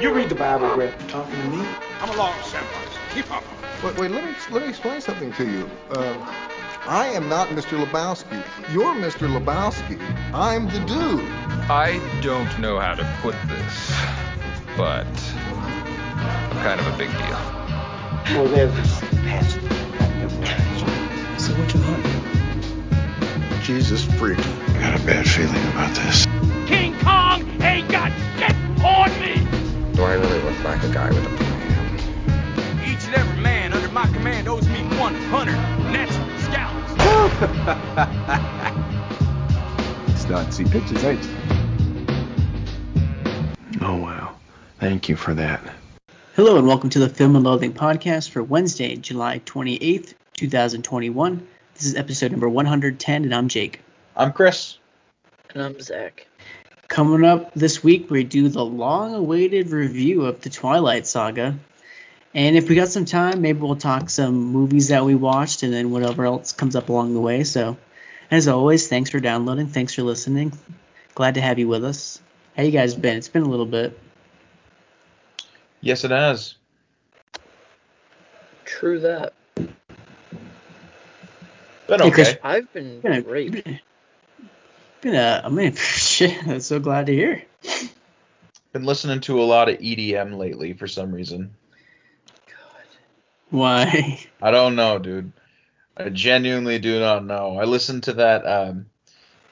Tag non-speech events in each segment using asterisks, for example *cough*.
You read the Bible, Brett. Talking to me? Come along, Samwise. Keep up. Wait, wait, let me let me explain something to you. Uh, I am not Mr. Lebowski. You're Mr. Lebowski. I'm the dude. I don't know how to put this, but I'm kind of a big deal. Well, there's this past that never ends. So what you want? Jesus freak. I got a bad feeling about this. Like a guy with a plan? Each and every man under my command owes me 100 net scalps. *laughs* Starting to see pictures, ain't you? Oh, wow. Thank you for that. Hello and welcome to the Film and Loathing podcast for Wednesday, July 28th, 2021. This is episode number 110 and I'm Jake. I'm Chris. And I'm Zach. Coming up this week, we do the long-awaited review of the Twilight Saga. And if we got some time, maybe we'll talk some movies that we watched and then whatever else comes up along the way. So, as always, thanks for downloading. Thanks for listening. Glad to have you with us. How you guys been? It's been a little bit. Yes, it has. True that. Been Hey, Chris. okay. I've been Been a, great. Been a, I mean, *laughs* shit. I'm so glad to hear. Been listening to a lot of EDM lately for some reason. God. Why? *laughs* I don't know, dude. I genuinely do not know. I listened to that um,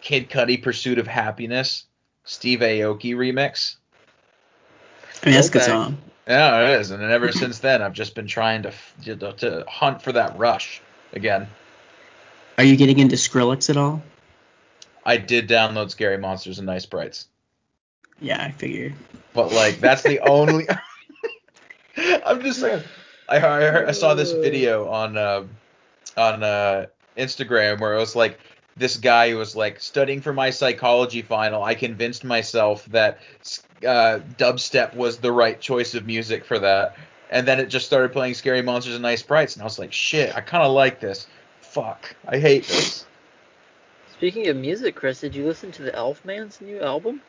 Kid Cudi "Pursuit of Happiness" Steve Aoki remix. I mean, that's a good song. Yeah, it is, and ever *clears throat* since then, I've just been trying to to, to hunt for that rush again. Are you getting into Skrillex at all? I did download Scary Monsters and Nice Sprites, Yeah, I figured. but like that's the only. *laughs* I'm just saying. I, I, heard- I saw this video on uh, on uh, Instagram where it was like this guy who was like studying for my psychology final. I convinced myself that uh, dubstep was the right choice of music for that, and then it just started playing Scary Monsters and Nice Sprites, and I was like, shit, I kind of like this. Fuck, I hate this. Speaking of music, Chris, did you listen to the Elfman's new album?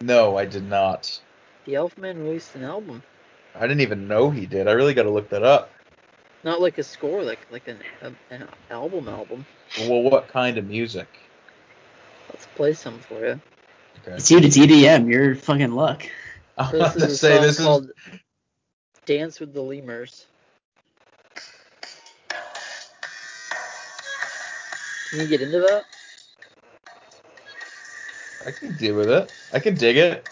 No, I did not. The Elfman released an album. I didn't even know he did. I really got to look that up. Not like a score, like like an an album album. Well, what kind of music? Let's play some for you. Okay. It's you it's EDM. You're fucking luck. *laughs* I So was this to is a say song this is called "Dance with the Lemurs." Can you get into that? I can deal with it. I can dig it.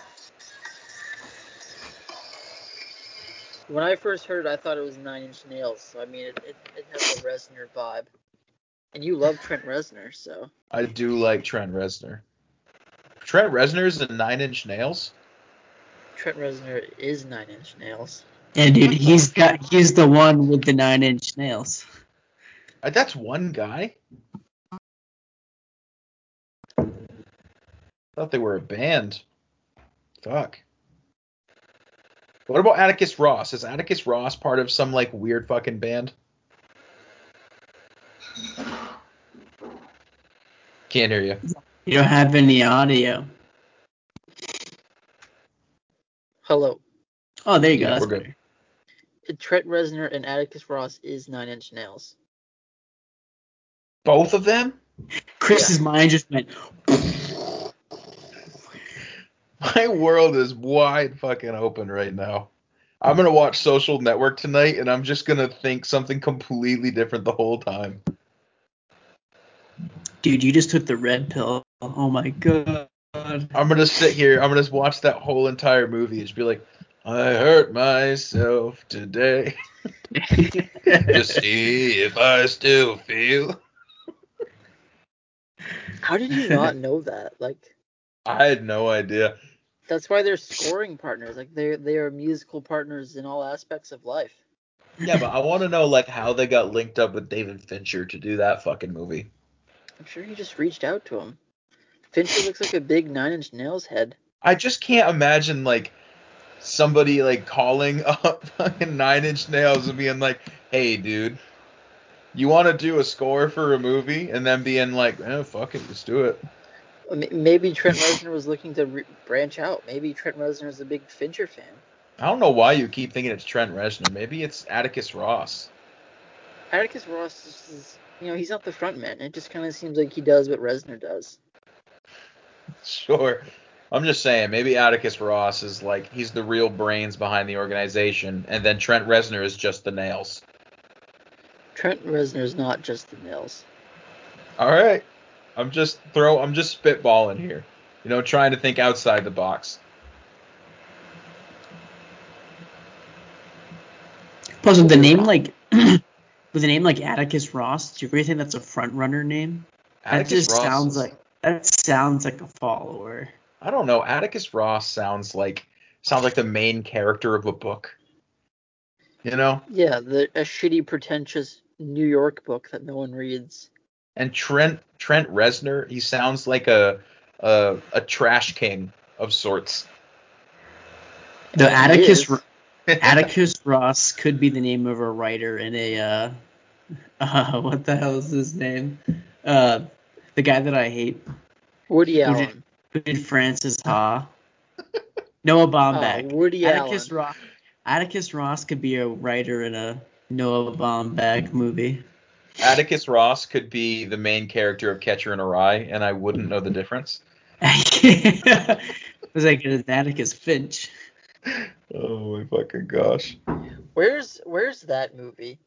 When I first heard it, I thought it was Nine Inch Nails. So I mean, it it, it has a Reznor vibe. And you love Trent Reznor, so I do like Trent Reznor. Trent Reznor's in Nine Inch Nails. Trent Reznor is Nine Inch Nails. Yeah, dude, he's got he's the one with the nine inch nails. Uh, That's one guy. I thought they were a band. Fuck. What about Atticus Ross? Is Atticus Ross part of some like weird fucking band? Can't hear you. You don't have any audio. Hello. Oh, there you go. Yeah, That's we're good. better. Trent Reznor and Atticus Ross is Nine Inch Nails. Both of them? Chris's mind just went. My world is wide fucking open right now. I'm gonna watch Social Network tonight, and I'm just gonna think something completely different the whole time. Dude, you just took the red pill. Oh my god. I'm gonna sit here. I'm gonna just watch that whole entire movie and just be like, I hurt myself today *laughs* to see if I still feel. How did you not know that? Like I had no idea. That's why they're scoring partners. Like they they are musical partners in all aspects of life. Yeah, but I *laughs* want to know like how they got linked up with David Fincher to do that fucking movie. I'm sure he just reached out to him. Fincher looks like a big Nine Inch Nails head. I just can't imagine like somebody like calling *laughs* up fucking Nine Inch Nails and being like, "Hey, dude, you want to do a score for a movie?" and then being like, "Eh, fuck it, let's do it." Maybe Trent *laughs* Reznor was looking to re- branch out. Maybe Trent Reznor is a big Fincher fan. I don't know why you keep thinking it's Trent Reznor. Maybe it's Atticus Ross. Atticus Ross is, is you know, he's not the front man. It just kind of seems like he does what Reznor does. *laughs* Sure. I'm just saying, maybe Atticus Ross is like he's the real brains behind the organization, and then Trent Reznor is just the nails. Trent Reznor is not just the nails. All right. I'm just throw. I'm just spitballing here. You know, trying to think outside the box. Plus, with the name like *clears throat* with a name like Atticus Ross, do you really think that's a front runner name? Atticus that just Ross sounds is- like that sounds like a follower. I don't know. Atticus Ross sounds like sounds like the main character of a book. You know? Yeah, the a shitty, pretentious New York book that no one reads. And Trent Trent Reznor, he sounds like a a, a trash king of sorts. The He Atticus Atticus Ross could be the name of a writer in a uh, *laughs* uh what the hell is his name? Uh, the guy that I hate, Woody Who did- Allen. who did Frances Ha. Noah Baumbach. Oh, Woody Atticus Allen. Ross. Atticus Ross could be a writer in a Noah Baumbach movie. Atticus Ross could be the main character of Catcher in a Rye, and I wouldn't know the difference. *laughs* was like an Atticus Finch. Oh my fucking gosh. Where's Where's that movie?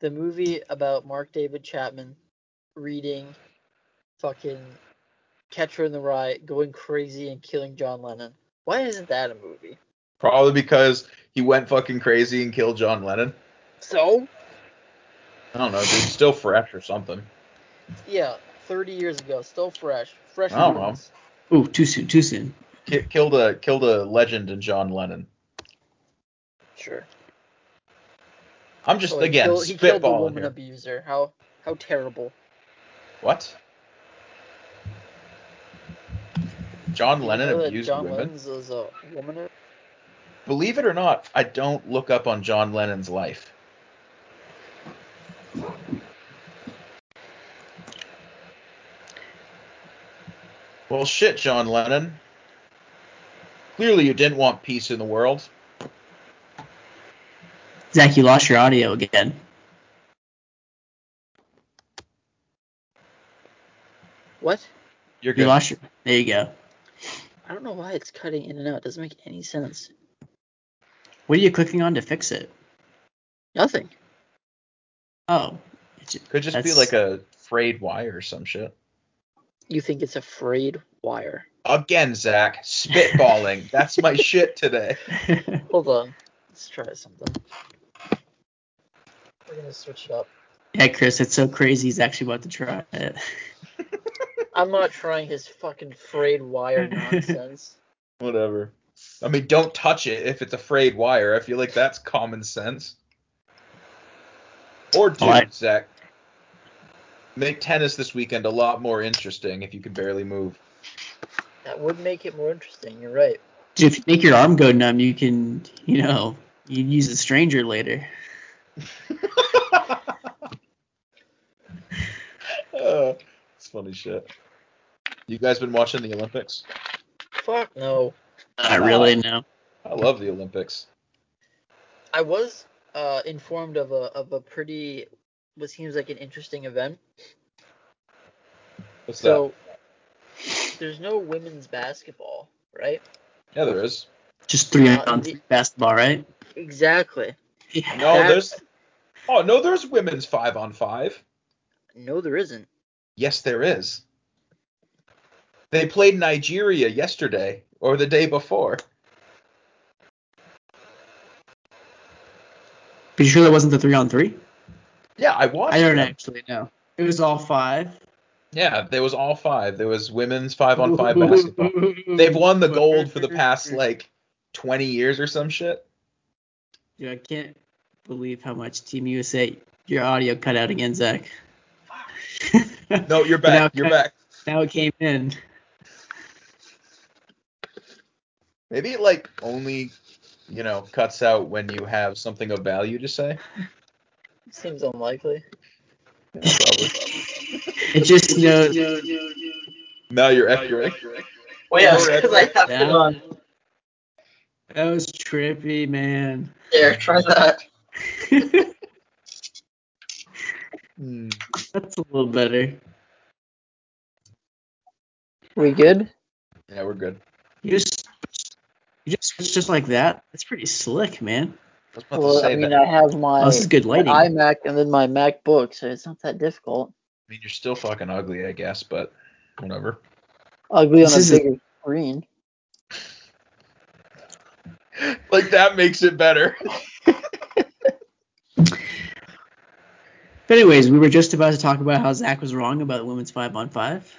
The movie about Mark David Chapman reading fucking Catcher in the Rye, going crazy and killing John Lennon. Why isn't that a movie? Probably because he went fucking crazy and killed John Lennon. So I don't know, dude. Still fresh or something. yeah, 30 years ago, still fresh, fresh. I don't wounds. Ooh, too soon, too soon. Ki- killed a killed a legend in John Lennon. Sure. I'm just Oh, he again killed- he killed the spitballing woman here. abuser. How how terrible. What? John You Lennon know abused John women. Lennon's is a woman. Believe it or not, I don't look up on John Lennon's life. Well, shit, John Lennon. Clearly, you didn't want peace in the world. Zach, you lost your audio again. What? You're You good. lost your. There you go. I don't know why it's cutting in and out. It doesn't make any sense. What are you clicking on to fix it? Nothing. Oh, it's ju- Could just be like a frayed wire or some shit. You think it's a frayed wire? Again, Zach, spitballing. *laughs* That's my shit today. *laughs* Hold on. Let's try something. We're gonna switch it up. yeah, Chris, it's so crazy. He's actually about to try it. *laughs* I'm not trying his fucking frayed wire nonsense. Whatever. I mean, don't touch it if it's a frayed wire. I feel like that's common sense. Or do, Alright. Zach. Make tennis this weekend a lot more interesting if you could barely move. That would make it more interesting. You're right. Dude, if you make your arm go numb, you can, you know, you use a stranger later. Uh, *laughs* *laughs* it's funny shit. You guys been watching the Olympics? Fuck no. Not really, no. I love the Olympics. I was uh, informed of a of a pretty what seems like an interesting event. What's So there's no women's basketball, right? Yeah, there is. Just three Uh, on the- three basketball, right? Exactly. Yeah. No, That- there's. Oh no, there's women's five on five. No, there isn't. Yes, there is. They played Nigeria yesterday or the day before. But you sure that wasn't the three on three? Yeah, I watched. I don't them. actually know. It was all five. Yeah, there was all five. There was women's five on five basketball. *laughs* They've won the gold for the past like 20 years or some shit. Dude, I can't believe how much Team USA. Your audio cut out again, Zach. *laughs* No, you're *laughs* back. You're back. Now it came in. Maybe it like only, you know, cuts out when you have something of value to say. Seems unlikely. Yeah. *laughs* It just knows. now you're accurate. Well, yeah, because I have Yeah. it on. That was trippy, man. There, try that. Hmm. That's a little better. We good? Yeah, we're good. You just you just switch just like that. That's pretty slick, man. I was about to Well, say I mean, that. I have my, Oh, this is good my lighting. iMac and then my MacBook, so it's not that difficult. I mean, you're still fucking ugly, I guess, but whatever. Ugly This on a is a- bigger screen. *laughs* Like that makes it better. But anyways, we were just about to talk about how Zach was wrong about the women's five on five.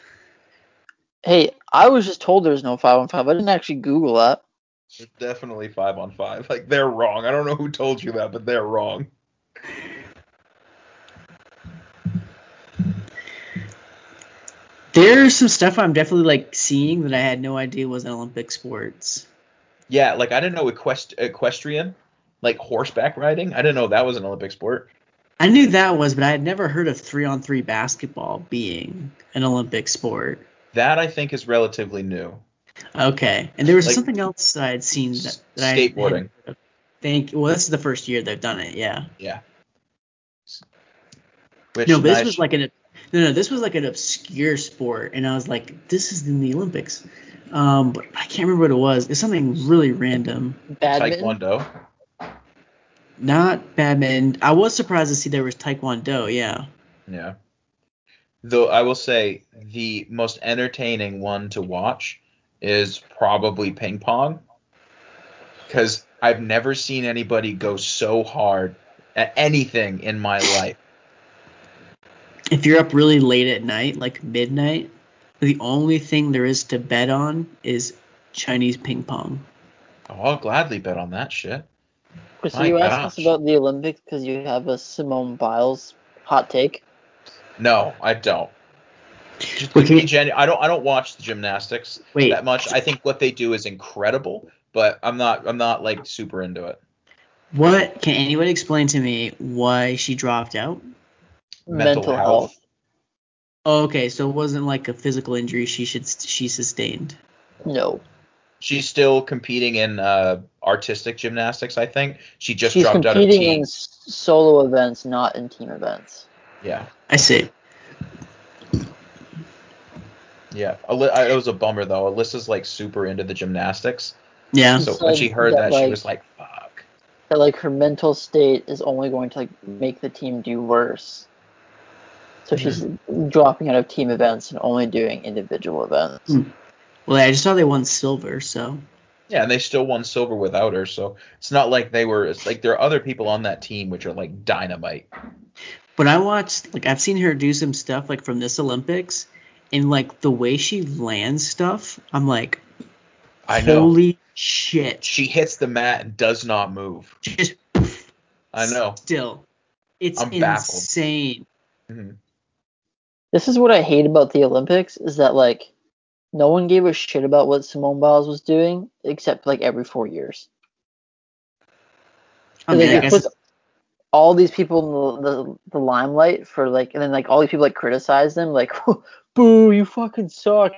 Hey, I was just told there's no five on five. I didn't actually Google that. It's definitely five on five. Like they're wrong. I don't know who told you that, but they're wrong. There's some stuff I'm definitely like seeing that I had no idea was an Olympic sports. Yeah, like I didn't know equest- equestrian, like horseback riding. I didn't know that was an Olympic sport. I knew that was, but I had never heard of three on three basketball being an Olympic sport. That I think is relatively new. Okay, and there was Like- something else that I had seen that, that I had- Skateboarding. had- Thank. Well, this is the first year they've done it. Yeah. Yeah. Which no, this nice- was like an no, no, this was like an obscure sport, and I was like, this is in the Olympics. Um, but I can't remember what it was. It's something really random. Badminton. taekwondo. Not badminton. I was surprised to see there was taekwondo. Yeah. Yeah. Though I will say the most entertaining one to watch is probably ping pong. Because I've never seen anybody go so hard at anything in my life. If you're up really late at night, like midnight, the only thing there is to bet on is Chinese ping pong. Oh, I'll gladly bet on that shit. Chris, My you asked us about the Olympics because you have a Simone Biles hot take. No, I don't. Just Wait, to be you- genu- I don't. I don't watch the gymnastics Wait. that much. I think what they do is incredible, but I'm not. I'm not like super into it. What can anybody explain to me why she dropped out? Mental health. Oh, okay, so it wasn't like a physical injury she should she sustained. No. She's still competing in uh, artistic gymnastics. I think she just She's dropped out of competing team. in s- solo events, not in team events. Yeah, I see. Yeah. Ali- I- it was a bummer though. Alyssa's like super into the gymnastics, Yeah. so She when she heard that, that, she was like, "Fuck." That like her mental state is only going to like make the team do worse. So she's dropping out of team events and only doing individual events. Hmm. Well, I just saw they won silver, so Yeah, and they still won silver without her. So it's not like they were. It's like there are other people on that team which are like dynamite. But I watched, like, I've seen her do some stuff, like, from this Olympics, and, like, the way she lands stuff, I'm like, I know. holy shit. She hits the mat and does not move. Just I know. still. It's I'm baffled. insane. Mhm. This is what I hate about the Olympics is that like no one gave a shit about what Simone Biles was doing except like every four years. I mean, And I then it guess puts all these people in the, the the limelight for like, and then like all these people like criticize them like, *laughs* boo, you fucking suck,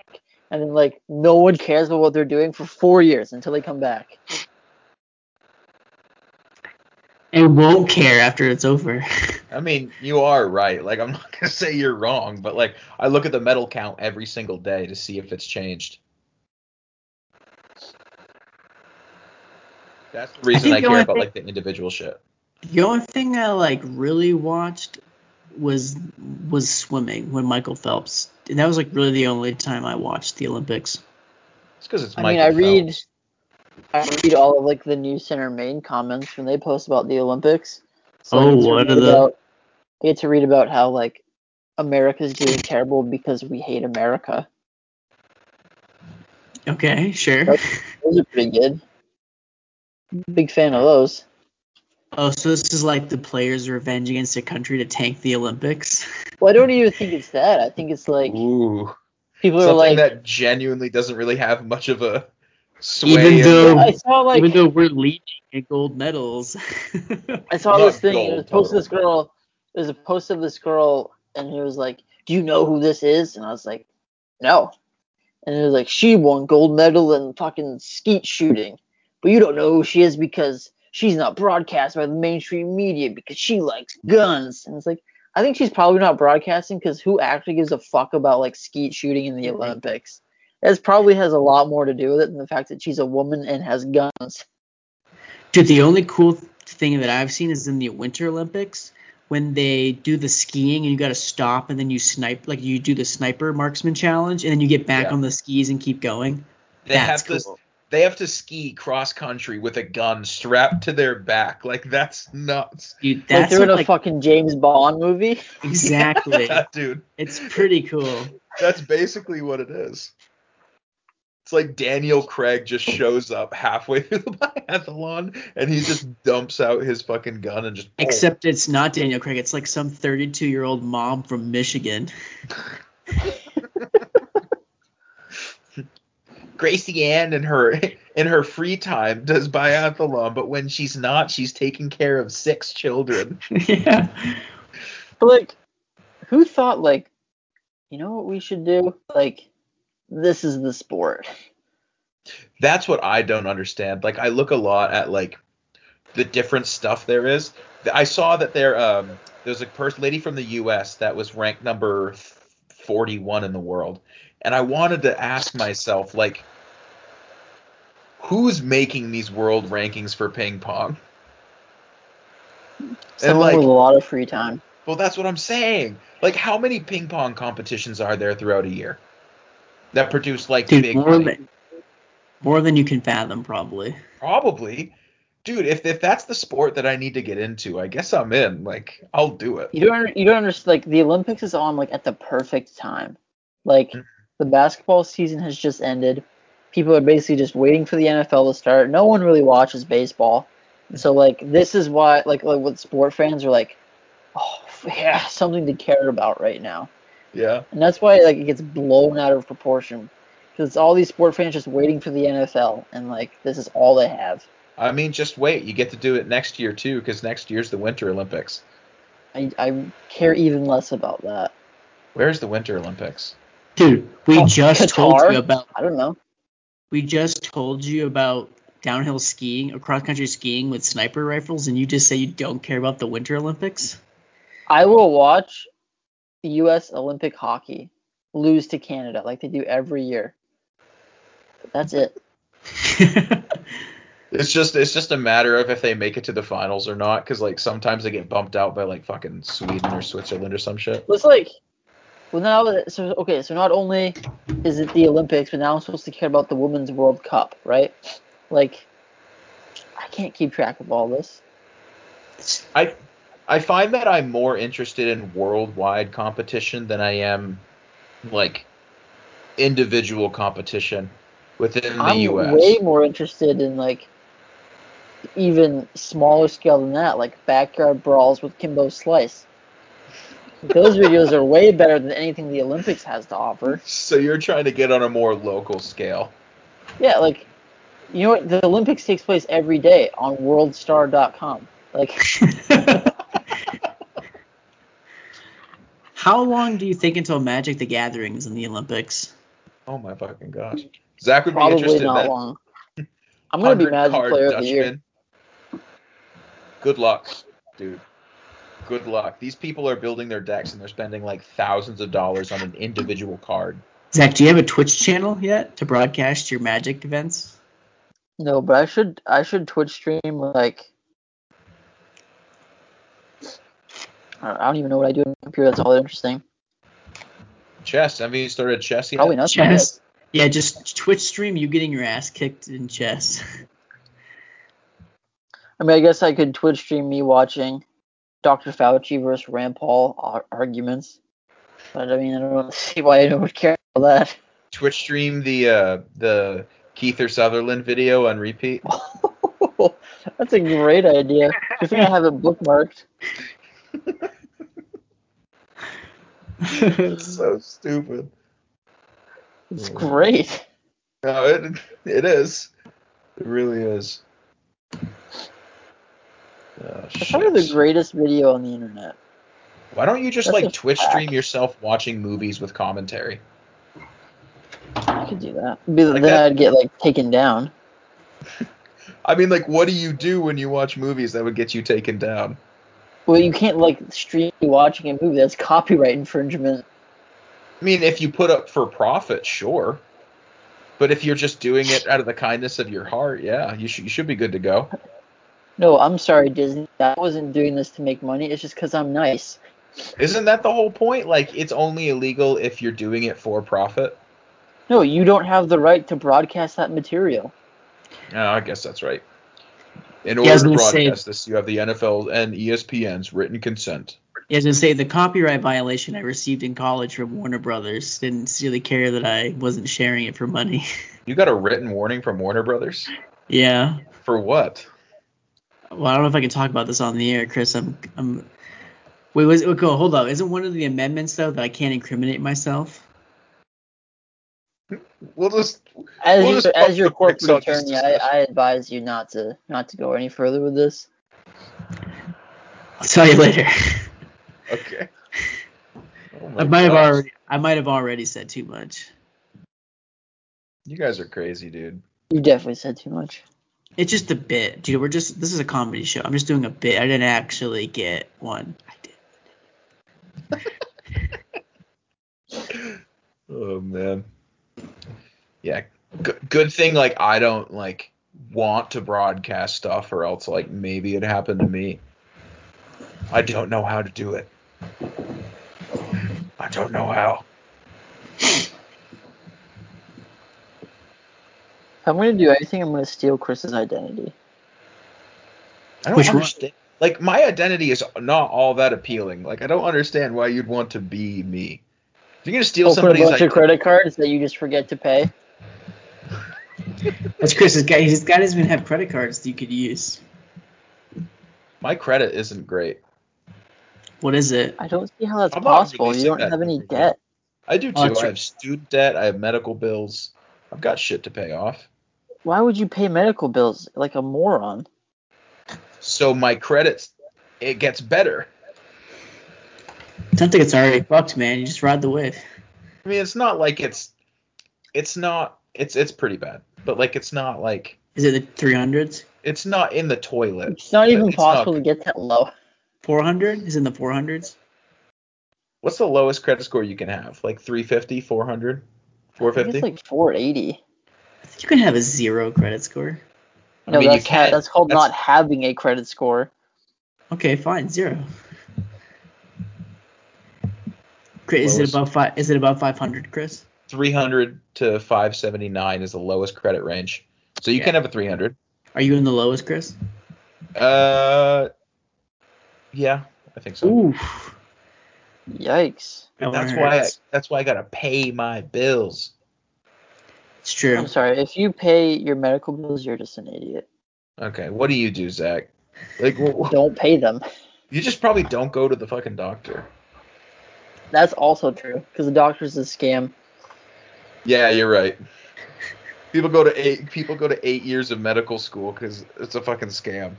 and then like no one cares about what they're doing for four years until they come back. and won't care after it's over. *laughs* I mean, you are right. Like I'm not gonna say you're wrong, but like I look at the medal count every single day to see if it's changed. That's the reason think I, care about thing- like the individual shit. the only thing I, like, really watched was was swimming when Michael Phelps. And that was, like, really the only time I watched the Olympics. It's because it's I Michael mean, I read, I read all of like the News Center main comments when they post about the Olympics. I Oh, get what are the- about, I get to read about how like America's doing terrible because we hate America. Okay, sure. Those are pretty good. Big fan of those. Oh, so this is like the players' revenge against their country to tank the Olympics? *laughs* Well, I don't even think it's that. I think it's like Ooh, people are something like. that genuinely doesn't really have much of a sway. Even though- I saw like Even though we're leading at gold medals. *laughs* I saw Not this thing. gold It was a post of this girl. It was a post of this girl, and it was like, "Do you know who this is?" And I was like, "No." And it was like, "She won gold medal in fucking skeet shooting, but you don't know who she is because she's not broadcast by the mainstream media because she likes guns. And it's like, I think she's probably not broadcasting because who actually gives a fuck about like skeet shooting in the Olympics? It probably has a lot more to do with it than the fact that she's a woman and has guns. Dude, the only cool thing that I've seen is in the Winter Olympics when they do the skiing and you got to stop and then you snipe, like you do the sniper marksman challenge and then you get back Yeah. on the skis and keep going. They That's have to cool. They have to ski cross country with a gun strapped to their back. Like that's nuts. Dude, Like they're in a like, fucking James Bond movie. *laughs* exactly. *laughs* Yeah, dude. it's pretty cool. That's basically what it is. It's like Daniel Craig just shows up halfway *laughs* through the biathlon and he just dumps out his fucking gun and just Except it's not Daniel Craig. It's like some 32 year old mom from Michigan. Gracie Ann in her *laughs* in her free time does biathlon, but when she's not, she's taking care of six children. *laughs* yeah. But like, who thought like, you know what we should do? Like, this is the sport. That's what I don't understand. Like I look a lot at like the different stuff there is. I saw that there um there's a person lady from the US that was ranked number 41 in the world. And I wanted to ask myself like who's making these world rankings for ping pong? Someone like- with a lot of free time. Well, that's what I'm saying. Like how many ping pong competitions are there throughout a year that produce like Dude, big more than, more than you can fathom, probably. Probably. Dude, if if that's the sport that I need to get into, I guess I'm in. Like, I'll do it. You don't you don't understand. Like the Olympics is on like at the perfect time. Like Mhm. The basketball season has just ended. People are basically just waiting for the NFL to start. No one really watches baseball. Mm-hmm. So like this is why like like what sport fans are like, oh yeah, something to care about right now. Yeah. And that's why like it gets blown out of proportion. Because it's all these sport fans just waiting for the NFL and like this is all they have. I mean, just wait. You get to do it next year too, because next year's the Winter Olympics. I, I care even less about that. Where's the Winter Olympics? Dude, we Oh, just told you about I don't know. we just told you about downhill skiing or cross country skiing with sniper rifles and you just say you don't care about the Winter Olympics? I will watch the U.S. Olympic hockey lose to Canada like they do every year. That's it. *laughs* It's just it's just a matter of if they make it to the finals or not, because like sometimes they get bumped out by like fucking Sweden or Switzerland or some shit. Well, It's like, well now so okay, so not only is it the Olympics, but now I'm supposed to care about the Women's World Cup, right? Like, I can't keep track of all this. I I find that I'm more interested in worldwide competition than I am like individual competition within the I'm US. way more interested in like even smaller scale than that, like backyard brawls with Kimbo Slice. Those videos are way better than anything the Olympics has to offer. So you're trying to get on a more local scale. Yeah, like you know what? The Olympics takes place every day on WorldStar.com. Like, *laughs* How long do you think until Magic the Gathering is in the Olympics? Oh my fucking gosh. Zach would be probably interested in not that. long. I'm gonna be Magic card Player of the Year. Good luck, dude. Good luck. These people are building their decks and they're spending like thousands of dollars on an individual card. Zach, do you have a Twitch channel yet to broadcast your Magic events? No, but I should I should Twitch stream like I don't- even know what I do on the computer. That's all that interesting. Chess. Have you started chess yet? Probably not. Chess? Yeah, just Twitch stream you getting your ass kicked in chess. *laughs* I mean, I guess I could Twitch stream me watching Dr. Fauci versus Rand Paul arguments. But I mean, I don't see why anyone would care about that. Twitch stream the uh the Kiefer Sutherland video on repeat. *laughs* That's a great idea. Good thing I have it bookmarked. *laughs* it's so stupid. It's great. No, it it is. It really is. Oh, It's probably the greatest video on the internet. Why don't you just That's like Twitch fact. stream yourself watching movies with commentary? I could do that. Be- Like then that- I'd get like taken down. *laughs* I mean, like, what do you do when you watch movies that would get you taken down? Well, you can't like stream watching a movie that's copyright infringement. I mean, if you put up for profit, sure. But if you're just doing it out of the kindness of your heart, yeah, you should you should be good to go. No, I'm sorry, Disney. I wasn't doing this to make money. It's just because I'm nice. Isn't that the whole point? Like, it's only illegal if you're doing it for profit. No, you don't have the right to broadcast that material. Oh, I guess that's right. In order was to gonna say- broadcast this, you have the NFL and ESPN's written consent. Yeah, I was gonna say the copyright violation I received in college from Warner Brothers didn't really care that I wasn't sharing it for money. *laughs* You got a written warning from Warner Brothers yeah. for what? Well, I don't know if I can talk about this on the air, Chris. I'm I'm Wait, was okay, hold up. Isn't one of the amendments though that I can't incriminate myself? We'll just As We'll your just as your corporate brakes on this attorney, I. I advise you not to not to go any further with this. I'll tell you later. okay. *laughs* Oh I might have already I might have already said too much. You guys are crazy, dude. You definitely said too much. It's just a bit, dude. We're just this is a comedy show. I'm just doing a bit. I didn't actually get one. I did. *laughs* Oh man. Yeah. Good, good thing like I don't like want to broadcast stuff or else like maybe it happened to me. I don't know how to do it. I don't know how. If I'm gonna do anything, I'm gonna steal Chris's identity. I don't Which one? understand. Like my identity is not all that appealing. Like I don't understand why you'd want to be me. If you're gonna steal oh, Open a somebody's bunch of identity, credit cards that you just forget to pay. That's Chris's guy. His guy doesn't even have credit cards that you could use. my credit isn't great. What is it? I don't see how that's I'm not possible. You don't have any debt. I do oh, too. Oh, I have student debt. I have medical bills. I've got shit to pay off. Why would you pay medical bills like a moron? So my credit, it gets better. I don't think it's already fucked, man. You just ride the wave. I mean, it's not like it's, it's not. It's it's pretty bad, but like it's not like Is it the 300s? it's not in the toilet. It's not even It's not- possible to get that low. 400? Is in the 400s? What's the lowest credit score you can have? Like 350, 400, I think 450? it's like 480. I think you can have a zero credit score. I No, mean, you that's, ha- can't- that's called that's- not having a credit score. Okay, fine, zero. Chris, is it above five? Is it above 500, Chris? 300 to 579 is the lowest credit range. So you Yeah. can have a 300. Are you in the lowest, Chris? Uh, yeah, I think so. Ooh. Yikes. that's why. I, that's why I gotta pay my bills. It's true. I'm sorry. If you pay your medical bills, you're just an idiot. Okay, what do you do, Zach? Like, wh- wh- Don't pay them. you just probably don't go to the fucking doctor. That's also true because the doctor's a scam. Yeah, you're right. People go to eight. People go to eight years of medical school because it's a fucking scam.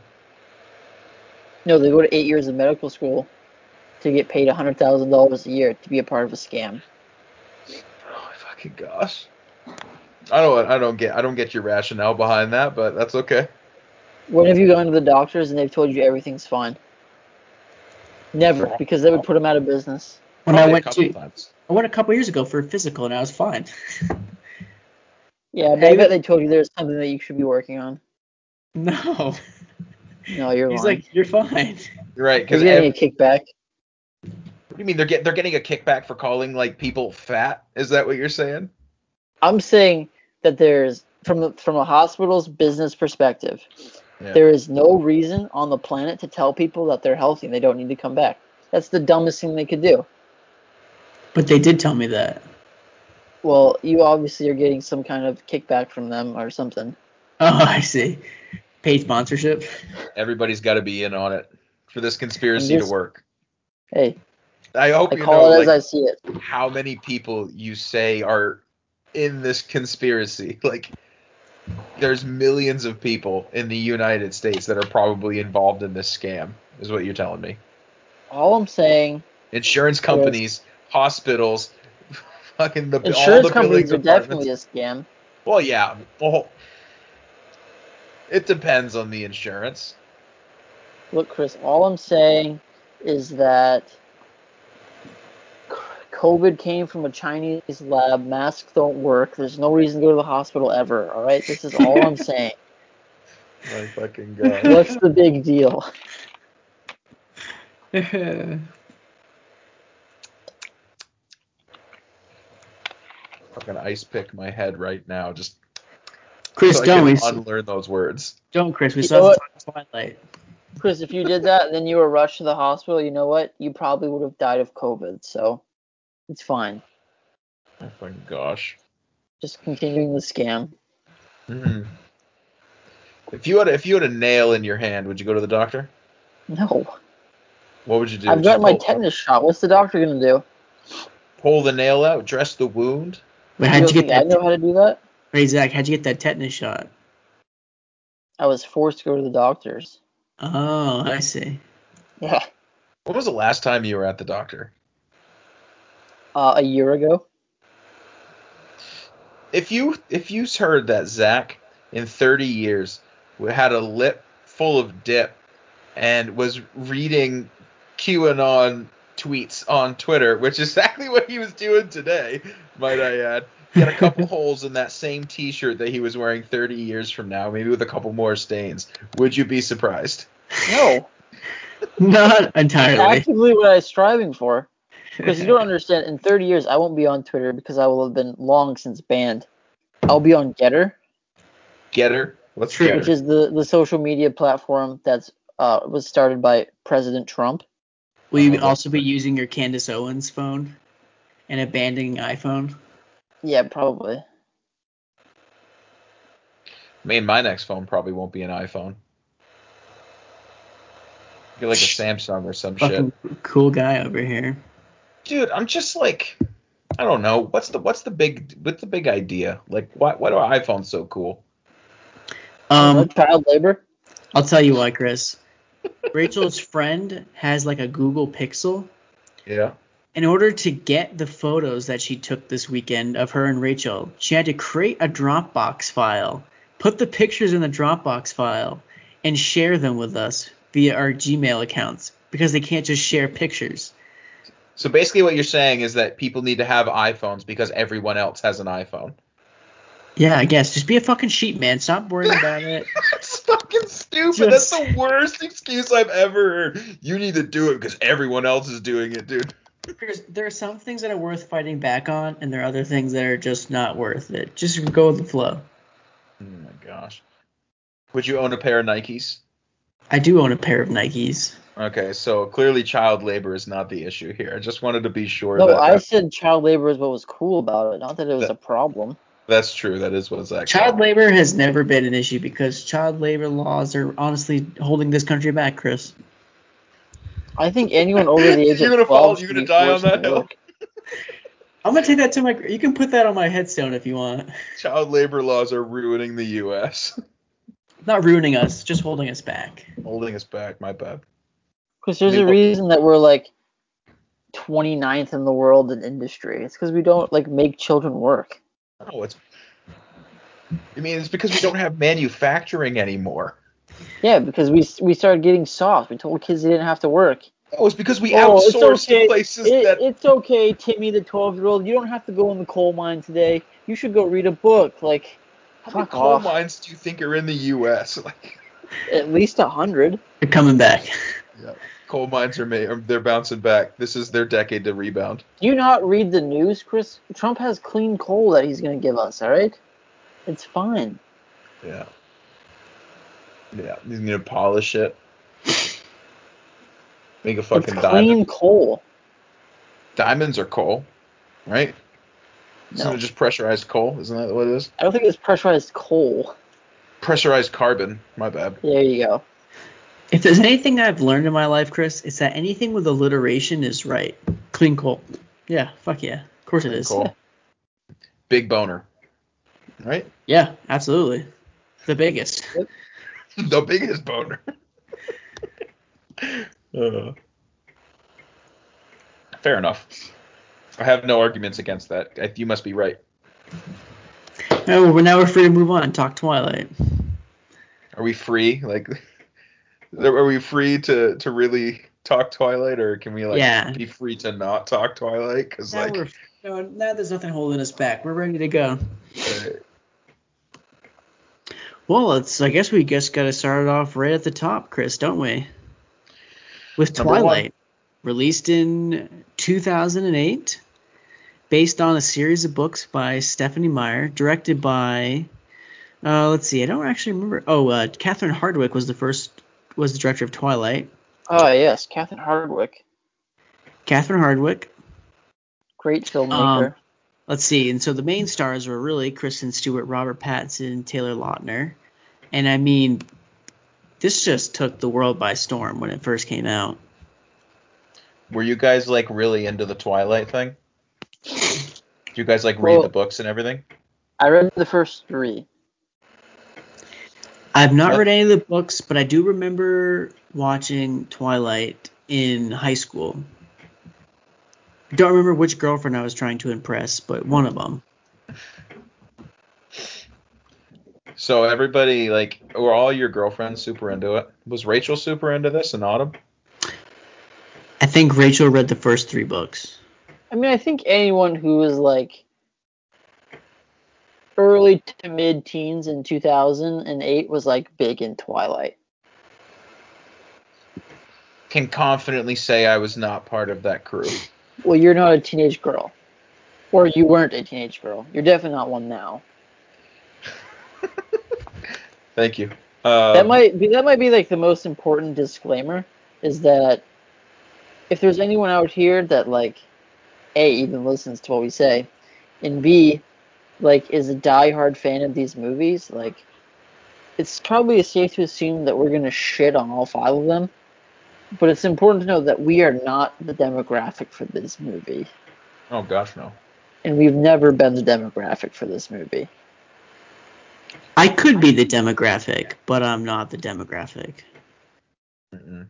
No, they go to eight years of medical school to get paid hundred thousand dollars a year to be a part of a scam. Oh my fucking gosh. I don't. I don't get. I don't get your rationale behind that, but that's okay. When have you gone to the doctors and they've told you everything's fine? Never, because they would put them out of business. when Probably I a went couple to, times. I went a couple years ago for a physical and I was fine. Yeah, but I bet they told you there's something that you should be working on. no, No, you're he's lying. like, you're fine. You're right. Because you're Because getting a kickback. What do you mean they're get they're getting a kickback for calling like people fat? Is that what you're saying? I'm saying that there's from from a hospital's business perspective, Yeah. there is no reason on the planet to tell people that they're healthy and they don't need to come back. That's the dumbest thing they could do. But they did tell me that. Well, you obviously are getting some kind of kickback from them or something. Oh, I see. Paid sponsorship. Everybody's got to be in on it for this conspiracy just- to work. Hey, I hope I you call know it as like, I see it. how many people you say are in this conspiracy. *laughs* Like, there's millions of people in the United States that are probably involved in this scam. Is what you're telling me? All I'm saying, Insurance companies, hospitals, *laughs* fucking the all insurance the companies are definitely a scam. Well, yeah. Well, It depends on the insurance. Look, Chris, all I'm saying is that COVID came from a Chinese lab. Masks don't work. There's no reason to go to the hospital ever. All right, this is all I'm *laughs* saying. My fucking god. What's the big deal? *laughs* fucking ice pick my head right now. Just Chris, so don't can we? unlearn those words. Don't, Chris. We You still know have to talk Twilight. Chris, if you did that and then you were rushed to the hospital, you know what? You probably would have died of COVID. So it's fine. Oh fucking gosh. Just continuing the scam. hmm If you had a, if you had a nail in your hand, would you go to the doctor? No, What would you do? I've Just got my pull, tetanus shot. What's the doctor gonna do? pull the nail out, dress the wound. Wait, how'd you you don't get think I that? know how to do that? Hey, Zach, how'd you get that tetanus shot? I was forced to go to the doctors. Oh, I see. Yeah, When was the last time you were at the doctor? Uh, a year ago. If you if you heard that Zach in 30 years had a lip full of dip and was reading QAnon tweets on Twitter, which is *laughs* exactly what he was doing today, might I add. He had a couple *laughs* holes in that same T-shirt that he was wearing 30 years from now, maybe with a couple more stains. Would you be surprised? No, *laughs* Not entirely. actively what I was striving for. Because you don't *laughs* understand, in 30 years, I won't be on Twitter because I will have been long since banned. I'll be on GETTR, GETTR, what's True, GETTR? which is the, the social media platform that's uh, was started by President Trump. Will you Oh, also be using your Candace Owens phone and abandoning iPhone? Yeah, probably. I mean, my next phone probably won't be an iPhone. Get like a Samsung or some shit. Cool guy over here. Dude i'm just like i don't know what's the what's the big what's the big idea like why why do iphones so cool Um, child labor. I'll tell you why, Chris. Rachel's friend has like a Google Pixel. yeah In order to get the photos that she took this weekend of her and Rachel, she had to create a Dropbox file, put the pictures in the Dropbox file, and share them with us via our Gmail accounts because they can't just share pictures. So basically what you're saying is that people need to have iphones because everyone else has an iphone Yeah, I guess. Just be a fucking sheep, man. Stop worrying *laughs* about it. that's fucking stupid Just- that's the worst excuse i've ever heard you need to do it because everyone else is doing it dude There's, there are some things that are worth fighting back on, and there are other things that are just not worth it. Just go with the flow. oh my gosh would you own a pair of nikes I do own a pair of Nikes. Okay so clearly child labor is not the issue here i just wanted to be sure No, that, I that- said child labor is what was cool about it, not that it was That- a problem. that's true that is what zach Child labor has never been an issue because child labor laws are honestly holding this country back, Chris. I think anyone over the age *laughs* You're gonna 12 fall- you're gonna die on that hill? *laughs* I'm gonna take that to my. You can put that on my headstone if you want. child labor laws are ruining the us Not ruining us, just holding us back. holding us back my bad Because there's a reason that we're like 29th in the world in industry. It's because we don't like make children work. Oh, it's. I mean, it's because we don't have manufacturing anymore. Yeah, because we we started getting soft. We told kids they didn't have to work. Oh, it's because we Oh, outsourced okay. to places It, that. It's okay, Timmy, the 12 year old. You don't have to go in the coal mine today. You should go read a book. Like, How many coal off. mines do you think are in the U.S.? *laughs* Like, at least a hundred. They're coming back. Coal mines are made. They're bouncing back. This is their decade to rebound. Do you not read the news, Chris? Trump has clean coal that he's gonna give us. All right, it's fine. Yeah. Yeah, he's gonna polish it. Make a fucking It's clean diamond. coal. Diamonds are coal, right? Isn't No. it just pressurized coal? Isn't that what it is? I don't think it's pressurized coal. Pressurized carbon. My bad. There you go. If there's anything I've learned in my life, Chris, it's that anything with alliteration is right. Clean coal. Yeah, fuck yeah. Of course it is. Coal. Big boner. Right? Yeah, absolutely. The biggest. *laughs* the biggest boner. *laughs* Uh, fair enough. I have no arguments against that. You must be right. Oh, well, now we're free to move on. Talk Twilight. Are we free? Like, are we free to to really talk Twilight, or can we like Yeah. be free to not talk Twilight? Because like, we're no, now there's nothing holding us back. We're ready to go. uh, Well, it's I guess we just got to start it off right at the top, Chris, don't we? With Twilight, released in 2008, based on a series of books by Stephanie Meyer, directed by uh, let's see, I don't actually remember. Oh, uh, Catherine Hardwicke was the first was the director of Twilight. Oh yes, Catherine Hardwicke, Catherine Hardwicke. great filmmaker. Um, Let's see, and so the main stars were really Kristen Stewart, Robert Pattinson, Taylor Lautner, and I mean, this just took the world by storm when it first came out. were you guys like really into the Twilight thing? Did you guys like read Well- the books and everything? I read the first three. I've not What? read any of the books, but I do remember watching Twilight in high school. Don't remember which girlfriend I was trying to impress, but one of them. So everybody like, were all your girlfriends super into it? Was Rachel super into this in Autumn? I think Rachel read the first three books. I mean, I think anyone who was like early to mid teens in 2008 was like big in Twilight. Can confidently say I was not part of that crew. Well, you're not a teenage girl. Or you weren't a teenage girl. You're definitely not one now. *laughs* Thank you. Um, that might be that might be like the most important disclaimer is that if there's anyone out here that like a even listens to what we say and b like is a diehard fan of these movies like it's probably safe to assume that we're gonna shit on all five of them but it's important to know that we are not the demographic for this movie Oh gosh, no. and we've never been the demographic for this movie I could be the demographic, but I'm not the demographic. Mm-mm.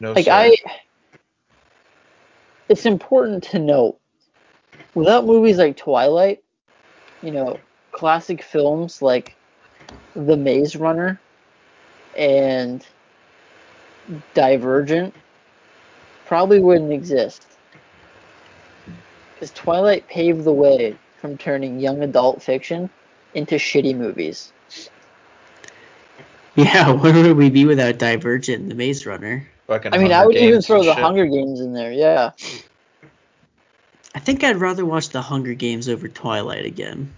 No, like sir. I it's important to note without movies like Twilight, you know, classic films like The Maze Runner and Divergent probably wouldn't exist. Because Twilight paved the way from turning young adult fiction into shitty movies. *laughs* Yeah, where would we be without Divergent and The Maze Runner? I mean, I Hunger would even throw the shit. Hunger Games in there, yeah. I think I'd rather watch The Hunger Games over Twilight again.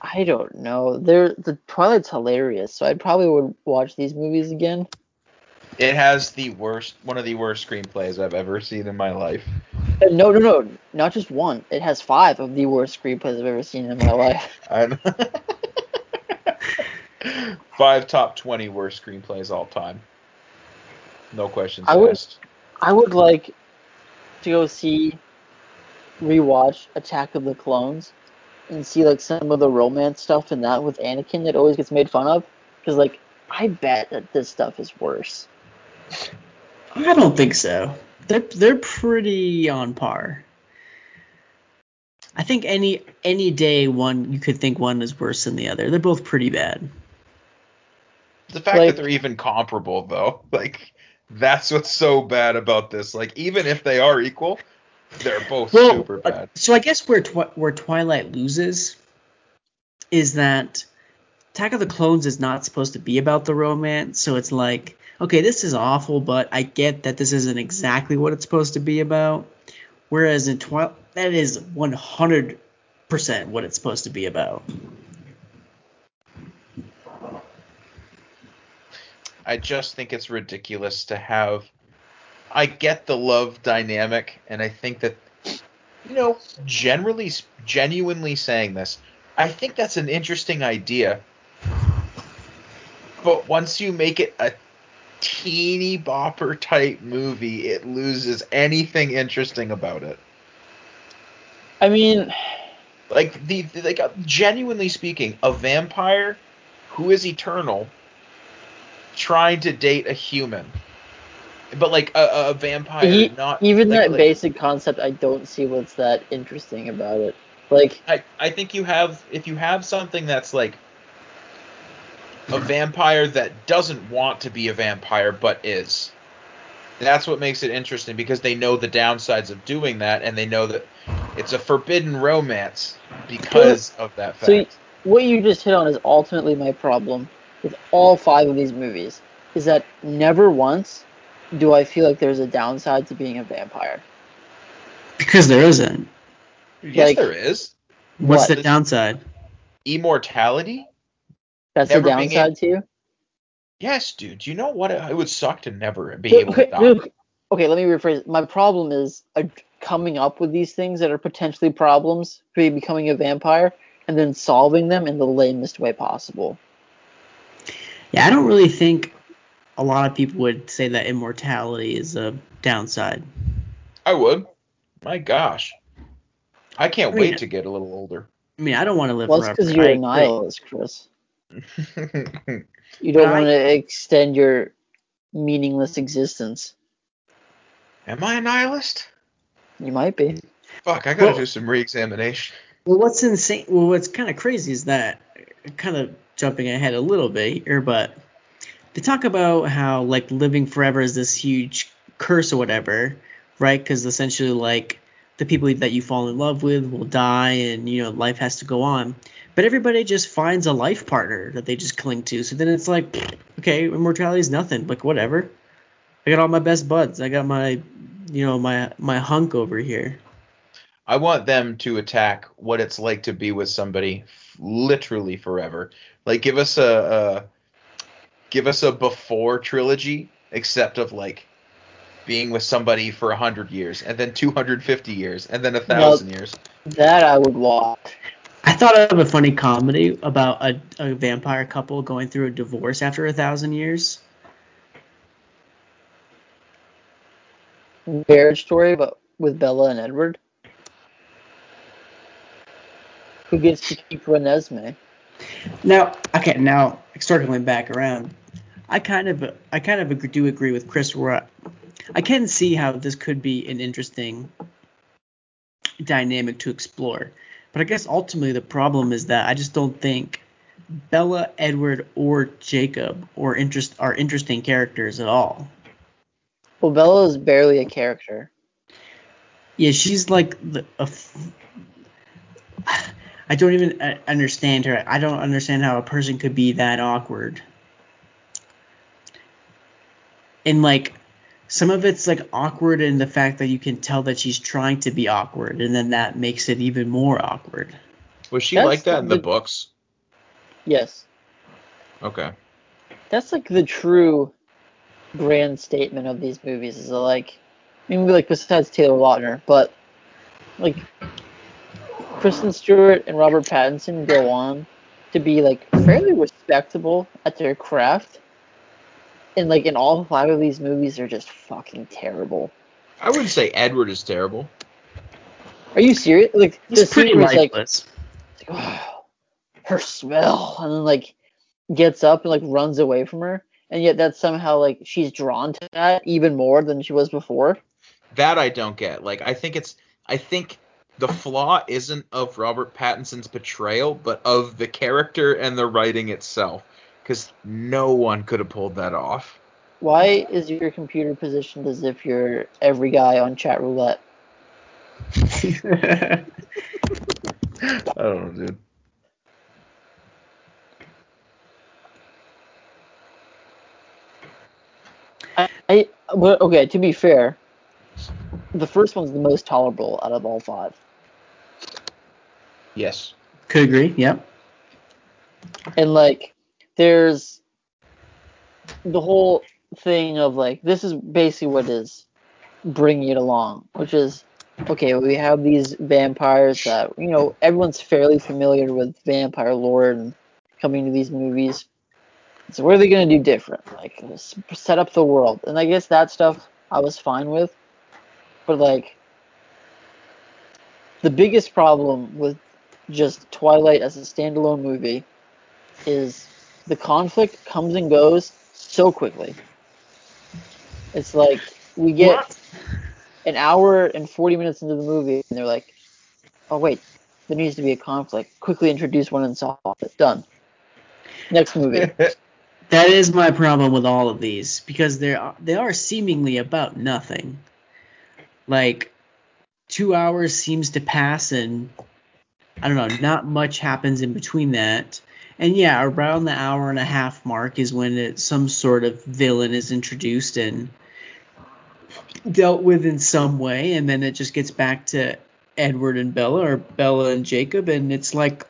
I don't know. They're the Twilight's hilarious, so I probably would watch these movies again. It has the worst, one of the worst screenplays I've ever seen in my life. Uh, No, no, no, not just one. It has five of the worst screenplays I've ever seen in my life. *laughs* I'm Five top twenty worst screenplays all time. No questions I would- asked. I would like to go see, rewatch Attack of the Clones, and see like some of the romance stuff in that with Anakin that always gets made fun of. Because like, I bet that this stuff is worse. I don't think so. They're they're pretty on par. I think any any day one you could think one is worse than the other. They're both pretty bad. The fact like- that they're even comparable, though, *laughs* like that's what's so bad about this. Like even if they are equal, they're both Well, super uh, bad. so I guess where Twi- where Twilight loses is that Attack of the Clones is not supposed to be about the romance, so it's like, okay, this is awful, but I get that this isn't exactly what it's supposed to be about. Whereas in Twilight, that is 100% what it's supposed to be about. I just think it's ridiculous to have. I get the love dynamic, and I think that, you know, generally, genuinely saying this, I think that's an interesting idea. But once you make it a teeny bopper type movie, it loses anything interesting about it. I mean, Like the like uh, genuinely speaking, a vampire who is eternal trying to date a human. But like a, a vampire, e- not even like- that like- basic concept, I don't see what's that interesting about it. Like, I, I think you have if you have something that's like a vampire that doesn't want to be a vampire but is. That's what makes it interesting because they know the downsides of doing that and they know that it's a forbidden romance because of that fact. So what you just hit on is ultimately my problem with all five of these movies is that never once do I feel like there's a downside to being a vampire. Because there isn't. yes, like- there is. What's What? the downside? Immortality? That's Never the being downside to you. Yes, dude. You know what? It would suck to never be Look, able to die. okay, let me rephrase. My problem is uh, coming up with these things that are potentially problems for you becoming a vampire and then solving them in the lamest way possible. Yeah, I don't really think a lot of people would say that immortality is a downside. I would. My gosh. I can't I mean- wait to get a little older. I mean, I don't want to live forever. Well, it's forever. because you're I a nihilist, Chris. *laughs* You don't want to extend your meaningless existence. Am I a nihilist? You might be. Fuck, I gotta Well- do some re-examination. Well, what's insane? Well, what's kind of crazy is that, kind of jumping ahead a little bit here, but they talk about how like living forever is this huge curse or whatever, right? Because essentially, like the people that you fall in love with will die, and you know life has to go on. But everybody just finds a life partner that they just cling to. So then it's like, *sniffs* okay, immortality is nothing. Like whatever. I got all my best buds. I got my, you know, my my hunk over here. I want them to attack what it's like to be with somebody literally forever. Like give us a give us a before trilogy, except of like being with somebody for a hundred years, and then two hundred fifty years, and then a thousand years. That I would watch. I thought of a funny comedy about a, a vampire couple going through a divorce after a thousand years. Marriage story, but with Bella and Edward. Who gets to keep Renesmee? Now, okay, now circling back around, I kind of, I kind of do agree with Chris. Where I, I can see how this could be an interesting dynamic to explore, but I guess ultimately the problem is that I just don't think Bella, Edward, or Jacob or interest are interesting characters at all. Well, Bella is barely a character. Yeah, she's like the. A f- I don't even uh, understand her. I don't understand how a person could be that awkward. And like, some of it's like awkward in the fact that you can tell that she's trying to be awkward, and then that makes it even more awkward. Was she That's like that in the the- books? Yes. Okay. That's like the true grand statement of these movies is like I mean like besides Taylor Lautner, but like Kristen Stewart and Robert Pattinson go on to be like fairly respectable at their craft. And like in all five of these movies they're just fucking terrible. I wouldn't say Edward is terrible. Are you serious? Like the He's pretty scene where it's like, oh, *sighs* her smell and then like gets up and like runs away from her and yet that's somehow like she's drawn to that even more than she was before That I don't get. Like I think it's I think the flaw isn't of Robert Pattinson's portrayal, but of the character and the writing itself. Because no one could have pulled that off. why is your computer positioned as if you're every guy on chat roulette *laughs* I don't know, dude. I, I well, okay to be fair the first one's the most tolerable out of all five Yes. Could agree. Yep. and like there's the whole thing of like this is basically what is bringing it along which is okay we have these vampires that you know everyone's fairly familiar with vampire lore and coming to these movies. So what are they to do different? Like set up the world. And i guess that stuff i was fine with. But like the biggest problem with just twilight as a standalone movie is the conflict comes and goes so quickly. It's like we get an hour and 40 minutes into the movie and they're like, oh, wait, there needs to be a conflict. Quickly introduce one and solve it. Done. Next movie. *laughs* That is my problem with all of these because they are they are seemingly about nothing. Like two hours seems to pass and I don't know, not much happens in between that. And yeah, around the hour and a half mark is when it, some sort of villain is introduced and dealt with in some way, and then it just gets back to Edward and Bella or Bella and Jacob, and it's like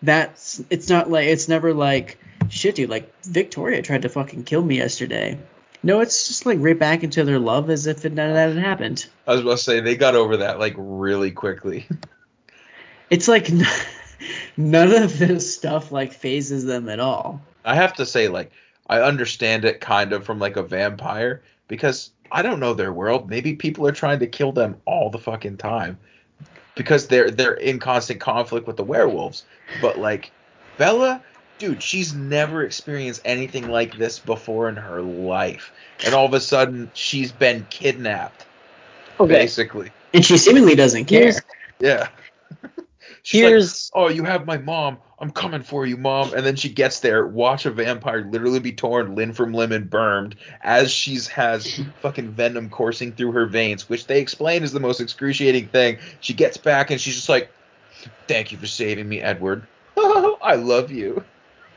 that's it's not like it's never like shit, dude. Like Victoria tried to fucking kill me yesterday. No, it's just like right back into their love as if it, none of that had happened. I was about to say they got over that like really quickly. It's like *laughs* none of this stuff like phases them at all. I have to say, like, I understand it kind of from like a vampire because I don't know their world. Maybe people are trying to kill them all the fucking time because they're they're in constant conflict with the werewolves. But like Bella, dude, she's never experienced anything like this before in her life, and all of a sudden she's been kidnapped, Okay. basically. And she seemingly doesn't care. Here's Yeah. She's like, oh, you have my mom. I'm coming for you, mom. And then she gets there, watch a vampire literally be torn limb from limb and burned as she's has *laughs* fucking venom coursing through her veins, which they explain is the most excruciating thing. She gets back and she's just like, thank you for saving me, Edward. *laughs* I love you.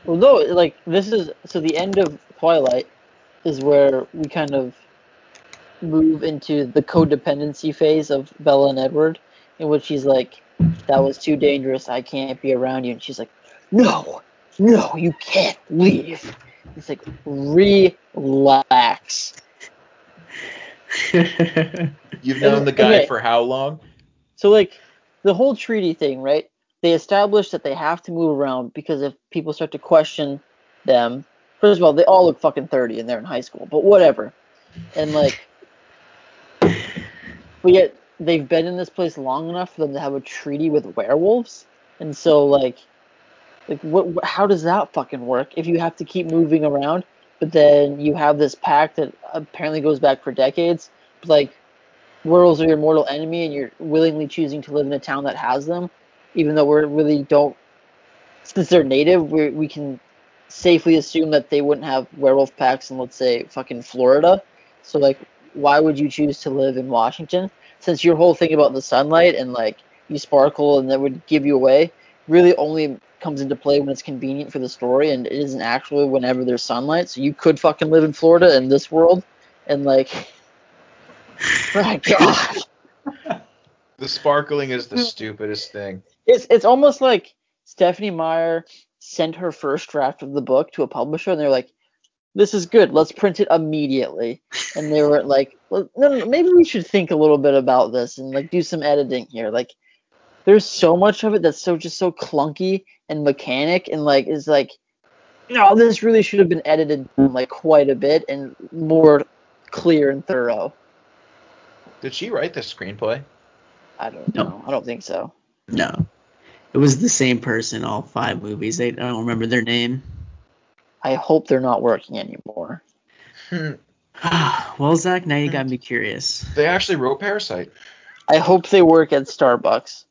well no like this is so the end of Twilight is where we kind of move into the codependency phase of Bella and Edward, in which he's like, "That was too dangerous. I can't be around you," and she's like, "No, no, you can't leave." It's like relax. *laughs* You've known the guy Okay. for how long? So like the whole treaty thing, right? They established that they have to move around because if people start to question them, first of all, they all look fucking 30 and they're in high school, but whatever. And like *sighs* but yet they've been in this place long enough for them to have a treaty with werewolves. And so like like what how does that fucking work if you have to keep moving around but then you have this pact that apparently goes back for decades but like werewolves are your mortal enemy and you're willingly choosing to live in a town that has them, even though we really don't, since they're native, we we can safely assume that they wouldn't have werewolf packs in, let's say, fucking Florida. So, like, why would you choose to live in Washington? Since your whole thing about the sunlight and, like, you sparkle and that would give you away really only comes into play when it's convenient for the story and it isn't actually whenever there's sunlight. So you could fucking live in Florida in this world and, like, *laughs* my God. *laughs* The sparkling is the hmm. stupidest thing. It's it's almost like Stephanie Meyer sent her first draft of the book to a publisher, and they're like, "This is good. Let's print it immediately." And they were like, well, "No, no, no, maybe we should think a little bit about this and like do some editing here." Like, there's so much of it that's so just so clunky and mechanic, and like is like, no, this really should have been edited like quite a bit and more clear and thorough. Did she write the screenplay? I don't No. know. I don't think so. no. It was the same person all five movies. I, I don't remember their name. I hope they're not working anymore. *sighs* well, Zach, now you got me curious. They actually wrote Parasite. I hope they work at Starbucks.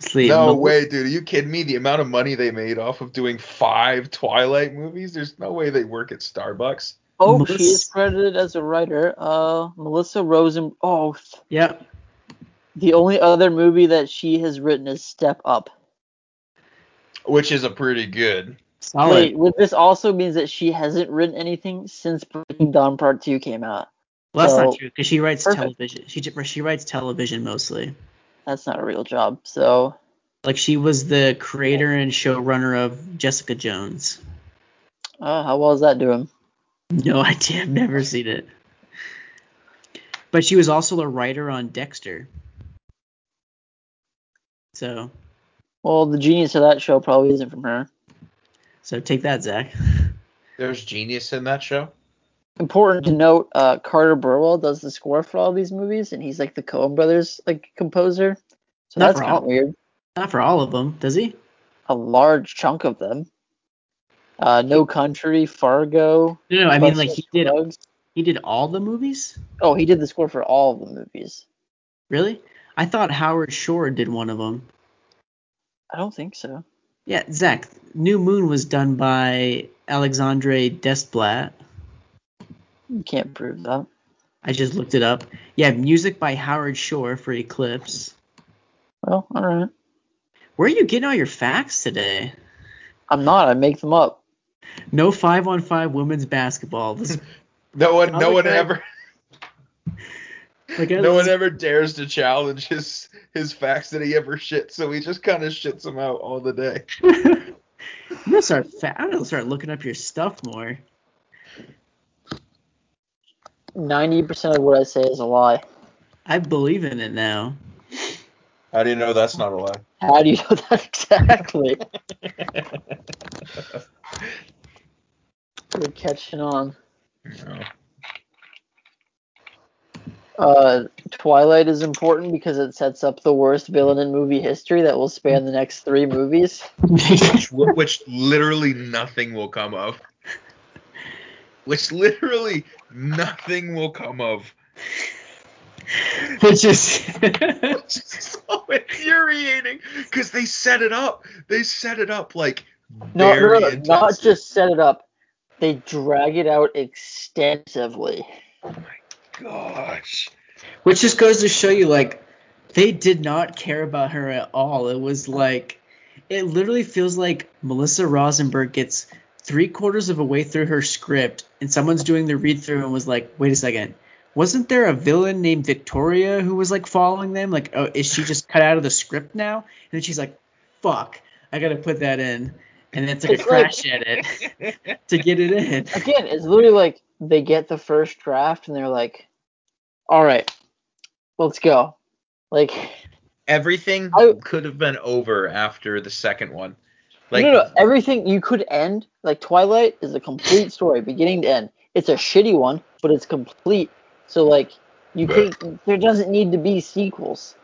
Sleep. No way, dude. Are you kidding me? The amount of money they made off of doing five Twilight movies? There's no way they work at Starbucks. Oh, Melissa- she is credited as a writer. Uh, Melissa Rosen. Oh, Yeah. the only other movie that she has written is Step Up. Which is a pretty good. Solid. Wait, would this also means that she hasn't written anything since Breaking Dawn Part Two came out? well, that's so- not true because she writes Perfect. television. She she writes television mostly. That's not a real job. So, Like she was the creator and showrunner of Jessica Jones. uh, how well is that doing? No *laughs* idea. I've never seen it. But she was also a writer on Dexter. So Well, the genius of that show probably isn't from her. So take that, Zach. There's genius in that show. Important to note, uh, Carter Burwell does the score for all these movies, and he's like the Coen Brothers like composer. So Not that's for kind of weird. Not for all of them, does he? A large chunk of them. Uh, no Country, Fargo. No, no. I mean, like he did. Scruggs. He did all the movies. Oh, he did the score for all of the movies. Really? I thought Howard Shore did one of them. I don't think so. Yeah, Zach. New Moon was done by Alexandre Desplat. You can't prove that. I just looked it up. Yeah, music by Howard Shore for Eclipse. Well, all right. Where are you getting all your facts today? I'm not. I make them up. No five on five women's basketball. This, *laughs* No one, no one guy- ever, like, no one ever dares to challenge his his facts that he ever shits, so he just kind of shits them out all the day. *laughs* I'm gonna start. Fa- I'm gonna start looking up your stuff more. Ninety percent of what I say is a lie. I believe in it now. How do you know that's not a lie? How do you know that exactly? *laughs* We're catching on. No. Uh, Twilight is important because it sets up the worst villain in movie history that will span the next three movies. which, *laughs* which literally nothing will come of. Which literally nothing will come of. Which is *laughs* Which is so infuriating because they set it up. They set it up like No, very no, no, not just set it up. They drag it out extensively. Gosh. which just goes to show you like they did not care about her at all. It was like it literally feels like Melissa Rosenberg gets three quarters of a way through her script and someone's doing the read through and was like, wait a second. Wasn't there a villain named Victoria who was like following them? Like, oh, is she just cut out of the script now? And then she's like, fuck, I gotta put that in. And then it's like a It's like- crash edit *laughs* to get it in. Again, it's literally like they get the first draft and they're like, "All right, let's go." Like, Everything I- could have been over after the second one. Like no, no, no, everything you could end. Like Twilight is a complete story, beginning to end. It's a shitty one, but it's complete. So like, you could. There doesn't need to be sequels.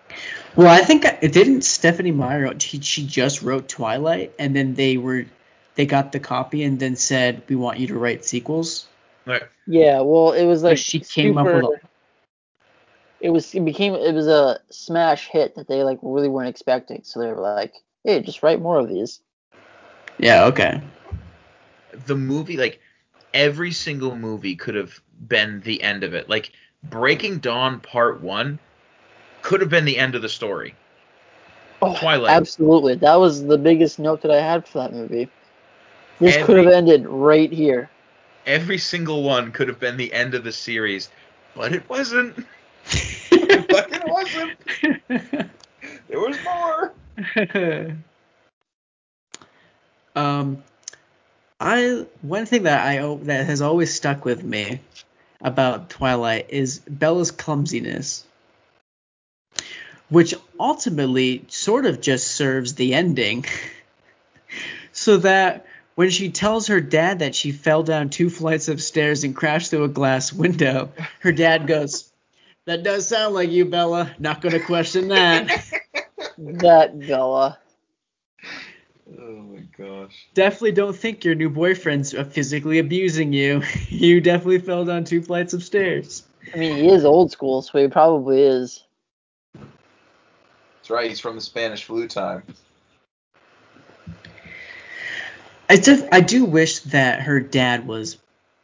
Well, I think it didn't Stephanie Meyer. She, she just wrote Twilight, and then they were they got the copy and then said we want you to write sequels. Like, Yeah, well, it was like she came up with a- It was it became it was a smash hit that they like really weren't expecting. So they were like, "Hey, just write more of these." Yeah. Okay. the movie like every single movie could have been the end of it. Like Breaking Dawn Part 1 could have been the end of the story. Oh, Twilight. Absolutely, that was the biggest note that I had for that movie. This Every- could have ended right here. Every single one could have been the end of the series, but it wasn't. *laughs* *laughs* but it wasn't. *laughs* There was more. um, I one thing that I that has always stuck with me about Twilight is Bella's clumsiness, which ultimately sort of just serves the ending, so that when she tells her dad that she fell down two flights of stairs and crashed through a glass window, her dad goes, "That does sound like you, Bella. Not gonna question that." *laughs* That Bella. Oh my gosh. definitely don't think your new boyfriend's uh, physically abusing you. *laughs* You definitely fell down two flights of stairs. I mean, he is old school, so he probably is. That's right, he's from the Spanish flu time. I def- I do wish that her dad was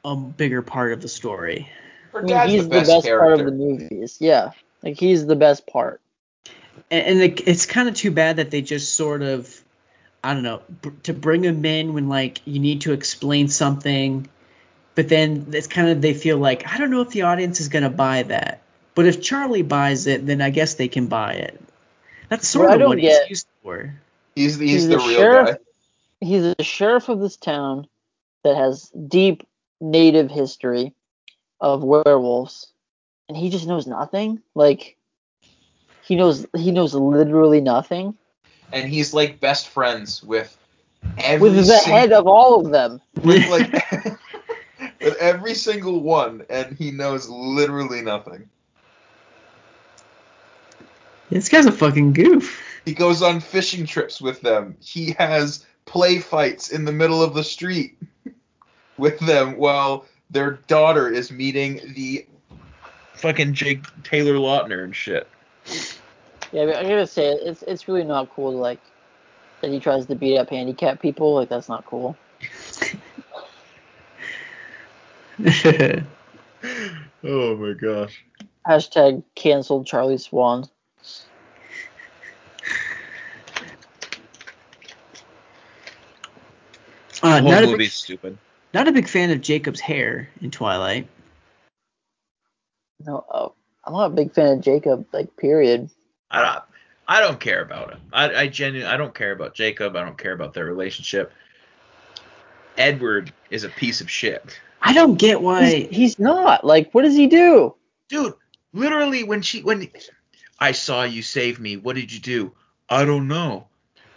a bigger part of the story. Her I mean, dad's he's the best, part of the movies. Yeah, like he's the best part. And, and it, it's kind of too bad that they just sort of, I don't know, br- to bring him in when like you need to explain something, but then it's kind of they feel like I don't know if the audience is gonna buy that. But if Charlie buys it, then I guess they can buy it. That's sort Well, I of what get- he's used for. He's the, he's He's the a real sheriff. guy. He's the sheriff of this town that has deep native history of werewolves, and he just knows nothing. Like he knows he knows literally nothing. And he's like best friends with every With the sing- head of all of them. with *laughs* like *laughs* with every single one, and he knows literally nothing. This guy's a fucking goof. He goes on fishing trips with them. He has play fights in the middle of the street *laughs* with them while their daughter is meeting the fucking Jake Taylor Lautner and shit. Yeah, but I gotta say it's it's really not cool to like that he tries to beat up handicapped people. Like that's not cool. *laughs* *laughs* Oh my gosh. Hashtag canceled Charlie Swan. Uh, The whole not, a big, stupid. not a big fan of Jacob's hair in Twilight. No, uh, I'm not a big fan of Jacob. Like period. I don't, I don't care about him. I, I genuinely, I don't care about Jacob. I don't care about their relationship. Edward is a piece of shit. I don't get why. He's, he's not. Like what does he do? Dude, literally when she when I saw you save me, what did you do? I don't know.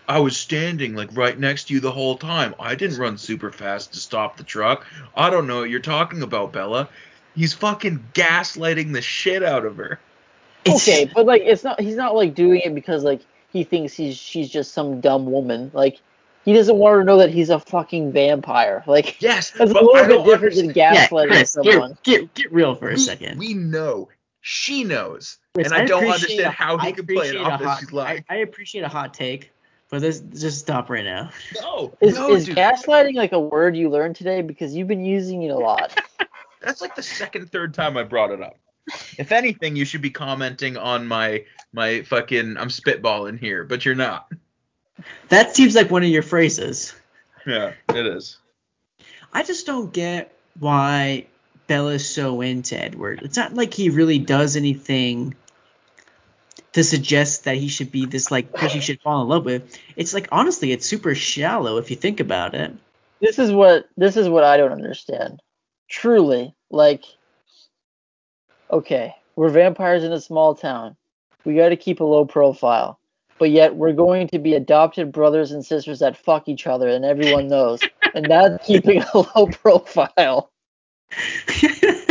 I was standing like right next to you the whole time. I didn't run super fast to stop the truck. I don't know what you're talking about, Bella. He's fucking gaslighting the shit out of her. Okay, but like it's not. He's not like doing it because like he thinks he's she's just some dumb woman. Like he doesn't want her to know that he's a fucking vampire. Like Yes, that's a little I bit don't different than Yeah, gaslighting Chris, someone. get, get, get real for a second. we know. She knows. Chris, and I, don't understand a- how he I can play it off a as she's lying. I, I appreciate a hot take, but this just stop right now. *laughs* no, Is, no, is gaslighting like a word you learned today? Because you've been using it a lot. *laughs* That's like the second, third time I brought it up. If anything, you should be commenting on my my fucking I'm spitballing here, but you're not. That seems like one of your phrases. Yeah, it is. I just don't get why Bella's so into Edward. It's not like he really does anything to suggest that he should be this like person you should fall in love with. It's like honestly, it's super shallow if you think about it. this is what this is what I don't understand. Truly, like, okay, we're vampires in a small town. We got to keep a low profile, but yet we're going to be adopted brothers and sisters that fuck each other, and everyone knows, and that's keeping a low profile. *laughs*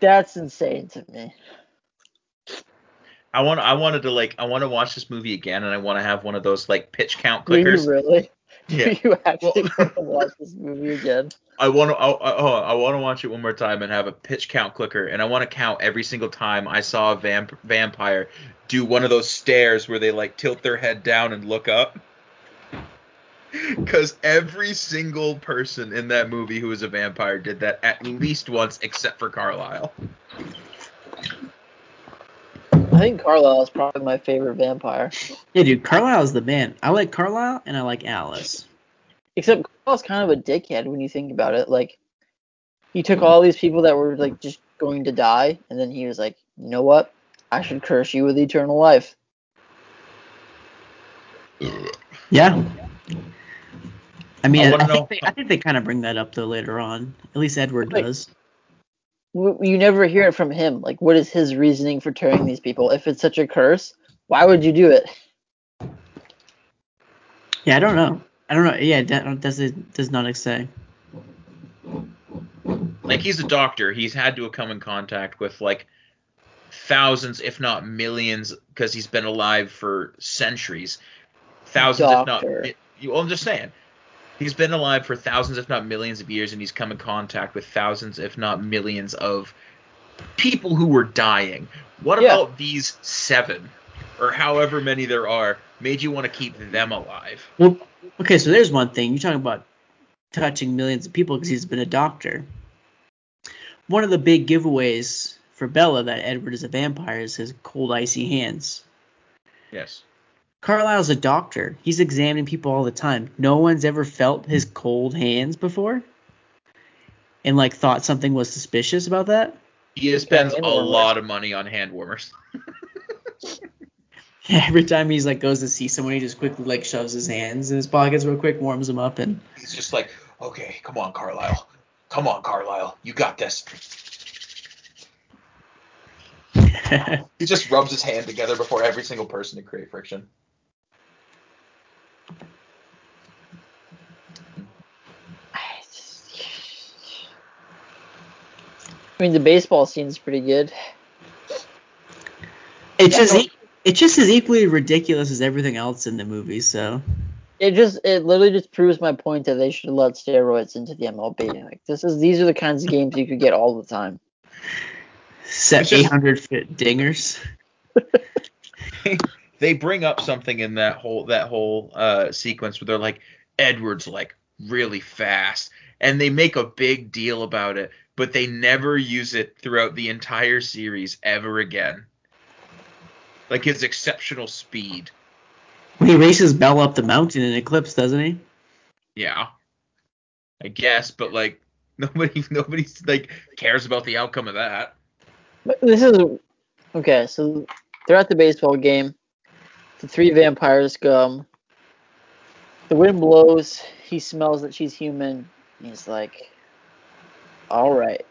That's insane to me. I want I wanted to like I want to watch this movie again, and I want to have one of those like pitch count Do you clickers. really? *laughs* Yeah. Do *laughs* you actually Well- want to *laughs* watch this movie again? I want to I, I, oh, I want to watch it one more time and have a pitch count clicker, and I want to count every single time I saw a vamp- vampire do one of those stares where they like tilt their head down and look up. *laughs* Because every single person in that movie who was a vampire did that at least once, except for Carlisle. I think Carlisle is probably my favorite vampire. yeah, dude, Carlisle's the man. I like Carlisle and I like Alice. Except Carlisle's kind of a dickhead when you think about it. Like, he took all these people that were like just going to die, and then he was like, you know what? I should curse you with eternal life. Yeah. I mean, I I, think know- they, I think they kind of bring that up though later on. At least Edward Wait. does. You never hear it from him. Like, what is his reasoning for turning these people? If it's such a curse, why would you do it? Yeah, I don't know. I don't know. Yeah, that does it does not say. Like he's a doctor, he's had to have come in contact with like thousands, if not millions, because he's been alive for centuries. Thousands, if not. Doctor. mi- You, well, I'm just saying. He's been alive for thousands, if not millions of years, and he's come in contact with thousands, if not millions, of people who were dying. What Yeah. about these seven, or however many there are, made you want to keep them alive? Well, okay, so there's one thing. You're talking about touching millions of people because he's been a doctor. One of the big giveaways for Bella that Edward is a vampire is his cold, icy hands. Yes. Carlisle's a doctor. He's examining people all the time. No one's ever felt his hmm. cold hands before and like thought something was suspicious about that. He spends a lot of money on hand warmers. *laughs* Every time he's like goes to see someone, he just quickly like shoves his hands in his pockets real quick, warms them up, and He's just like, okay, come on, Carlisle. Come on, Carlisle. You got this. *laughs* He just rubs his hand together before every single person to create friction. I mean, the baseball scene's pretty good. it's just e- it's just as equally ridiculous as everything else in the movie. So It just, it literally just proves my point that they should let steroids into the MLB. Like, this is, these are the kinds of games you could get all the time. set 800 foot dingers. *laughs* they bring up something in that whole that whole uh, sequence where they're like Edward's like really fast, and they make a big deal about it, but they never use it throughout the entire series ever again. Like his exceptional speed. When he races Belle up the mountain in Eclipse, doesn't he? Yeah. I guess, but like *laughs* nobody nobody like cares about the outcome of that. But this is okay. So they're at the baseball game. The three vampires come. The wind blows. He smells that she's human. He's like, "All right,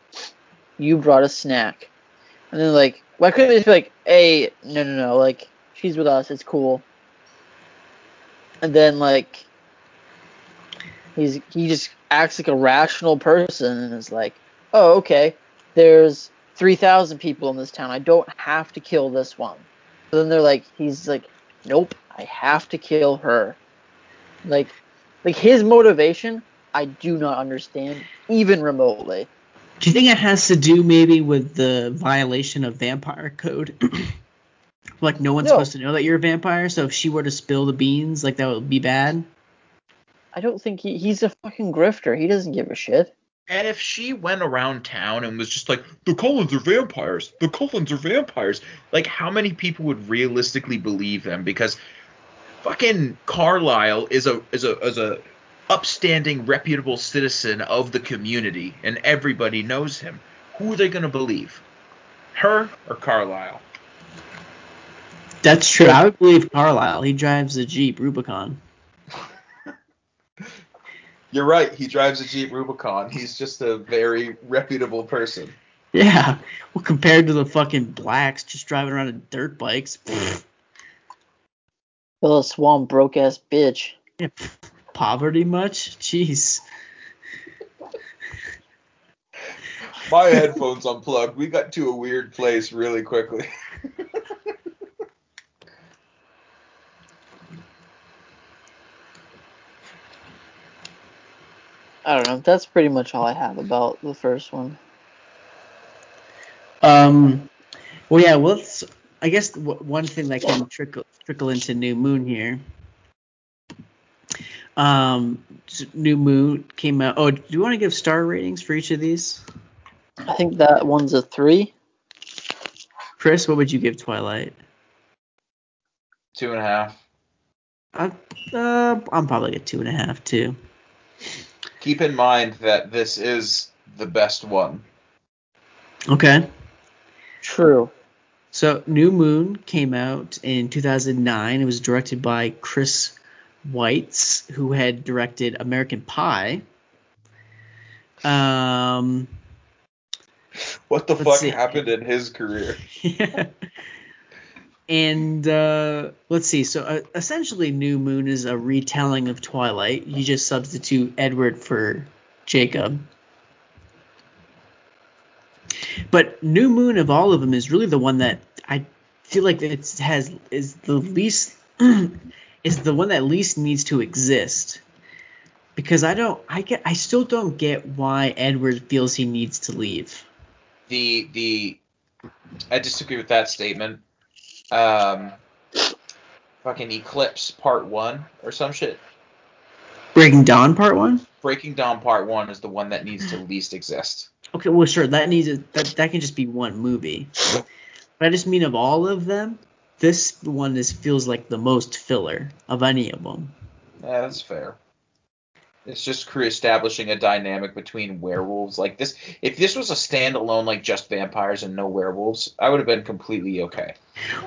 you brought a snack." And then like, why couldn't they just be like, "Hey, no, no, no, like she's with us. It's cool." And then like, he's he just acts like a rational person and is like, "Oh, okay. There's 3,000 people in this town. I don't have to kill this one." So then they're like, he's like, "Nope, I have to kill her." Like, like his motivation, I do not understand even remotely. Do you think it has to do maybe with the violation of vampire code? *clears throat* like no one's No. supposed to know that you're a vampire, so if she were to spill the beans, like that would be bad. I don't think he, he's a fucking grifter. He doesn't give a shit. And if she went around town and was just like, the Cullens are vampires, the Cullens are vampires, like how many people would realistically believe them? Because fucking Carlisle is a is a is a upstanding, reputable citizen of the community, and everybody knows him. Who are they gonna believe? Her or Carlisle? That's true. I would believe Carlisle. He drives a Jeep Rubicon. You're right. He drives a Jeep Rubicon. He's just a very reputable person. Yeah. Well, compared to the fucking blacks just driving around on dirt bikes. pfft, *laughs* Little Swan broke ass bitch. yeah, pfft, poverty much? Jeez. My headphones unplugged. We got to a weird place really quickly. *laughs* I don't know. That's pretty much all I have about the first one. Um. Well, yeah. Well, let's, I guess w- one thing that can trickle trickle into New Moon here. Um, New Moon came out. Oh, do you want to give star ratings for each of these? I think that one's a three. Chris, what would you give Twilight? Two and a half. Uh, uh, I'm probably a two and a half too. Keep in mind that this is the best one. Okay. True. So New Moon came out in 2009. It was directed by Chris Weitz, who had directed American Pie. Um, What the fuck see. happened in his career? *laughs* and uh, let's see. So uh, essentially, New Moon is a retelling of Twilight. You just substitute Edward for Jacob. But New Moon of all of them is really the one that I feel like it has is the least *clears throat* is the one that least needs to exist. Because I don't I get I still don't get why Edward feels he needs to leave. The the I disagree with that statement. Um, fucking Eclipse Part One or some shit. Breaking Dawn Part One. Breaking Dawn Part One is the one that needs to least exist. Okay, well, sure, that needs a, that that can just be one movie. But I just mean of all of them, this one is feels like the most filler of any of them. Yeah, that's fair. It's just cre- establishing a dynamic between werewolves. Like this, if this was a standalone, like just vampires and no werewolves, I would have been completely okay.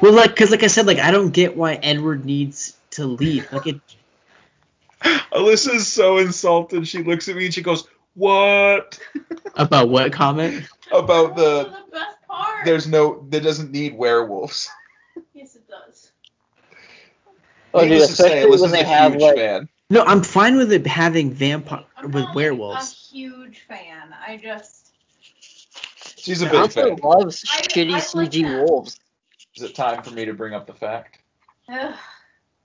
Well, like, cause like I said, like I don't get why Edward needs to leave. Like it, *laughs* Alyssa is so insulted. She looks at me and she goes, "What *laughs* about what comment? about the? the best part. There's no. There doesn't need werewolves." Yes, it does. Oh, dude, Needless to say, especially when they have huge like fan. No, I'm fine with it having vampire with werewolves. I'm with not werewolves. a huge fan. I just She's a big Alpha fan. loves I- shitty I like CG that. wolves. Is it time for me to bring up the fact? ugh,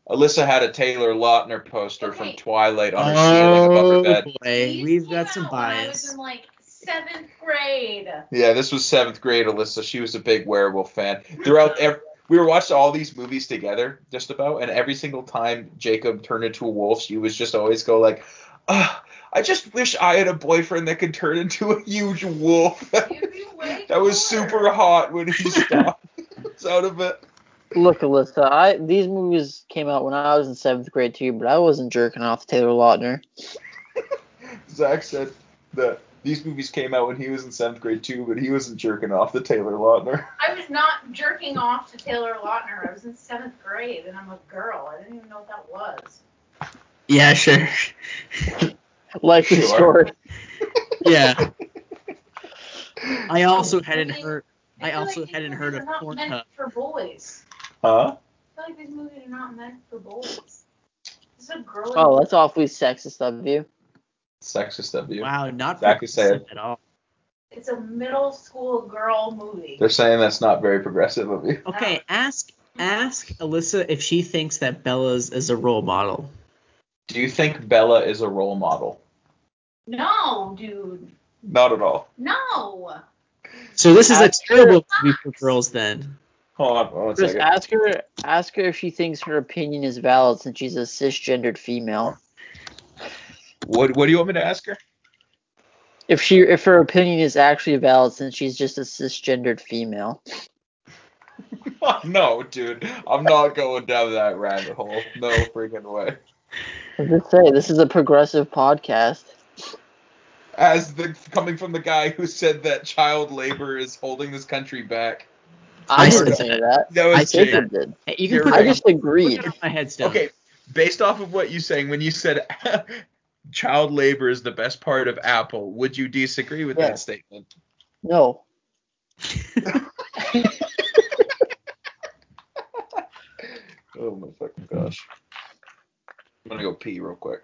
Alyssa had a Taylor Lautner poster from Twilight on her oh, ceiling above her Oh bed. boy, we've got some bias. when I was in like seventh grade. Yeah, this was seventh grade Alyssa. She was a big werewolf fan. Throughout ev- we were watching all these movies together, just about, and every single time Jacob turned into a wolf, she was just always go like, "Ah, I just wish I had a boyfriend that could turn into a huge wolf." *laughs* You'd be way that was cooler. super hot when he *laughs* stopped. It's out of it. Look, Alyssa, I these movies came out when I was in seventh grade too, but I wasn't jerking off to Taylor Lautner. Zach said that these movies came out when he was in seventh grade too, but he wasn't jerking off to Taylor Lautner. *laughs* I was not jerking off to Taylor Lautner. I was in seventh grade and I'm a girl. I didn't even know what that was. Yeah, sure. *laughs* Like the Sure. story. *laughs* Yeah. I oh, also hadn't heard. I feel also like hadn't heard of are not Pornhub. meant for boys. Huh? I feel like these movies are not meant for boys. This is a girly. Oh, that's awfully sexist of you. Sexist of you. Wow, not Zach is saying- progressive at all. It's a middle school girl movie. They're saying that's not very progressive of you. Okay, ask ask Alyssa if she thinks that Bella's is a role model. Do you think Bella is a role model? No, dude. Not at all. No. So this is a Ask her- terrible movie for girls then. Hold on one Chris, second. ask her ask her if she thinks her opinion is valid since she's a cisgendered female. What What do you want me to ask her? If she if her opinion is actually valid since she's just a cisgendered female. *laughs* no, dude. I'm not going down that rabbit hole. No freaking way. I just say this is a progressive podcast. As the coming from the guy who said that child labor is holding this country back. I, I didn't say that. That was I said Jacob did. Hey, you can You're put, right. I just put agreed. it on my headstone. Okay, based off of what you saying, when you said child labor is the best part of Apple, would you disagree with Yeah. that statement? No. *laughs* Oh my fucking gosh. I'm gonna go pee real quick.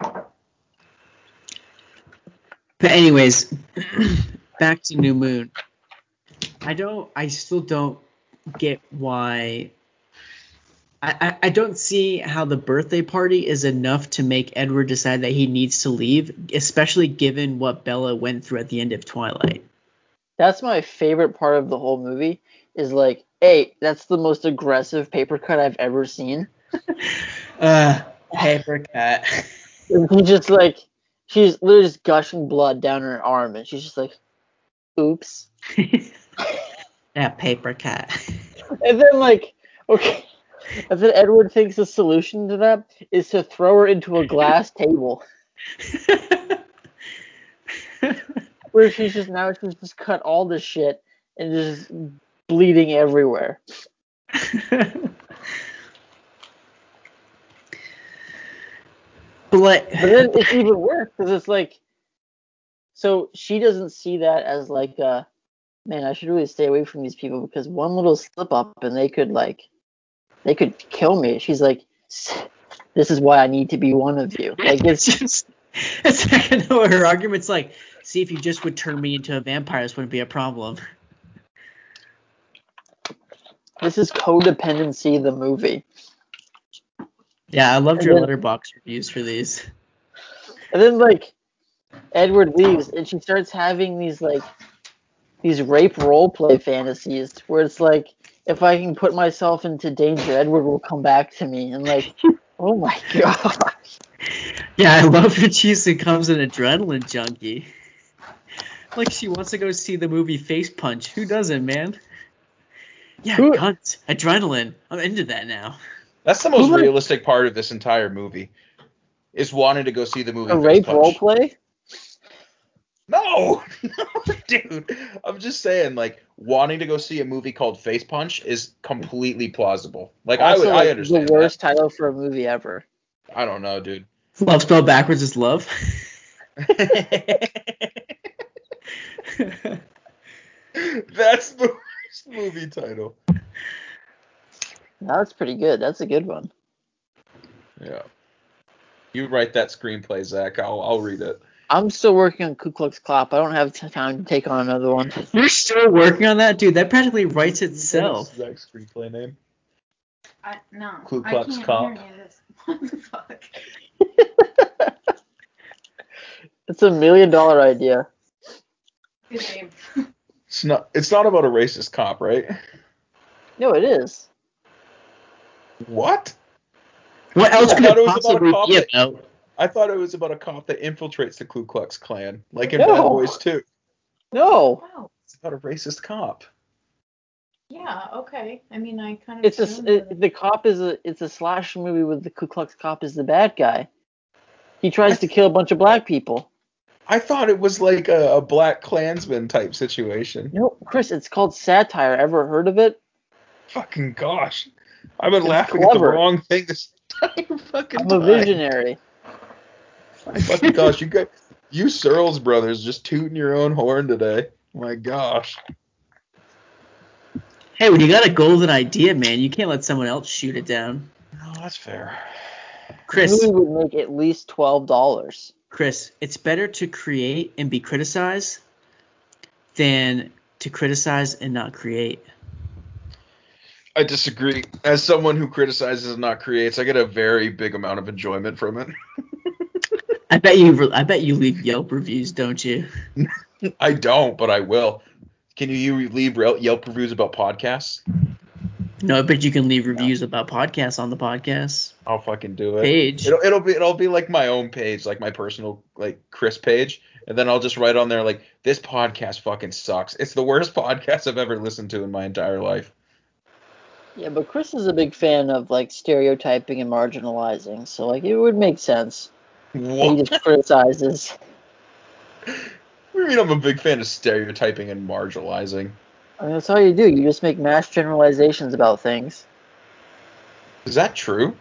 But anyways, *clears throat* back to New Moon. I don't. I still don't get why. I, I, don't see how the birthday party is enough to make Edward decide that he needs to leave, especially given what Bella went through at the end of Twilight. That's my favorite part of the whole movie. Is like, hey, that's the most aggressive paper cut I've ever seen. *laughs* Uh, paper cut. *laughs* He just like, she's literally just gushing blood down her arm, and she's just like, oops. *laughs* that paper cut. And then like, okay. And then Edward thinks the solution to that is to throw her into a glass *laughs* table *laughs* where she's just now she's just cut all this shit and just bleeding everywhere. but But then it's even worse because it's like, so she doesn't see that as like, uh, man, I should really stay away from these people because one little slip up and they could like, they could kill me. She's like, this is why I need to be one of you. Like it's *laughs* just it's like no, her argument's like, see if you just would turn me into a vampire, this wouldn't be a problem. this is codependency the movie. Yeah, I loved And your then- Letterboxd reviews for these. And then like Edward leaves and she starts having these like these rape role play fantasies where it's like if I can put myself into danger, Edward will come back to me and like *laughs* oh my god. Yeah, I love that she's becomes an adrenaline junkie. Like she wants to go see the movie Face Punch. Who doesn't, man? Yeah, Who- guns, adrenaline. I'm into that now. That's the most Who would- realistic part of this entire movie. Is wanting to go see the movie. A Face rape Punch. role play? No, no, *laughs* dude. I'm just saying, like, wanting to go see a movie called Face Punch is completely plausible. Like, I Also, would, I like, understand. the worst title for a movie ever. I don't know, dude. Love spelled backwards is love. *laughs* *laughs* That's the worst movie title. That's pretty good. That's a good one. Yeah. You write that screenplay, Zach. I'll, I'll read it. I'm still working on Ku Klux Klop. I don't have time to take on another one. *laughs* You're still working on that, dude. That practically writes itself. Zach's screenplay name. I, no. Ku Klux can't Klan. hear any of this. *laughs* What the fuck? *laughs* It's a million dollar idea. Good name. It's not. It's not about a racist cop, right? No, it is. What? What else could it it was about a possibly be about? I thought it was about a cop that infiltrates the Ku Klux Klan, like in No. Bad Boys 2. No, Wow. It's about a racist cop. Yeah. Okay. I mean, I kind of. it's a it, the cop is a it's a slash movie with the Ku Klux cop is the bad guy. He tries to kill a bunch of black people. I thought it was like a, a black Klansman type situation. No, Chris, it's called satire. Ever heard of it? Fucking gosh. I've been It's laughing at the wrong thing this *laughs* entire fucking I'm a visionary. My fucking gosh, you got you Searles brothers just tooting your own horn today. My gosh. Hey, when you got a golden idea, man, you can't let someone else shoot it down. No, that's fair. Chris, This movie would make at least twelve dollars. Chris, it's better to create and be criticized than to criticize and not create. I disagree. As someone who criticizes and not creates, I get a very big amount of enjoyment from it. *laughs* I bet you. I bet you leave Yelp reviews, don't you? *laughs* I don't, but I will. Can you leave Yelp reviews about podcasts? No, I bet you can leave reviews about podcasts on the podcast I'll fucking do it. page. It'll, it'll be it'll be like my own page, like my personal like Chris page, and then I'll just write on there like this podcast fucking sucks. It's the worst *laughs* podcast I've ever listened to in my entire life. Yeah, but Chris is a big fan of like stereotyping and marginalizing, so like it would make sense. That He just criticizes. What do you mean I'm a big fan of stereotyping and marginalizing? I mean, that's all you do. You just make mass generalizations about things. Is that true?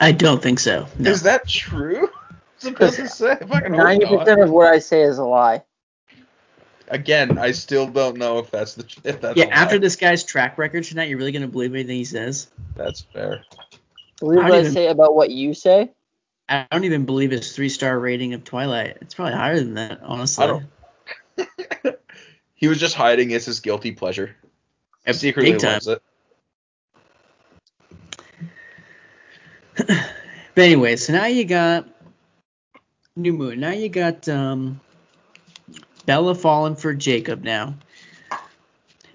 I don't think so. No. Is that true? I'm supposed say. Ninety percent of what I say is a lie. Again, I still don't know if that's the if that's yeah, a after lie. this guy's track record tonight, you're really gonna believe anything he says? That's fair. Believe I what don't I say about what you say. I don't even believe his three star rating of Twilight. It's probably higher than that, honestly. I don't- *laughs* He was just hiding as his guilty pleasure. Big Secretly loves it. *clears throat* But anyway, so now you got New Moon. Now you got um, Bella falling for Jacob now.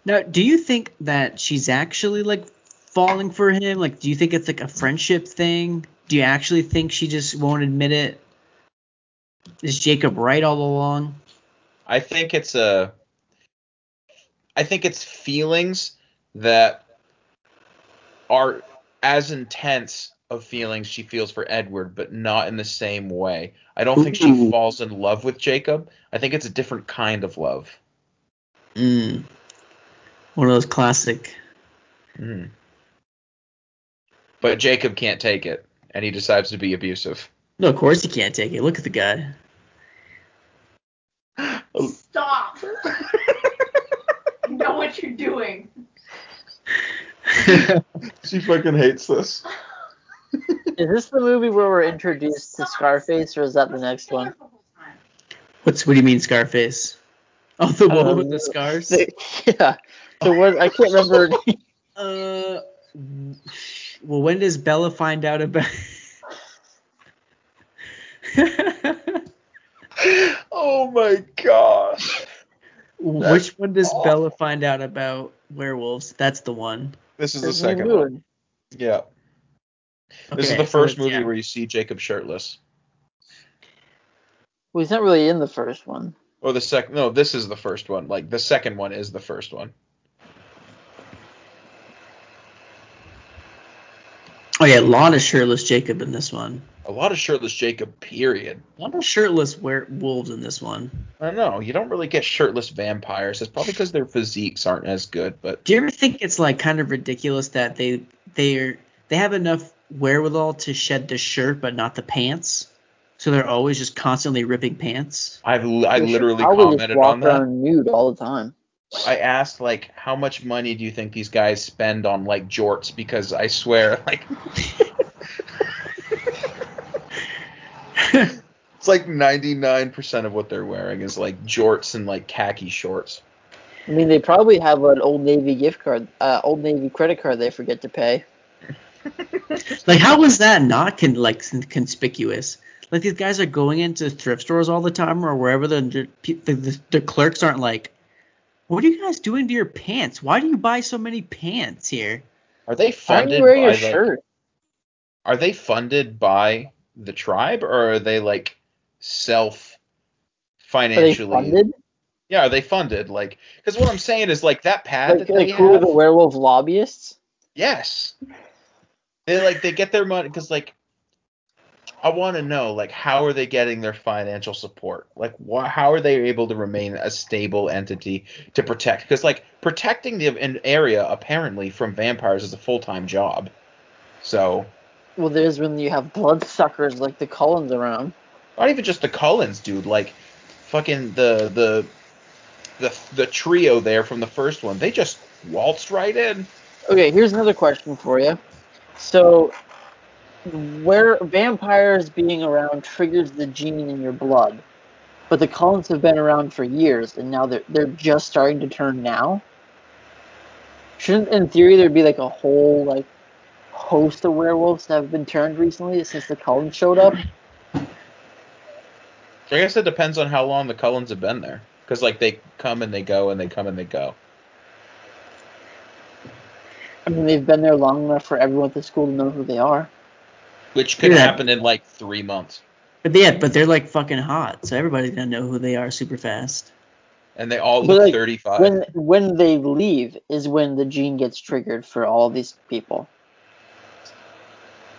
Now, do you think that she's actually like falling for him? Like, do you think it's like a friendship thing? Do you actually think she just won't admit it? Is Jacob right all along? I think it's a. I think it's feelings that are as intense of feelings she feels for Edward, but not in the same way. I don't think she falls in love with Jacob. I think it's a different kind of love. Mm. One of those classic. Mhm. But Jacob can't take it, and he decides to be abusive. No, of course he can't take it. Look at the guy. Stop. *laughs* you know what you're doing. *laughs* she fucking hates this. *laughs* Is this the movie where we're introduced to Scarface, or is that the next one? What's what do you mean Scarface? Oh, the one Um, with the scars. yeah. So what? I can't remember. Uh, well, when does Bella find out about? *laughs* oh my gosh. Which one does awful. Bella find out about werewolves? That's the one. This is the There's New second one. Moon. Yeah. This is the first it's- movie yeah. where you see Jacob shirtless. Well, he's not really in the first one. Or the second. No, this is the first one. Like the second one is the first one. Oh yeah, a lot of shirtless Jacob in this one. A lot of shirtless Jacob. Period. A lot of shirtless werewolves in this one. I don't know. You don't really get shirtless vampires. It's probably because their physiques aren't as good. But Do you ever think it's like kind of ridiculous that they they're they have enough wherewithal to shed the shirt but not the pants? So they're always just constantly ripping pants. I've I They should literally probably just commented walk on that. around nude all the time. I asked like, how much money do you think these guys spend on like jorts? Because I swear, *laughs* like, it's like 99% of what they're wearing is like jorts and like khaki shorts. I mean, they probably have an Old Navy gift card, uh, Old Navy credit card they forget to pay. *laughs* Like how was that not con- like con- conspicuous? Like these guys are going into thrift stores all the time or wherever the the, the the clerks aren't like, what are you guys doing to your pants? Why do you buy so many pants here? Are they Why are funded you wearing by your like, shirt? Are they funded by the tribe or are they like self Are they financially? funded? Yeah, are they funded? Like, because what I'm saying is like that pad Like, that like they who are the werewolf lobbyists? Yes. They like they get their money because like I want to know like how are they getting their financial support? Like wh- how are they able to remain a stable entity to protect? Because like protecting the an area apparently from vampires is a full time job. So Well, there's when you have bloodsuckers like the Cullens around. not even just the Cullens, dude. Like fucking the the the the trio there from the first one. They just waltzed right in. Okay, here's another question for you. So, where vampires being around triggers the gene in your blood, but the Cullens have been around for years, and now they're they're just starting to turn now. Shouldn't, in theory, there be like a whole like host of werewolves that have been turned recently since the Cullens showed up? I guess it depends on how long the Cullens have been there. Because like they come and they go and they come and they go. I mean, they've been there long enough for everyone at the school to know who they are. Which could Yeah. happen in like three months. But yeah, but they're like fucking hot, so everybody's gonna know who they are super fast. And they all But, look like, 35. When when they leave is when the gene gets triggered for all these people.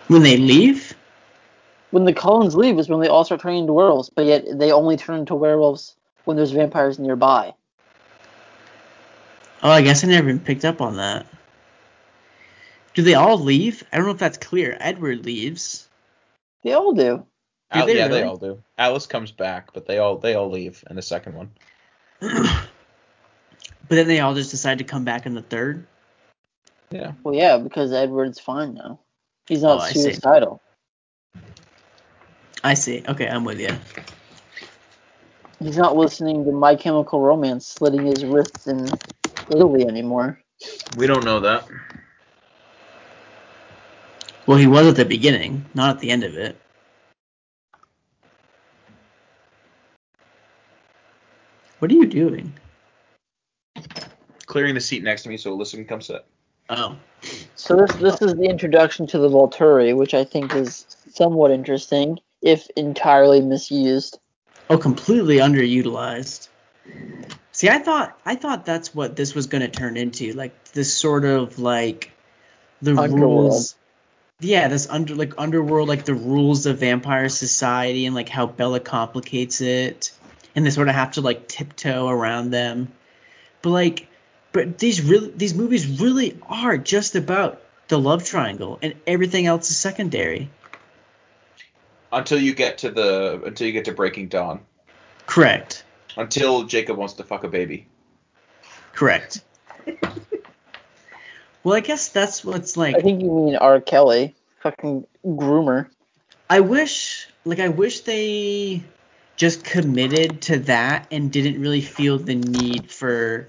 When they leave, When the Cullens leave is when they all start turning into werewolves, but yet they only turn into werewolves when there's vampires nearby. oh, I guess I never even picked up on that. Do they all leave? I don't know if that's clear. Edward leaves. They all do. Al- they yeah, they all do. Alice comes back, but they all they all leave in the second one. *clears throat* But then they all just decide to come back in the third. Yeah. Well, yeah, because Edward's fine now. He's not Oh, I see. suicidal. I see. Okay, I'm with you. He's not listening to My Chemical Romance slitting his wrists in Italy anymore. We don't know that. Well, he was at the beginning, not at the end of it. What are you doing? Clearing the seat next to me so Alyssa can come sit. Oh. So this this is the introduction to the Volturi, which I think is somewhat interesting, if entirely misused. Oh, completely underutilized. See, I thought I thought that's what this was going to turn into, like this sort of like the Underworld. rules. Yeah, this under like underworld, like the rules of vampire society and like how Bella complicates it, and they sort of have to like tiptoe around them. But like, but these really these movies really are just about the love triangle, and everything else is secondary. Until you get to the until you get to Breaking Dawn. Correct. Until Jacob wants to fuck a baby. Correct. *laughs* well, I guess that's what's like. I think you mean R. Kelly, fucking groomer. I wish, like, I wish they just committed to that and didn't really feel the need for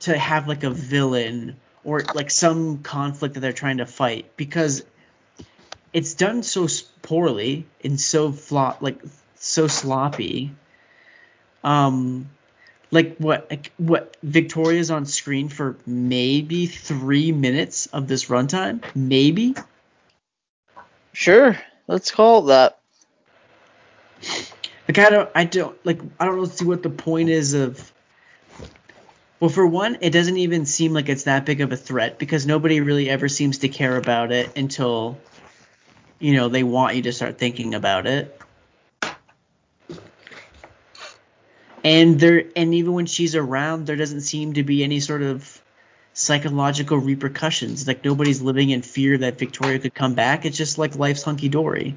to have like a villain or like some conflict that they're trying to fight because it's done so poorly and so flop like so sloppy. Um, like what like what Victoria's on screen for maybe three minutes of this runtime, maybe. Sure, let's call it that. Like I don't, I don't like, I don't see what the point is of. Well, for one, it doesn't even seem like it's that big of a threat because nobody really ever seems to care about it until, you know, they want you to start thinking about it. And there, and even when she's around, there doesn't seem to be any sort of psychological repercussions. Like nobody's living in fear that Victoria could come back. It's just like life's hunky dory.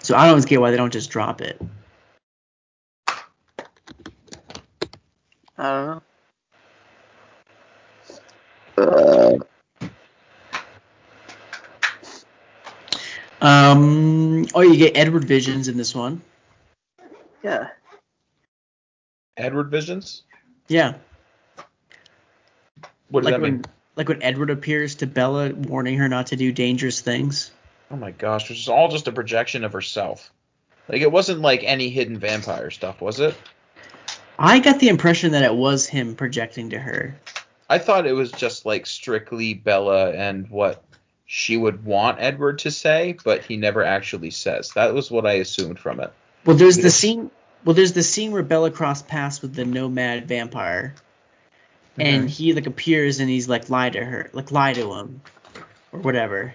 So I don't always get why they don't just drop it. I don't know. Uh, Um. Oh, you get Edward Visions in this one. yeah. Edward Visions? Yeah. What does like that when mean? like when Edward appears to Bella, warning her not to do dangerous things. Oh my gosh, this is all just a projection of herself. Like it wasn't like any hidden vampire stuff, was it? I got the impression that it was him projecting to her. I thought it was just like strictly Bella and what she would want Edward to say, but he never actually says. That was what I assumed from it. Well, there's the scene. Well, there's the scene where Bella crossed paths with the nomad vampire, and Mhm. he like appears and he's like lie to her, like lie to him, or whatever.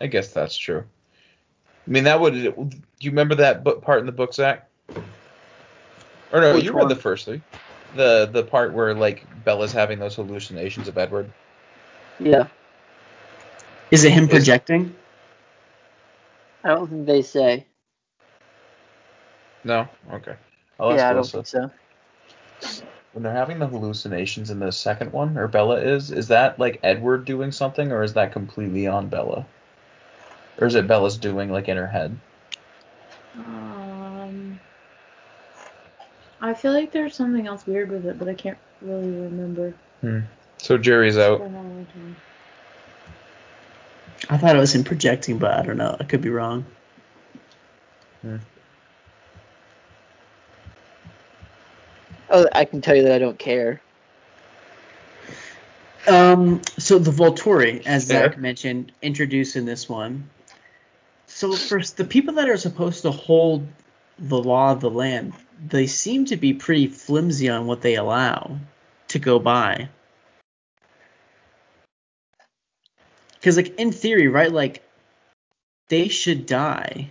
I guess that's true. I mean, that would. Do you remember that book part in the book, Zach? Or no, Which you read one? the first three. The the part where like Bella's having those hallucinations of Edward. Yeah. Is it him projecting? I don't think they say. No, okay. I'll ask yeah, I don't Melissa. think so. When they're having the hallucinations in the second one, or Bella is, is that like Edward doing something, or is that completely on Bella? Or is it Bella's doing like in her head? Um, I feel like there's something else weird with it, but I can't really remember. Hmm. So Jerry's It's out. been a long time. I thought it was him projecting, but I don't know. I could be wrong. Oh, I can tell you that I don't care. Um, so the Volturi, as Zach Yeah. mentioned, introduced in this one. So first, the people that are supposed to hold the law of the land, they seem to be pretty flimsy on what they allow to go by. Because, like, in theory, right, like, they should die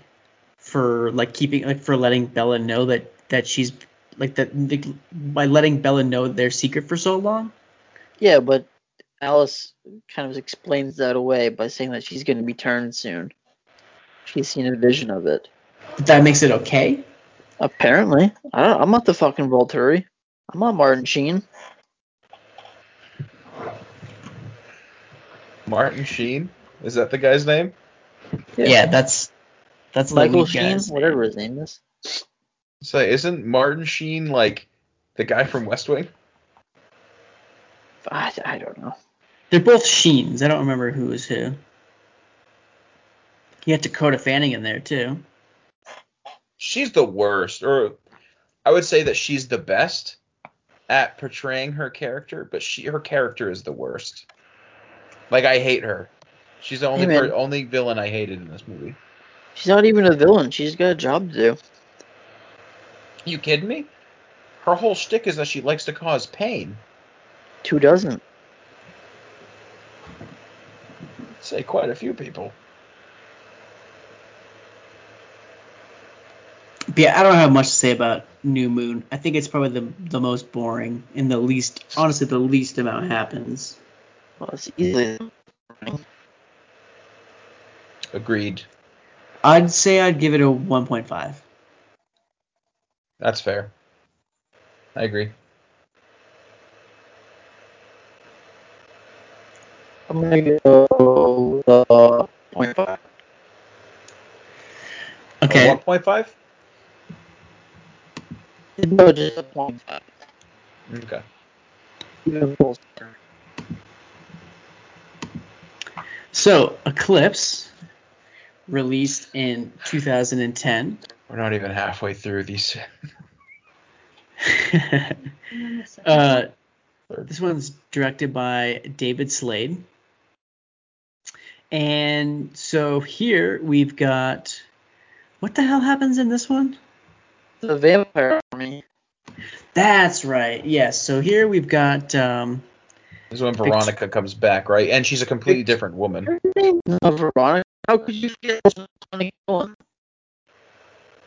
for like keeping, like, for letting Bella know that that she's like that by letting Bella know their secret for so long. Yeah, but Alice kind of explains that away by saying that she's going to be turned soon. She's seen a vision of it. That makes it okay. Apparently, I don't, I'm not the fucking Volturi. I'm not Martin Sheen. Martin Sheen? Is that the guy's name? Yeah, that's that's Michael lead Sheen, guy's whatever his name is. So isn't Martin Sheen like the guy from West Wing? I, I don't know. They're both Sheens. I don't remember who is who. You had Dakota Fanning in there too. She's the worst, or I would say that she's the best at portraying her character, but she her character is the worst. Like I hate her. She's the only Hey, per, only villain I hated in this movie. She's not even a villain. She's got a job to do. You kidding me? Her whole shtick is that she likes to cause pain. Who doesn't? Say quite a few people. But yeah, I don't have much to say about New Moon. I think it's probably the the most boring and the least honestly the least amount happens. Well, it's easily. Agreed. I'd say I'd give it a 1.5. That's fair. I agree. I'm gonna go uh, point five. Okay. One point five. No, just a point five. Okay. Even full star. So, Eclipse released in 2010. We're not even halfway through these. *laughs* uh, this one's directed by David Slade. And so here we've got. What the hell happens in this one? The vampire army. That's right. Yes. So here we've got. Um, This is when Veronica comes back, right? And she's a completely different woman. Her name's not uh, Veronica. How could you get one?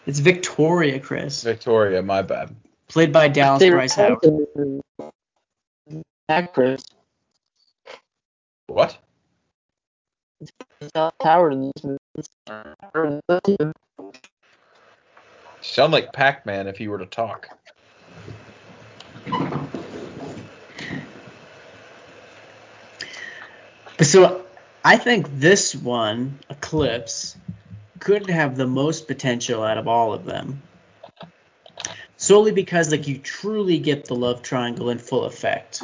it's Victoria, Chris, Victoria, my bad. played by Dallas They Bryce Howard. Actress. What? Dallas Howard in this movie. Her in the two. Sound like Pac-Man if he were to talk. But so I think this one, Eclipse, could have the most potential out of all of them. Solely because like you truly get the love triangle in full effect.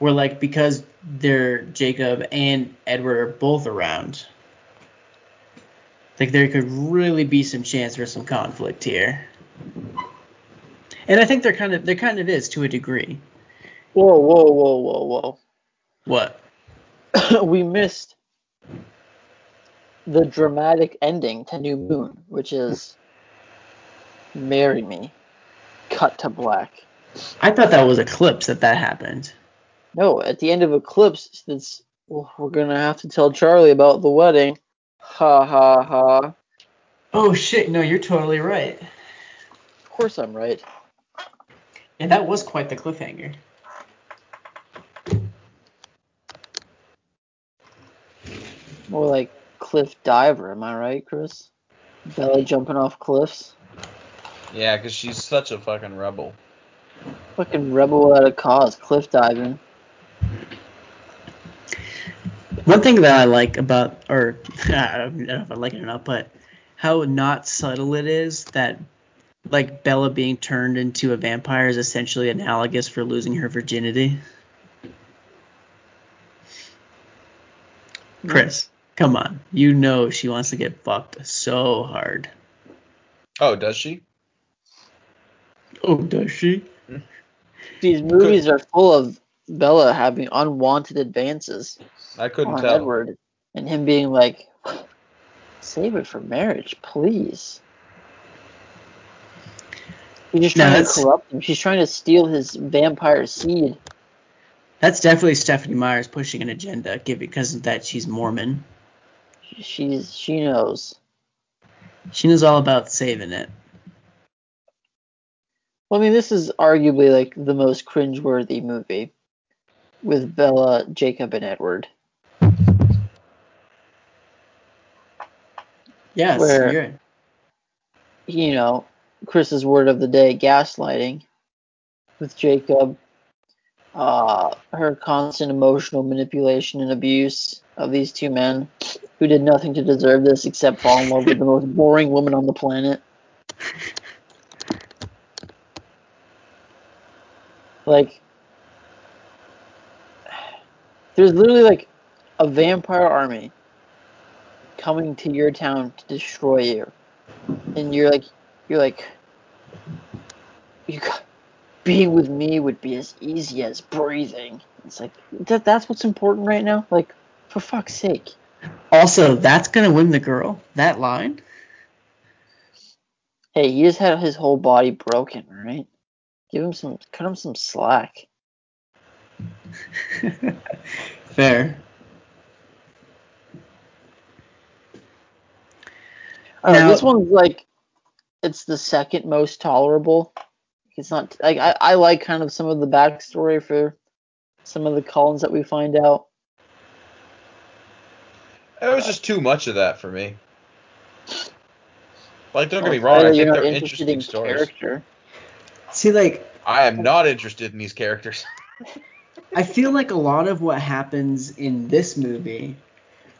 Where like because they're Jacob and Edward are both around. Like there could really be some chance for some conflict here. And I think there kind of there kind of is to a degree. Whoa, whoa, whoa, whoa, whoa. What? *coughs* we missed the dramatic ending to New Moon, which is Marry Me. Cut to black. I thought that was Eclipse that that happened. No, at the end of Eclipse, it's well, we're gonna have to tell Charlie about the wedding. Ha ha ha. Oh shit! No, you're totally right. Of course I'm right. And that was quite the cliffhanger. More like cliff diver, am I right, Chris? Bella jumping off cliffs. Yeah, because she's such a fucking rebel. Fucking rebel without a cause, cliff diving. One thing that I like about, or *laughs* I don't know if I like it or not, but how not subtle it is that, like Bella being turned into a vampire is essentially analogous for losing her virginity. Mm. Chris, come on, you know she wants to get fucked so hard. Oh, does she? Oh, does she? These movies are full of Bella having unwanted advances I couldn't on tell. Edward and him being like, save it for marriage, please. She's just No, trying to corrupt him. She's trying to steal his vampire seed. That's definitely Stephenie Meyers pushing an agenda, give because of that she's Mormon. She's she knows. She knows all about saving it. Well, I mean, this is arguably like the most cringeworthy movie with Bella, Jacob, and Edward. Yes, Where- you're You know, Chris's word of the day: gaslighting with Jacob. Uh, her constant emotional manipulation and abuse of these two men who did nothing to deserve this except fall in love with the most boring woman on the planet. Like, there's literally like a vampire army coming to your town to destroy you, and you're like, you're like, you got, being with me would be as easy as breathing. It's like that. That's what's important right now. Like, for fuck's sake. Also, that's gonna win the girl. That line. Hey, he just had his whole body broken, right? Give him some, cut him some slack. *laughs* Fair. Uh, now- this one's like, it's the second most tolerable. It's not like I, I like kind of some of the backstory for some of the Cullens that we find out. It was just too much of that for me. Like, don't get me oh, wrong, I think they're interesting in stories. character. See, like, I am not interested in these characters. *laughs* I feel like a lot of what happens in this movie,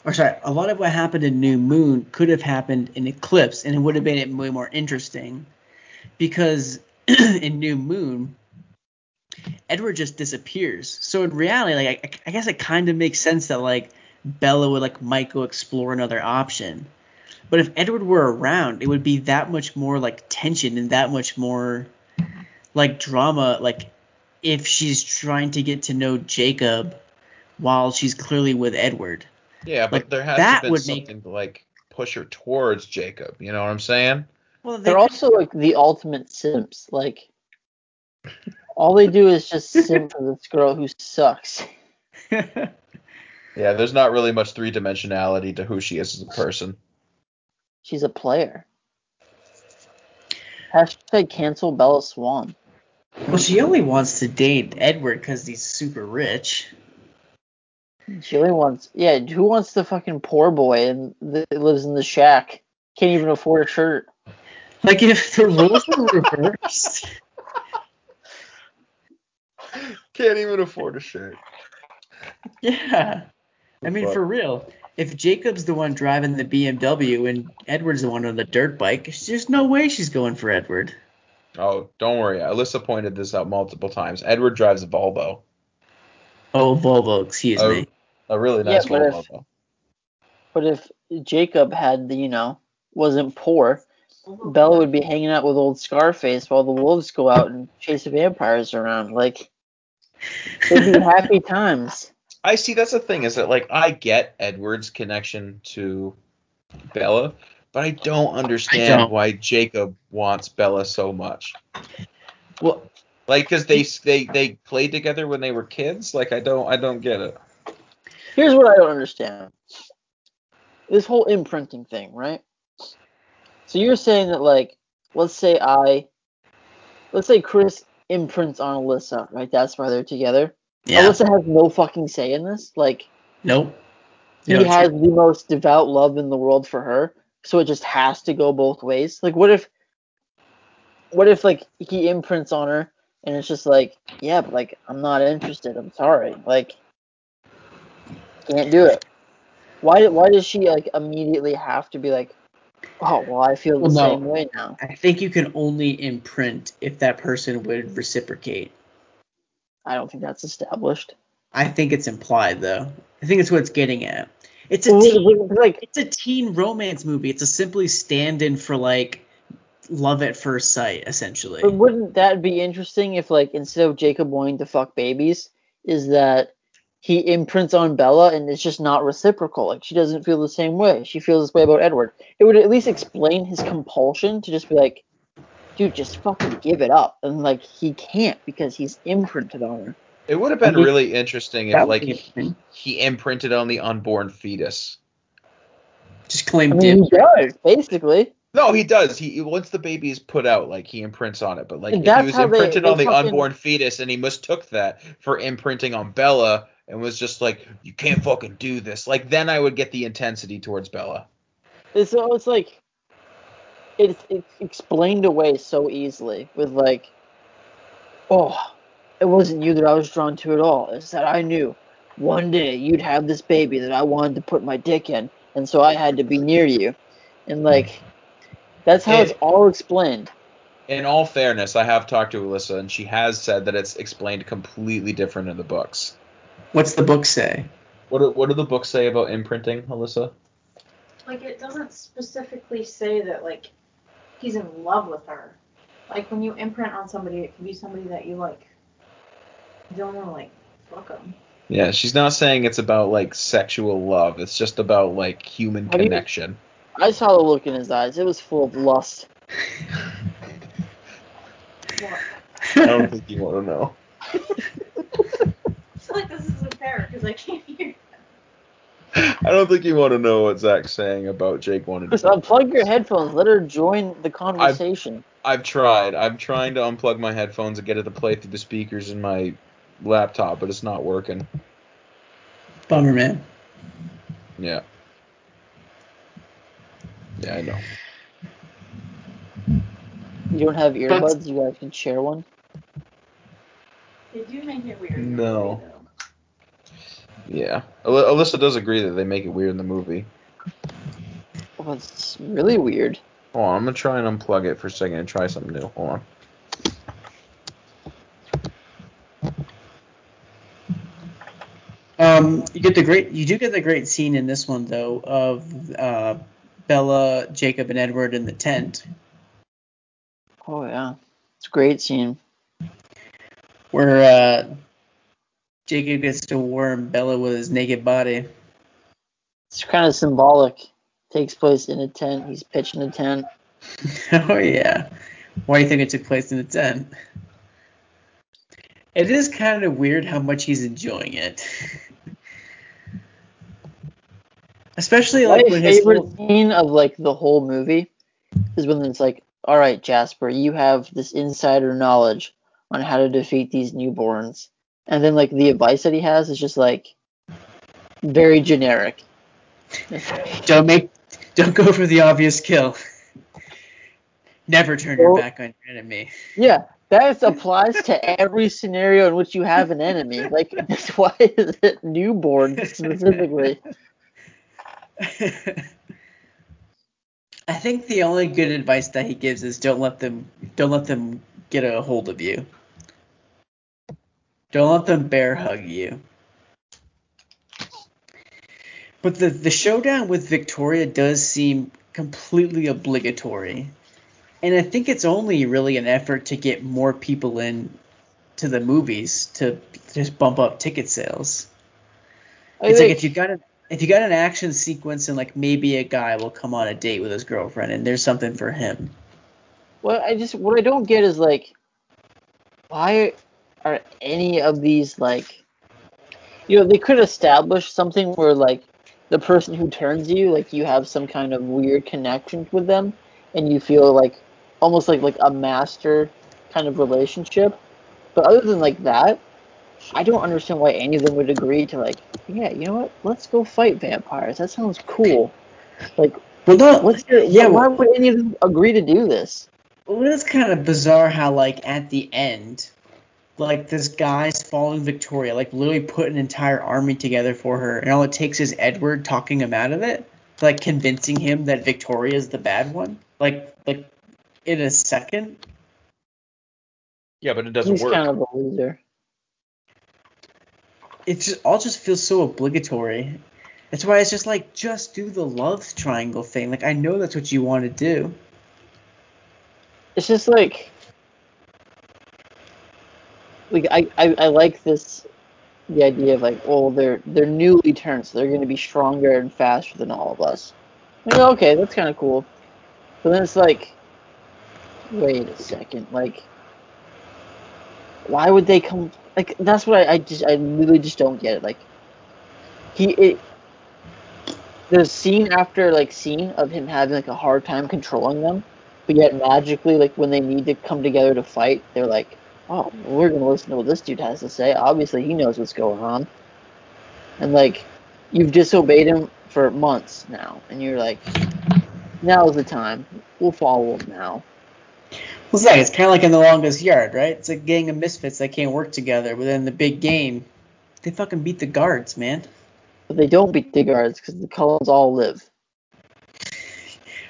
or sorry, a lot of what happened in New Moon could have happened in Eclipse, and it would have made it way more interesting. Because *clears throat* in New Moon, Edward just disappears. So in reality, like I, I guess it kind of makes sense that like Bella would like might go explore another option. But if Edward were around, it would be that much more like tension and that much more like drama. Like if she's trying to get to know Jacob while she's clearly with Edward. Yeah, but Like, there has that to be would make- something to like push her towards Jacob. You know what I'm saying? Well, they They're also like the ultimate simps. Like, all they do is just simp for this girl who sucks. *laughs* Yeah, there's not really much three dimensionality to who she is as a person. She's a player. Hashtag cancel Bella Swan. well, she only wants to date Edward because he's super rich. She only wants, yeah. Who wants the fucking poor boy and that lives in the shack? Can't even afford a shirt. Like if the roles were reversed. *laughs* Can't even afford a shirt. Yeah. I mean, Fuck. for real. If Jacob's the one driving the BMW and Edward's the one on the dirt bike, there's no way she's going for Edward. Oh, don't worry. Alyssa pointed this out multiple times. Edward drives a Volvo. Oh, Volvo, excuse Oh. me. A really nice Yeah, but Volvo. if- But if Jacob had the, you know, wasn't poor, Bella would be hanging out with old Scarface while the wolves go out and chase vampires around. Like, it'd be *laughs* happy times. I see. That's the thing is that like I get Edward's connection to Bella, but I don't understand don't. why Jacob wants Bella so much. Well, Like, cause they they they played together when they were kids. Like, I don't I don't get it. Here's what I don't understand. This whole imprinting thing, right? So you're saying that like, let's say I, let's say Chris imprints on Alyssa, right? That's why they're together. Yeah. Alyssa has no fucking say in this. Like, Nope. he No, has the most devout love in the world for her, so it just has to go both ways. Like, what if, what if like he imprints on her and it's just like, yeah, but like I'm not interested. I'm sorry. Like, can't do it. Why? Why does she like immediately have to be like, oh well, I feel the Well, no. same way now. I think you can only imprint if that person would reciprocate. I don't think that's established. I think it's implied though. I think it's what it's getting at. It's a teen, like, it's a teen romance movie. It's a simply stand-in for like love at first sight, essentially. But wouldn't that be interesting if, like, instead of Jacob wanting to fuck babies, is that he imprints on Bella and it's just not reciprocal? Like, she doesn't feel the same way. She feels this way about Edward. It would at least explain his compulsion to just be like, dude, just fucking give it up. And, like, he can't because he's imprinted on her. It would have been I mean, really interesting if like be he, he imprinted on the unborn fetus. Just claim I mean, dibs. he does, basically. No, he does. He once the baby is put out, like he imprints on it. But like if he was how they- imprinted they on the fucking- unborn fetus, and he mistook that for imprinting on Bella, and was just like, "You can't fucking do this." Like then I would get the intensity towards Bella. So it's like, it's, it's explained away so easily with, like, oh, it wasn't you that I was drawn to at all. It's that I knew one day you'd have this baby that I wanted to put my dick in, and so I had to be near you. And, hmm. like, that's how It- it's all explained. In all fairness, I have talked to Alyssa, and she has said that it's explained completely different in the books. What's the book say? What do, what do the books say about imprinting, Alyssa? Like it doesn't specifically say that like he's in love with her. Like when you imprint on somebody, it can be somebody that you like. You don't want to like fuck them. Yeah, she's not saying it's about like sexual love. It's just about like human How do you- connection. I saw the look in his eyes. It was full of lust. *laughs* What? I don't think you want to know. *laughs* I feel like this isn't fair because I can't hear. I don't think you want to know what Zach's saying about Jake wanted Just to. unplug your headphones. Let her join the conversation. I've tried. I'm trying to unplug my headphones and get it to play through the speakers in my laptop, but it's not working. Bummer, man. Yeah. Yeah, I know. You don't have That's- earbuds. You guys can share one. They do make it weird. No. Yeah. Al- Alyssa does agree that they make it weird in the movie. Oh, it's really weird. Hold on, I'm gonna try and unplug it for a second and try something new. Hold on. Um, you get the great, you do get the great scene in this one though of uh, Bella, Jacob, and Edward in the tent, Oh yeah, it's a great scene. where uh, Jacob gets to warm Bella with his naked body. It's kind of symbolic. Takes place in a tent. He's pitching a tent. *laughs* oh yeah. Why do you think it took place in a tent? It is kind of weird how much he's enjoying it. *laughs* Especially like My when his favorite little, scene of like the whole movie is when it's like, all right, Jasper, you have this insider knowledge on how to defeat these newborns, and then like the advice that he has is just like very generic. don't make don't go for the obvious kill. Never turn your back on your enemy. Yeah, that applies to every scenario in which you have an enemy. Like, *laughs* that's why is it newborn specifically? *laughs* I think the only good advice that he gives is don't let them don't let them get a hold of you. Don't let them bear hug you. But the the showdown with Victoria does seem completely obligatory. and I think it's only really an effort to get more people in to the movies to just bump up ticket sales. I It's like if you got an if you got an action sequence and like maybe a guy will come on a date with his girlfriend and there's something for him. Well, I just what I don't get is like, why are any of these like, you know, they could establish something where like the person who turns you, like you have some kind of weird connection with them, and you feel like almost like like a master kind of relationship. But other than like that, I don't understand why any of them would agree to like, yeah, you know what? Let's go fight vampires. That sounds cool. Like, Well, no, what's your, yeah, why would any of them agree to do this? Well, it's kind of bizarre how like at the end, like this guy's following Victoria, like literally put an entire army together for her, and all it takes is Edward talking him out of it, like convincing him that Victoria's the bad one, like like in a second. Yeah, but it doesn't He's work. kind of a loser. It just all just feels so obligatory. That's why it's just like just do the love triangle thing. Like I know that's what you want to do. It's just like, like I, I, I like this, the idea of like, oh, they're they're newly turned, so they're going to be stronger and faster than all of us. Like, okay, that's kind of cool. But then it's like, wait a second, like, why would they come? Like, that's what I, I just, I really just don't get it. Like, he, it, the scene after like scene of him having like a hard time controlling them, but yet magically, like when they need to come together to fight, they're like, "Oh, we're gonna listen to what this dude has to say. Obviously, he knows what's going on." And like, you've disobeyed him for months now, and you're like, "Now's the time. We'll follow him now." Well, it's like it's kind of like in the longest yard, right? It's a gang of misfits that can't work together, but then the big game, they fucking beat the guards, man. But they don't beat the guards because the Cullens all live.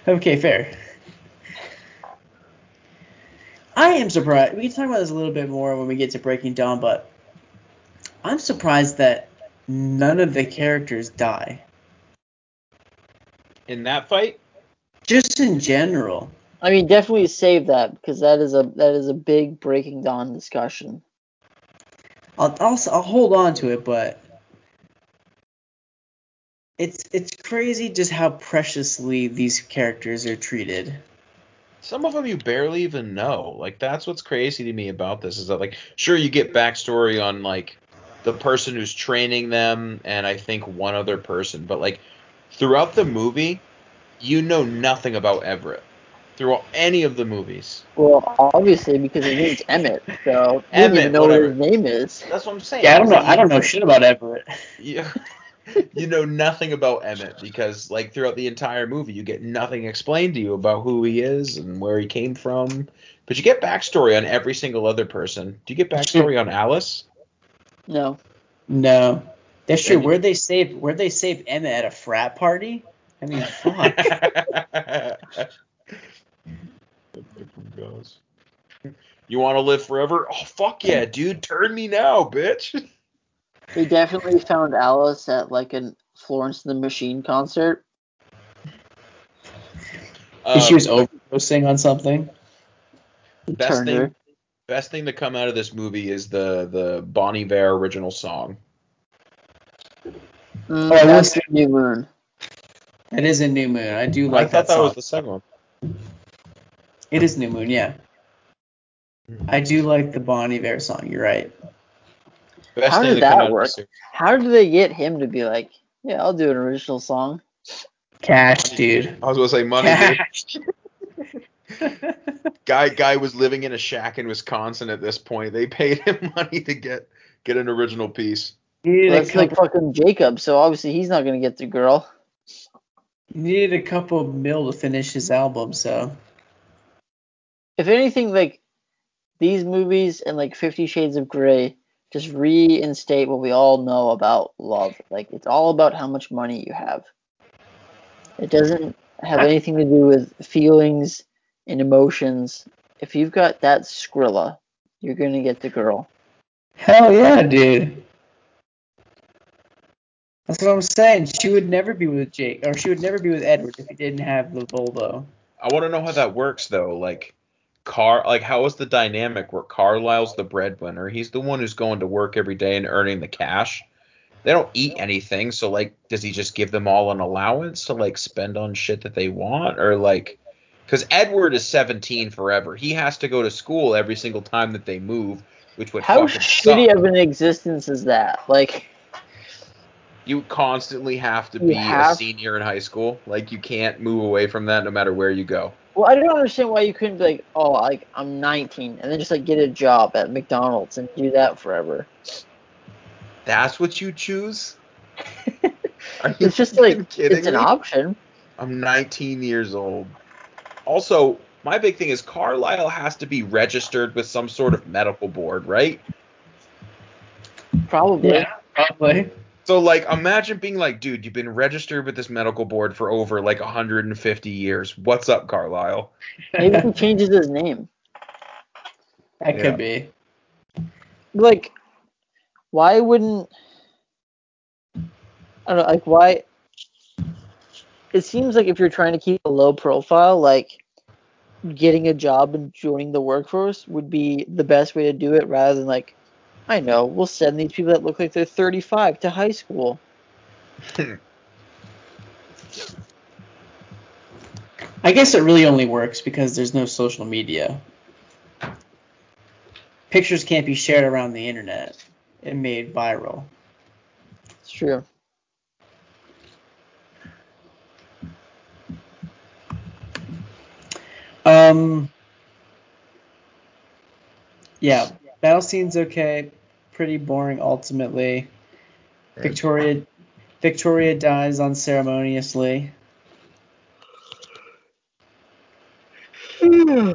Okay, fair. I am surprised. We can talk about this a little bit more when we get to Breaking Dawn, but I'm surprised that none of the characters die. In that fight, Just in general. I mean, definitely save that because that is a that is a big Breaking Dawn discussion. I'll I'll, I'll hold on to it, but it's it's crazy just how preciously these characters are treated. Some of them you barely even know. Like that's what's crazy to me about this is that like sure you get backstory on like the person who's training them and I think one other person, but like throughout the movie, you know nothing about Everett throughout any of the movies. Well, obviously because his name's Emmett, so I don't even know whatever. what his name is. That's what I'm saying. Yeah, I don't know. I don't know shit about Everett. You, *laughs* you know nothing about Emmett because like throughout the entire movie you get nothing explained to you about who he is and where he came from. But you get backstory on every single other person. Do you get backstory on Alice? No. No, that's true. And- Where they save where they save Emma at a frat party? I mean, fuck. *laughs* You want to live forever? Oh fuck yeah, dude! Turn me now, bitch. *laughs* They definitely found Alice at like a Florence and the Machine concert. If she was Um, overdosing on something. Best turned thing, best thing to come out of this movie is the the Bon Iver original song. Mm, Oh, I will that's the new moon. It is a new moon. I do like I thought that, that was the second one. It is new moon, yeah. I do like the Bon Iver song. You're right. Best How thing did that work? of How did they get him to be like, yeah, I'll do an original song? Cash, dude. I was gonna say money. dude. Cash. *laughs* Guy guy was living in a shack in Wisconsin at this point. They paid him *laughs* money to get get an original piece. You needed, Well, that's like fucking Jacob, so obviously he's not gonna get the girl. He needed a couple mil to finish his album, so If anything, like these movies and like Fifty Shades of Grey just reinstate what we all know about love. Like it's all about how much money you have. It doesn't have anything to do with feelings and emotions. If you've got that Skrilla, you're gonna get the girl. hell yeah, dude. That's what I'm saying. She would never be with Jake, or she would never be with Edward if he didn't have the Volvo. I want to know how that works though. Like, Car, like how is the dynamic where Carlisle's the breadwinner? He's the one who's going to work every day and earning the cash. They don't eat anything, so like, does he just give them all an allowance to like spend on shit that they want, or like, because Edward is 17 forever. He has to go to school every single time that they move, which would How shitty suck. of an existence is that? Like, You constantly have to You be have- a senior in high school. Like you can't move away from that no matter where you go. well, I don't understand why you couldn't be like, oh, like I'm 19, and then just like get a job at McDonald's and do that forever. That's what you choose? *laughs* Are you It's just like kidding it's an option. I'm 19 years old. Also, my big thing is Carlisle has to be registered with some sort of medical board, right? Probably. Yeah, probably. So like imagine being like, dude, you've been registered with this medical board for over like 150 years. What's up, Carlisle? Maybe he changes his name. That Yeah. could be. Like, why wouldn't I don't know? Like, why? It seems like if you're trying to keep a low profile, like getting a job and joining the workforce would be the best way to do it, rather than like, I know, we'll send these people that look like they're 35 to high school. *laughs* I guess it really only works because there's no social media. Pictures can't be shared around the internet and made viral. It's true. Um. Yeah, battle scene's okay. Pretty boring ultimately. Victoria Victoria dies unceremoniously. *sighs*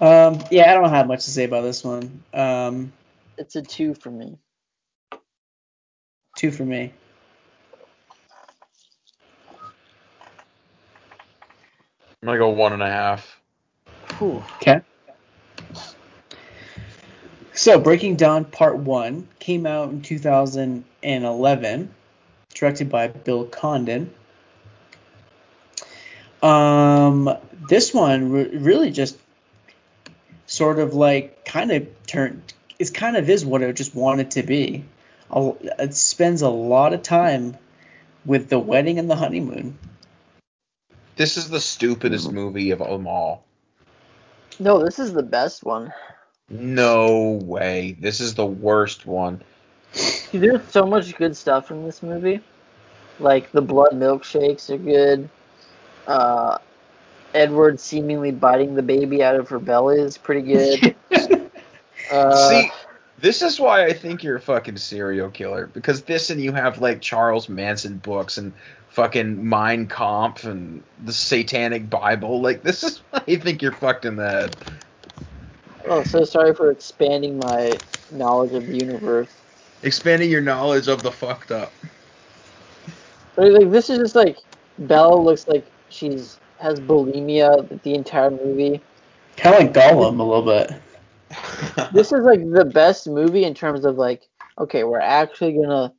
Um, yeah, I don't have much to say about this one. Um, It's a two for me. two for me. I'm gonna go one and a half. Whew. Okay. So, Breaking Dawn Part 1 came out in 2011, directed by Bill Condon. Um, this one re- really just sort of like kind of turned, it kind of is what it just wanted to be. It spends a lot of time with the wedding and the honeymoon. This is the stupidest movie of them all. No, this is the best one. No way. This is the worst one. There's so much good stuff in this movie. Like the blood milkshakes are good. Uh, Edward seemingly biting the baby out of her belly is pretty good. *laughs* Uh, See, this is why I think you're a fucking serial killer because this and you have like Charles Manson books and fucking Mein Kampf and the Satanic Bible. Like this is *laughs* why I think you're fucked in the head. Oh, so sorry for expanding my knowledge of the universe. Expanding your knowledge of the fucked up. But like this is just like Bella looks like she's has bulimia the entire movie. Kind of like Gollum a little bit. *laughs* This is like the best movie in terms of like okay, we're actually gonna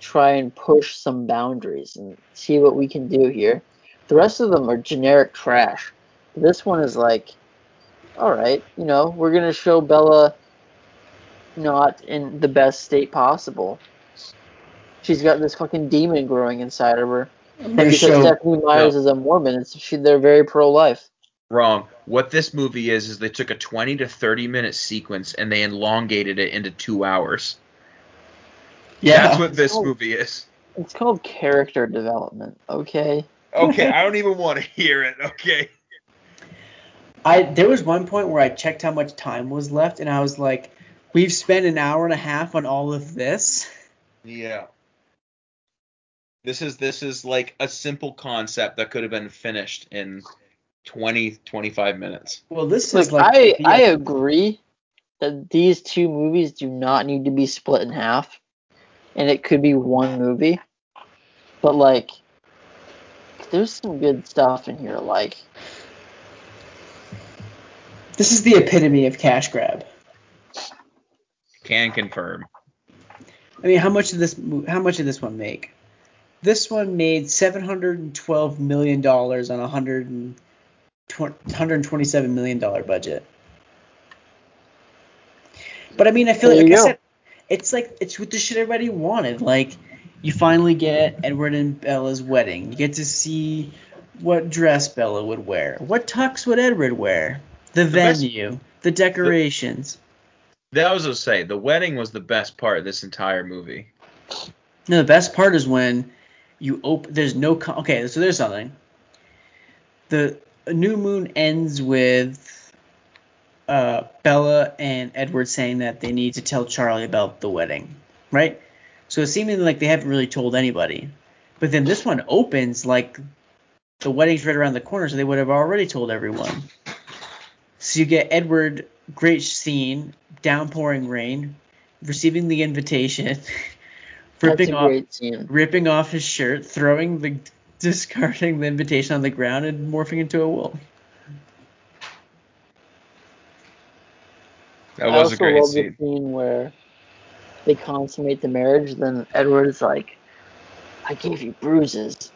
try and push some boundaries and see what we can do here. The rest of them are generic trash. This one is like, all right, you know, we're gonna show Bella not in the best state possible. She's got this fucking demon growing inside of her. I'm And gonna because show Stephenie Meyers is a Mormon, it's she they're very pro-life. Wrong. What this movie is is they took a 20 to 30 minute sequence and they elongated it into two hours. yeah. That's what this Oh. movie is. It's called character development. Okay. Okay, *laughs* I don't even want to hear it. Okay. I there was one point where I checked how much time was left, and I was like, "We've spent an hour and a half on all of this." Yeah. This is this is like a simple concept that could have been finished in 20 25 minutes. Well, this Look, is like I the- I agree that these two movies do not need to be split in half, and it could be one movie. But like, there's some good stuff in here. Like, this is the epitome of cash grab. Can confirm. I mean, how much did this how much did this one make? This one made 712 million dollars on a 127 million dollar budget. But I mean, I feel There like, like I said, it's like it's what the shit everybody wanted. Like you finally get Edward and Bella's wedding. You get to see what dress Bella would wear. What tux would Edward wear? The best- venue, the decorations. That was to say, the wedding was the best part of this entire movie. No, the best part is when you open. There's no. Okay, so there's something. The new moon ends with uh, Bella and Edward saying that they need to tell Charlie about the wedding, right? So it's seeming like they haven't really told anybody. But then this one opens like the wedding's right around the corner, so they would have already told everyone. So you get Edward, great scene, downpouring rain, receiving the invitation, *laughs* ripping off scene. ripping off his shirt, throwing the *laughs* discarding the invitation on the ground and morphing into a wolf. That I was a great love scene. the scene where they consummate the marriage. Then Edward is like, "I gave you bruises.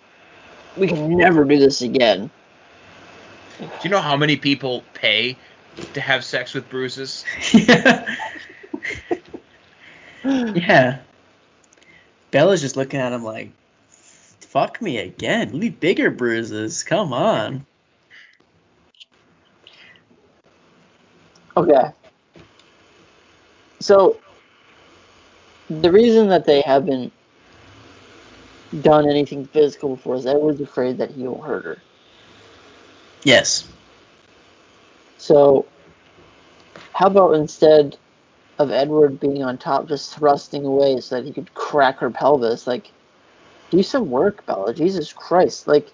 We can never do this again." Do you know how many people pay to have sex with bruises? yeah. *laughs* yeah. Bella's just looking at him like, fuck me again. Leave bigger bruises. Come on. Okay. So the reason that they haven't done anything physical before is Edward's afraid that he'll hurt her. Yes. So how about instead of Edward being on top just thrusting away so that he could crack her pelvis, like do some work, Bella. Jesus Christ. Like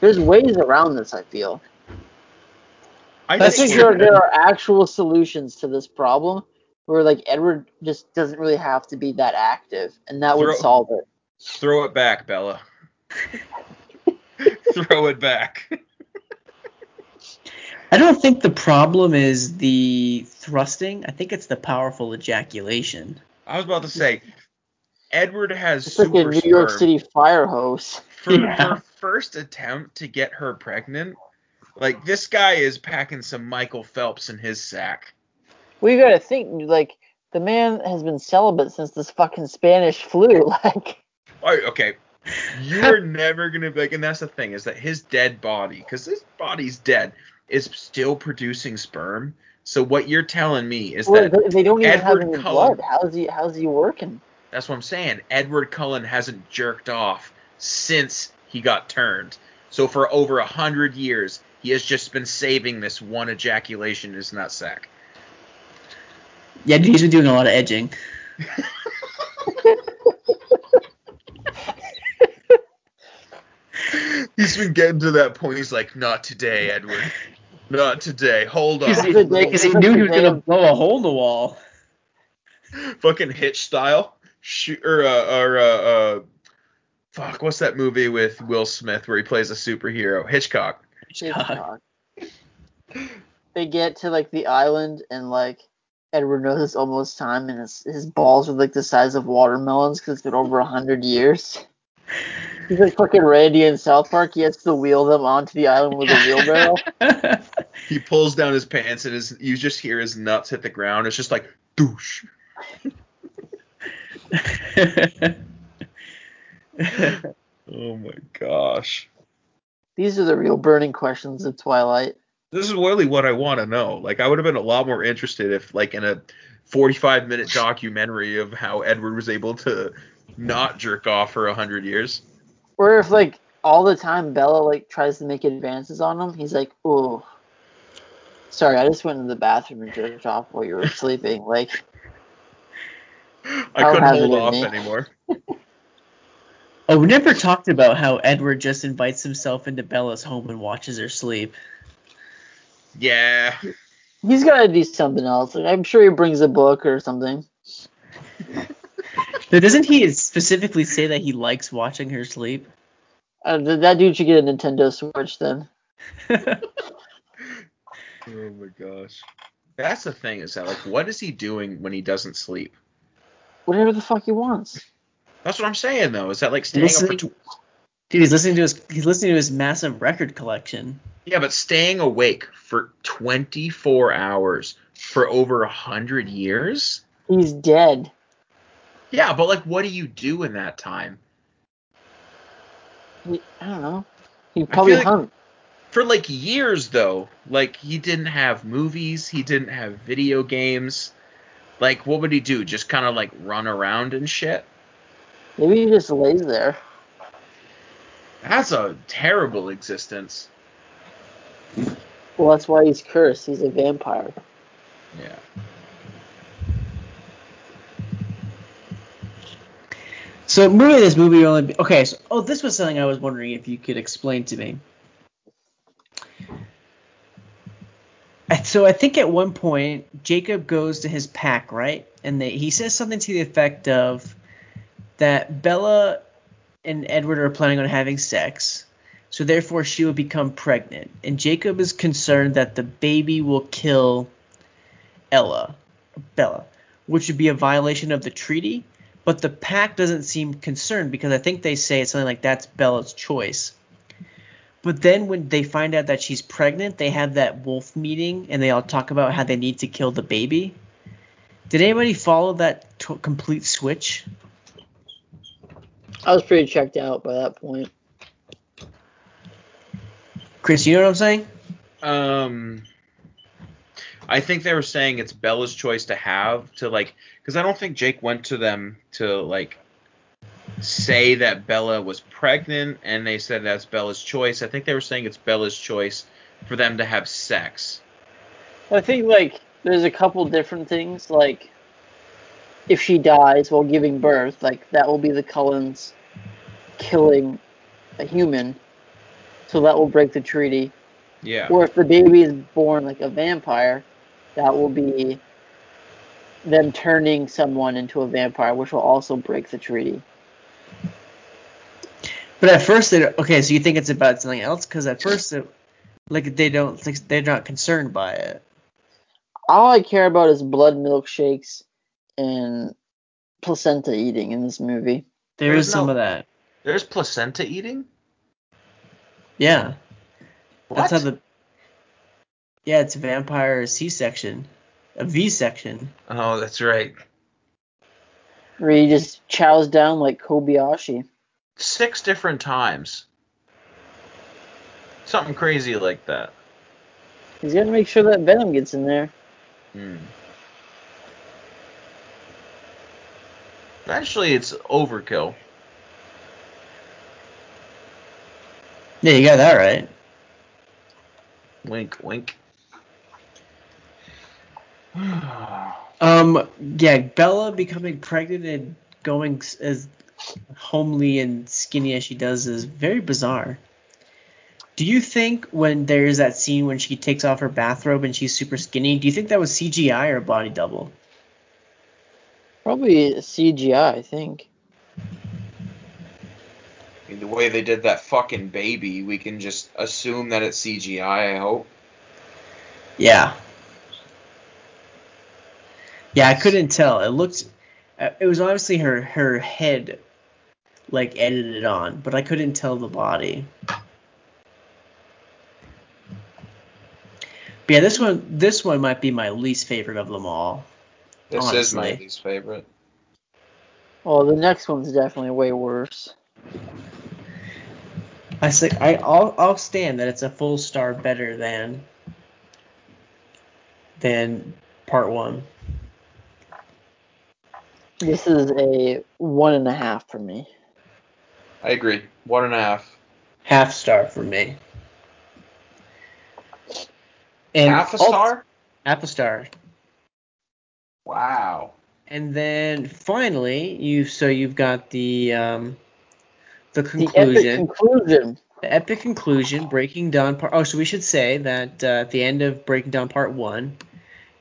there's ways around this, I feel. I I think think there, there are actual solutions to this problem where like Edward just doesn't really have to be that active and that would solve it. Throw it back, Bella. *laughs* Throw it back. *laughs* I don't think the problem is the thrusting. I think it's the powerful ejaculation. I was about to say, Edward has It's like a super New York. City fire hose. For *laughs* Yeah. her first attempt to get her pregnant, like this guy is packing some Michael Phelps in his sack. Well, you gotta think, like, the man has been celibate since this fucking Spanish flu. *laughs* Like, Oh, okay. You're *laughs* never gonna be like, and that's the thing is that his dead body, because his body's dead, is still producing sperm. So what you're telling me is well, that they- they don't even Edward have any Cullen- blood. How's he? How's he working? That's what I'm saying. Edward Cullen hasn't jerked off since he got turned. So for over a hundred years, he has just been saving this one ejaculation in his nutsack. Yeah, he's been doing a lot of edging. *laughs* He's been getting to that point. He's like, not today, Edward. Not today. Hold on. Because he, Good he knew he was gonna blow a hole in the wall. Fucking Hitch style. Shoot, or uh, or uh, uh, fuck, what's that movie with Will Smith where he plays a superhero? Hitchcock. Hitchcock. They get to like the island and like Edward knows it's almost time and his his balls are like the size of watermelons because it's been over a hundred years. He's like fucking Randy in South Park. He has to wheel them onto the island with a wheelbarrow. *laughs* He pulls down his pants and his you just hear his nuts hit the ground. It's just like douche. *laughs* Oh my gosh. These are the real burning questions of Twilight. This is really what I want to know. Like I would have been a lot more interested if like in a 45 minute documentary of how Edward was able to not jerk off for a hundred years. Or if like all the time Bella like tries to make advances on him, he's like, "Oh, sorry, I just went to the bathroom and jerked off while you were sleeping." Like, I I'll couldn't have it hold off me. anymore. oh, we never talked about how Edward just invites himself into Bella's home and watches her sleep. Yeah. he's got to do something else. Like, I'm sure he brings a book or something. But doesn't he specifically say that he likes watching her sleep? Uh, that dude should get a Nintendo Switch then. *laughs* Oh my gosh. That's the thing is that like what is he doing when he doesn't sleep? Whatever the fuck he wants. That's what I'm saying though. Is that like staying up for Listening, dude, he's listening to his he's listening to his massive record collection. Yeah, but staying awake for 24 hours for over a hundred years? He's dead. Yeah, but like, what do you do in that time? I don't know. He probably like- hung. For like years though, like he didn't have movies, he didn't have video games. Like, what would he do? Just kind of like run around and shit? Maybe he just lays there. That's a terrible existence. Well, that's why he's cursed. He's a vampire. Yeah. So movie this movie only okay. So oh, this was something I was wondering if you could explain to me. So I think at one point Jacob goes to his pack, right? And they, he says something to the effect of that Bella and Edward are planning on having sex, so therefore she will become pregnant. And Jacob is concerned that the baby will kill Ella, Bella, which would be a violation of the treaty. But the pack doesn't seem concerned because I think they say it's something like that's Bella's choice. But then when they find out that she's pregnant, they have that wolf meeting and they all talk about how they need to kill the baby. Did anybody follow that t- complete switch? I was pretty checked out by that point. Chris, you know what I'm saying? Um, I think they were saying it's Bella's choice to have to like, because I don't think Jake went to them to like say that Bella was pregnant, and they said that's Bella's choice. I think they were saying it's Bella's choice for them to have sex. I think like there's a couple different things like if she dies while giving birth, like that will be the Cullens killing a human, so that will break the treaty. Yeah. Or if the baby is born like a vampire, that will be them turning someone into a vampire, which will also break the treaty. But at first, they okay. So you think it's about something else? Because at first, it, like they don't, like, they're not concerned by it. All I care about is blood milkshakes and placenta eating in this movie. There There's is some no- of that. There's placenta eating. Yeah, What? that's how the. Yeah, it's a vampire C-section, a V-section. Oh, that's right. Where he just chows down like Kobayashi. Six different times. Something crazy like that. He's got to make sure that venom gets in there. Hmm. Actually, it's overkill. Yeah, you got that right. Wink, wink. *sighs* Um, yeah, Bella becoming pregnant and going as homely and skinny as she does is very bizarre. Do you think when there's that scene when she takes off her bathrobe and she's super skinny, do you think that was CGI or a body double? Probably CGI, I think. I mean, the way they did that fucking baby, we can just assume that it's CGI. I hope. Yeah. Yeah, I couldn't tell. It looked. uh, It was obviously her her head, like edited on, but I couldn't tell the body. But yeah, this one this one might be my least favorite of them all. This is my Honestly. least favorite. Well, the next one's definitely way worse. I say I I'll I'll stand that it's a full star better than than part one. This is a one and a half for me. I agree. One and a half. Half star for me. And Half a ult- star? Half a star. Wow. And then finally, you so you've got the um, the The conclusion, epic conclusion. the epic conclusion, Breaking Dawn part. Oh, so we should say that uh, at the end of Breaking Dawn Part One,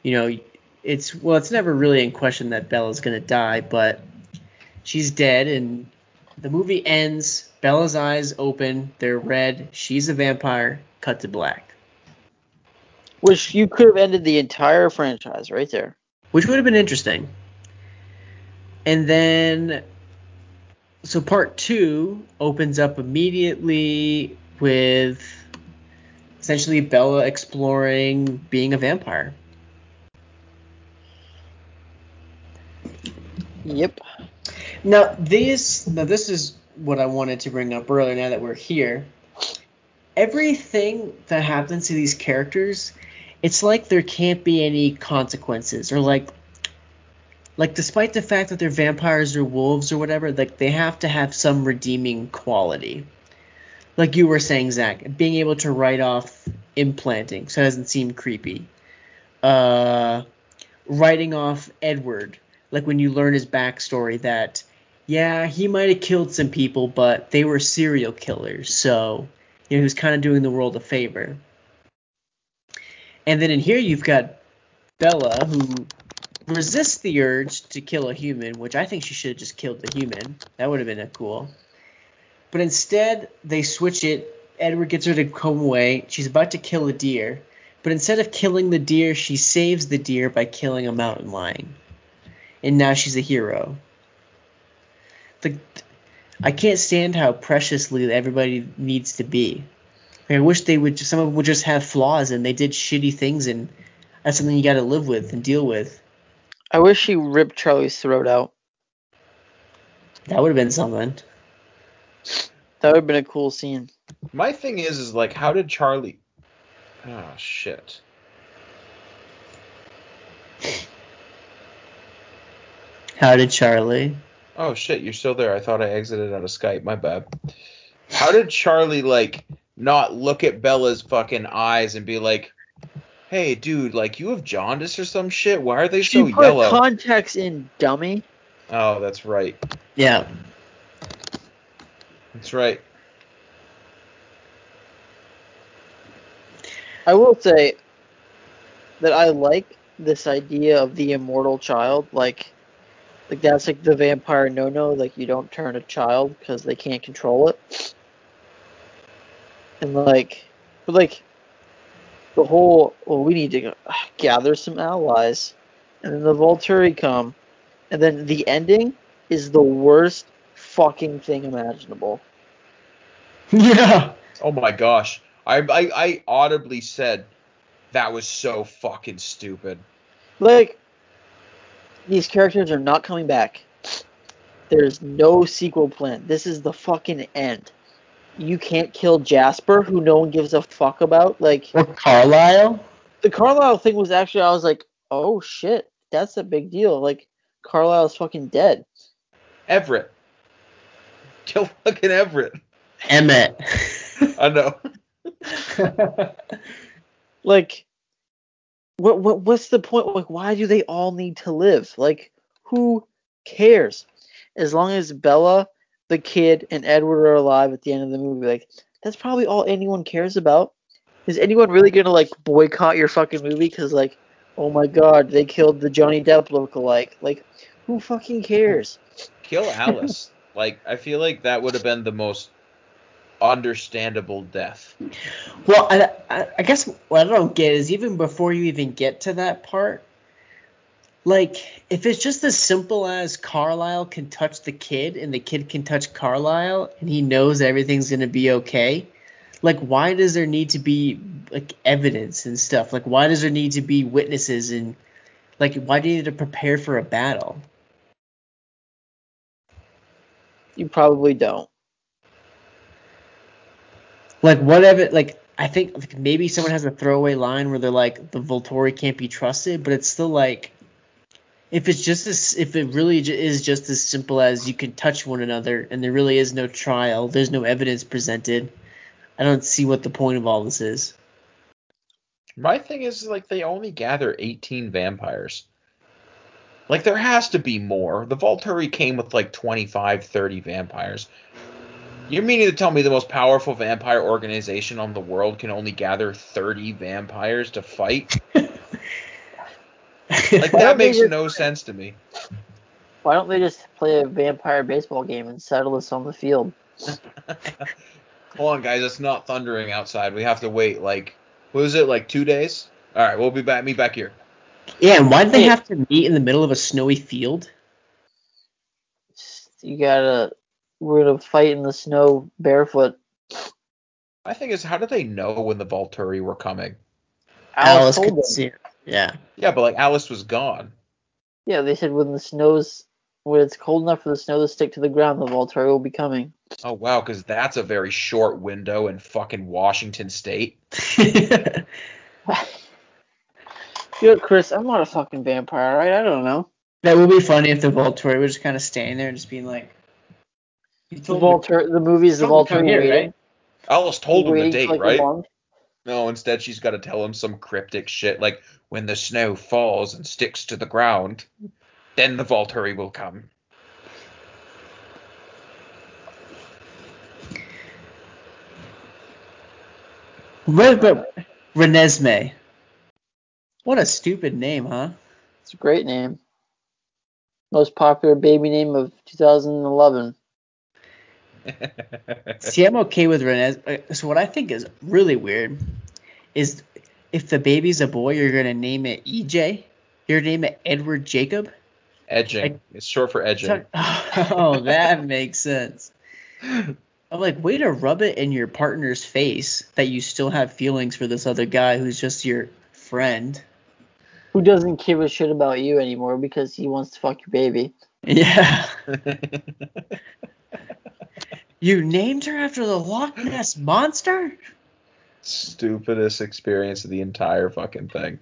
you know, it's well, it's never really in question that Bella's gonna die, but she's dead, and the movie ends. Bella's eyes open, they're red. She's a vampire. Cut to black, Which you could have ended the entire franchise right there. which would have been interesting. And then so part two opens up immediately with essentially Bella exploring being a vampire. Yep. Now this now this is what I wanted to bring up earlier. Now that we're here, everything that happens to these characters, it's like there can't be any consequences, or like like despite the fact that they're vampires or wolves or whatever, like they have to have some redeeming quality. Like you were saying, Zach, being able to write off imprinting so it doesn't seem creepy. Uh, writing off Edward, like when you learn his backstory that, yeah, he might have killed some people, but they were serial killers, so you know he was kind of doing the world a favor. And then in here you've got Bella who resists the urge to kill a human, which I think she should have just killed the human. That would have been a cool. But instead, they switch it. Edward gets her to come away. She's about to kill a deer, but instead of killing the deer, she saves the deer by killing a mountain lion. And now she's a hero. The, I can't stand how preciously everybody needs to be. I wish they would. Some of them would just have flaws, and they did shitty things, and that's something you got to live with and deal with. I wish she ripped Charlie's throat out. That would have been something. That would have been a cool scene. My thing is, is like, how did Charlie? Oh shit. How did Charlie? Oh shit, you're still there. I thought I exited out of Skype. My bad. How did Charlie like not look at Bella's fucking eyes and be like, "Hey, dude, like you have jaundice or some shit? Why are they She so put yellow?" contacts in, dummy. oh, that's right. Yeah. That's right. I will say that I like this idea of the immortal child. Like, like that's like the vampire no-no. Like you don't turn a child because they can't control it. And like, but like, the whole well, we need to go, *sighs* gather some allies, and then the Volturi come, and then the ending is the worst fucking thing imaginable. *laughs* Yeah. Oh my gosh. I I, I audibly said that was so fucking stupid. Like, these characters are not coming back. There's no sequel plan. This is the fucking end. You can't kill Jasper, who no one gives a fuck about. Like, Or Carlisle? the Carlisle thing was actually, I was like, oh shit, that's a big deal. Like, Carlisle's fucking dead. Everett. Kill fucking Everett. Emmett. I know. *laughs* Like, what what what's the point? Like, why do they all need to live? Like, who cares? As long as Bella, the kid, and Edward are alive at the end of the movie, like that's probably all anyone cares about. Is anyone really gonna like boycott your fucking movie because like, oh my god, they killed the Johnny Depp lookalike? Like, who fucking cares? Kill Alice. *laughs* like I feel like that would have been the most understandable death. Well, I, I, I guess what I don't get is even before you even get to that part, like if it's just as simple as Carlisle can touch the kid and the kid can touch Carlisle and he knows everything's gonna be okay, like why does there need to be like evidence and stuff? Like why does there need to be witnesses and like why do you need to prepare for a battle? You probably don't. Like whatever, like I think like, maybe someone has a throwaway line where they're like the Volturi can't be trusted, but it's still like if it's just as if it really is just as simple as you can touch one another and there really is no trial, there's no evidence presented. I don't see what the point of all this is. My thing is like they only gather 18 vampires. Like there has to be more. The Volturi came with like 25, 30 vampires. You're meaning to tell me the most powerful vampire organization on the world can only gather 30 vampires to fight? *laughs* Like that makes just- no sense to me. Why don't they just play a vampire baseball game and settle this on the field? *laughs* Hold on, guys. It's not thundering outside. We have to wait. Like, what is it? Like two days? All right, we'll be back. Meet back here. Yeah, and why did they have to meet in the middle of a snowy field? You gotta we're gonna fight in the snow barefoot. I think is how did they know when the Volturi were coming? Alice told could them. see it. Yeah. Yeah, but like Alice was gone. Yeah, they said when the snow's when it's cold enough for the snow to stick to the ground, the Volturi will be coming. Oh wow, because that's a very short window in fucking Washington State. *laughs* *laughs* You know, Chris, I'm not a fucking vampire, right? I don't know. that would be funny if the Volturi was just kind of standing there and just being like, "You The told me- Volturi, the movie's the told me come here, waiting. right? Alice told him the date, like, right? No, instead she's got to tell him some cryptic shit like when the snow falls and sticks to the ground, then the Volturi will come. What about Renesmee? What a stupid name, huh? It's a great name. Most popular baby name of 2011. *laughs* See, I'm okay with Renes. uh, So what I think is really weird is if the baby's a boy, you're gonna name it EJ. You're gonna name it Edward Jacob. edging. Like- it's short for edging. *laughs* Oh, that makes sense. *laughs* I'm like, way to rub it in your partner's face that you still have feelings for this other guy who's just your friend. Who doesn't give a shit about you anymore because he wants to fuck your baby? Yeah. You named her after the Loch Ness monster? Stupidest experience of the entire fucking thing.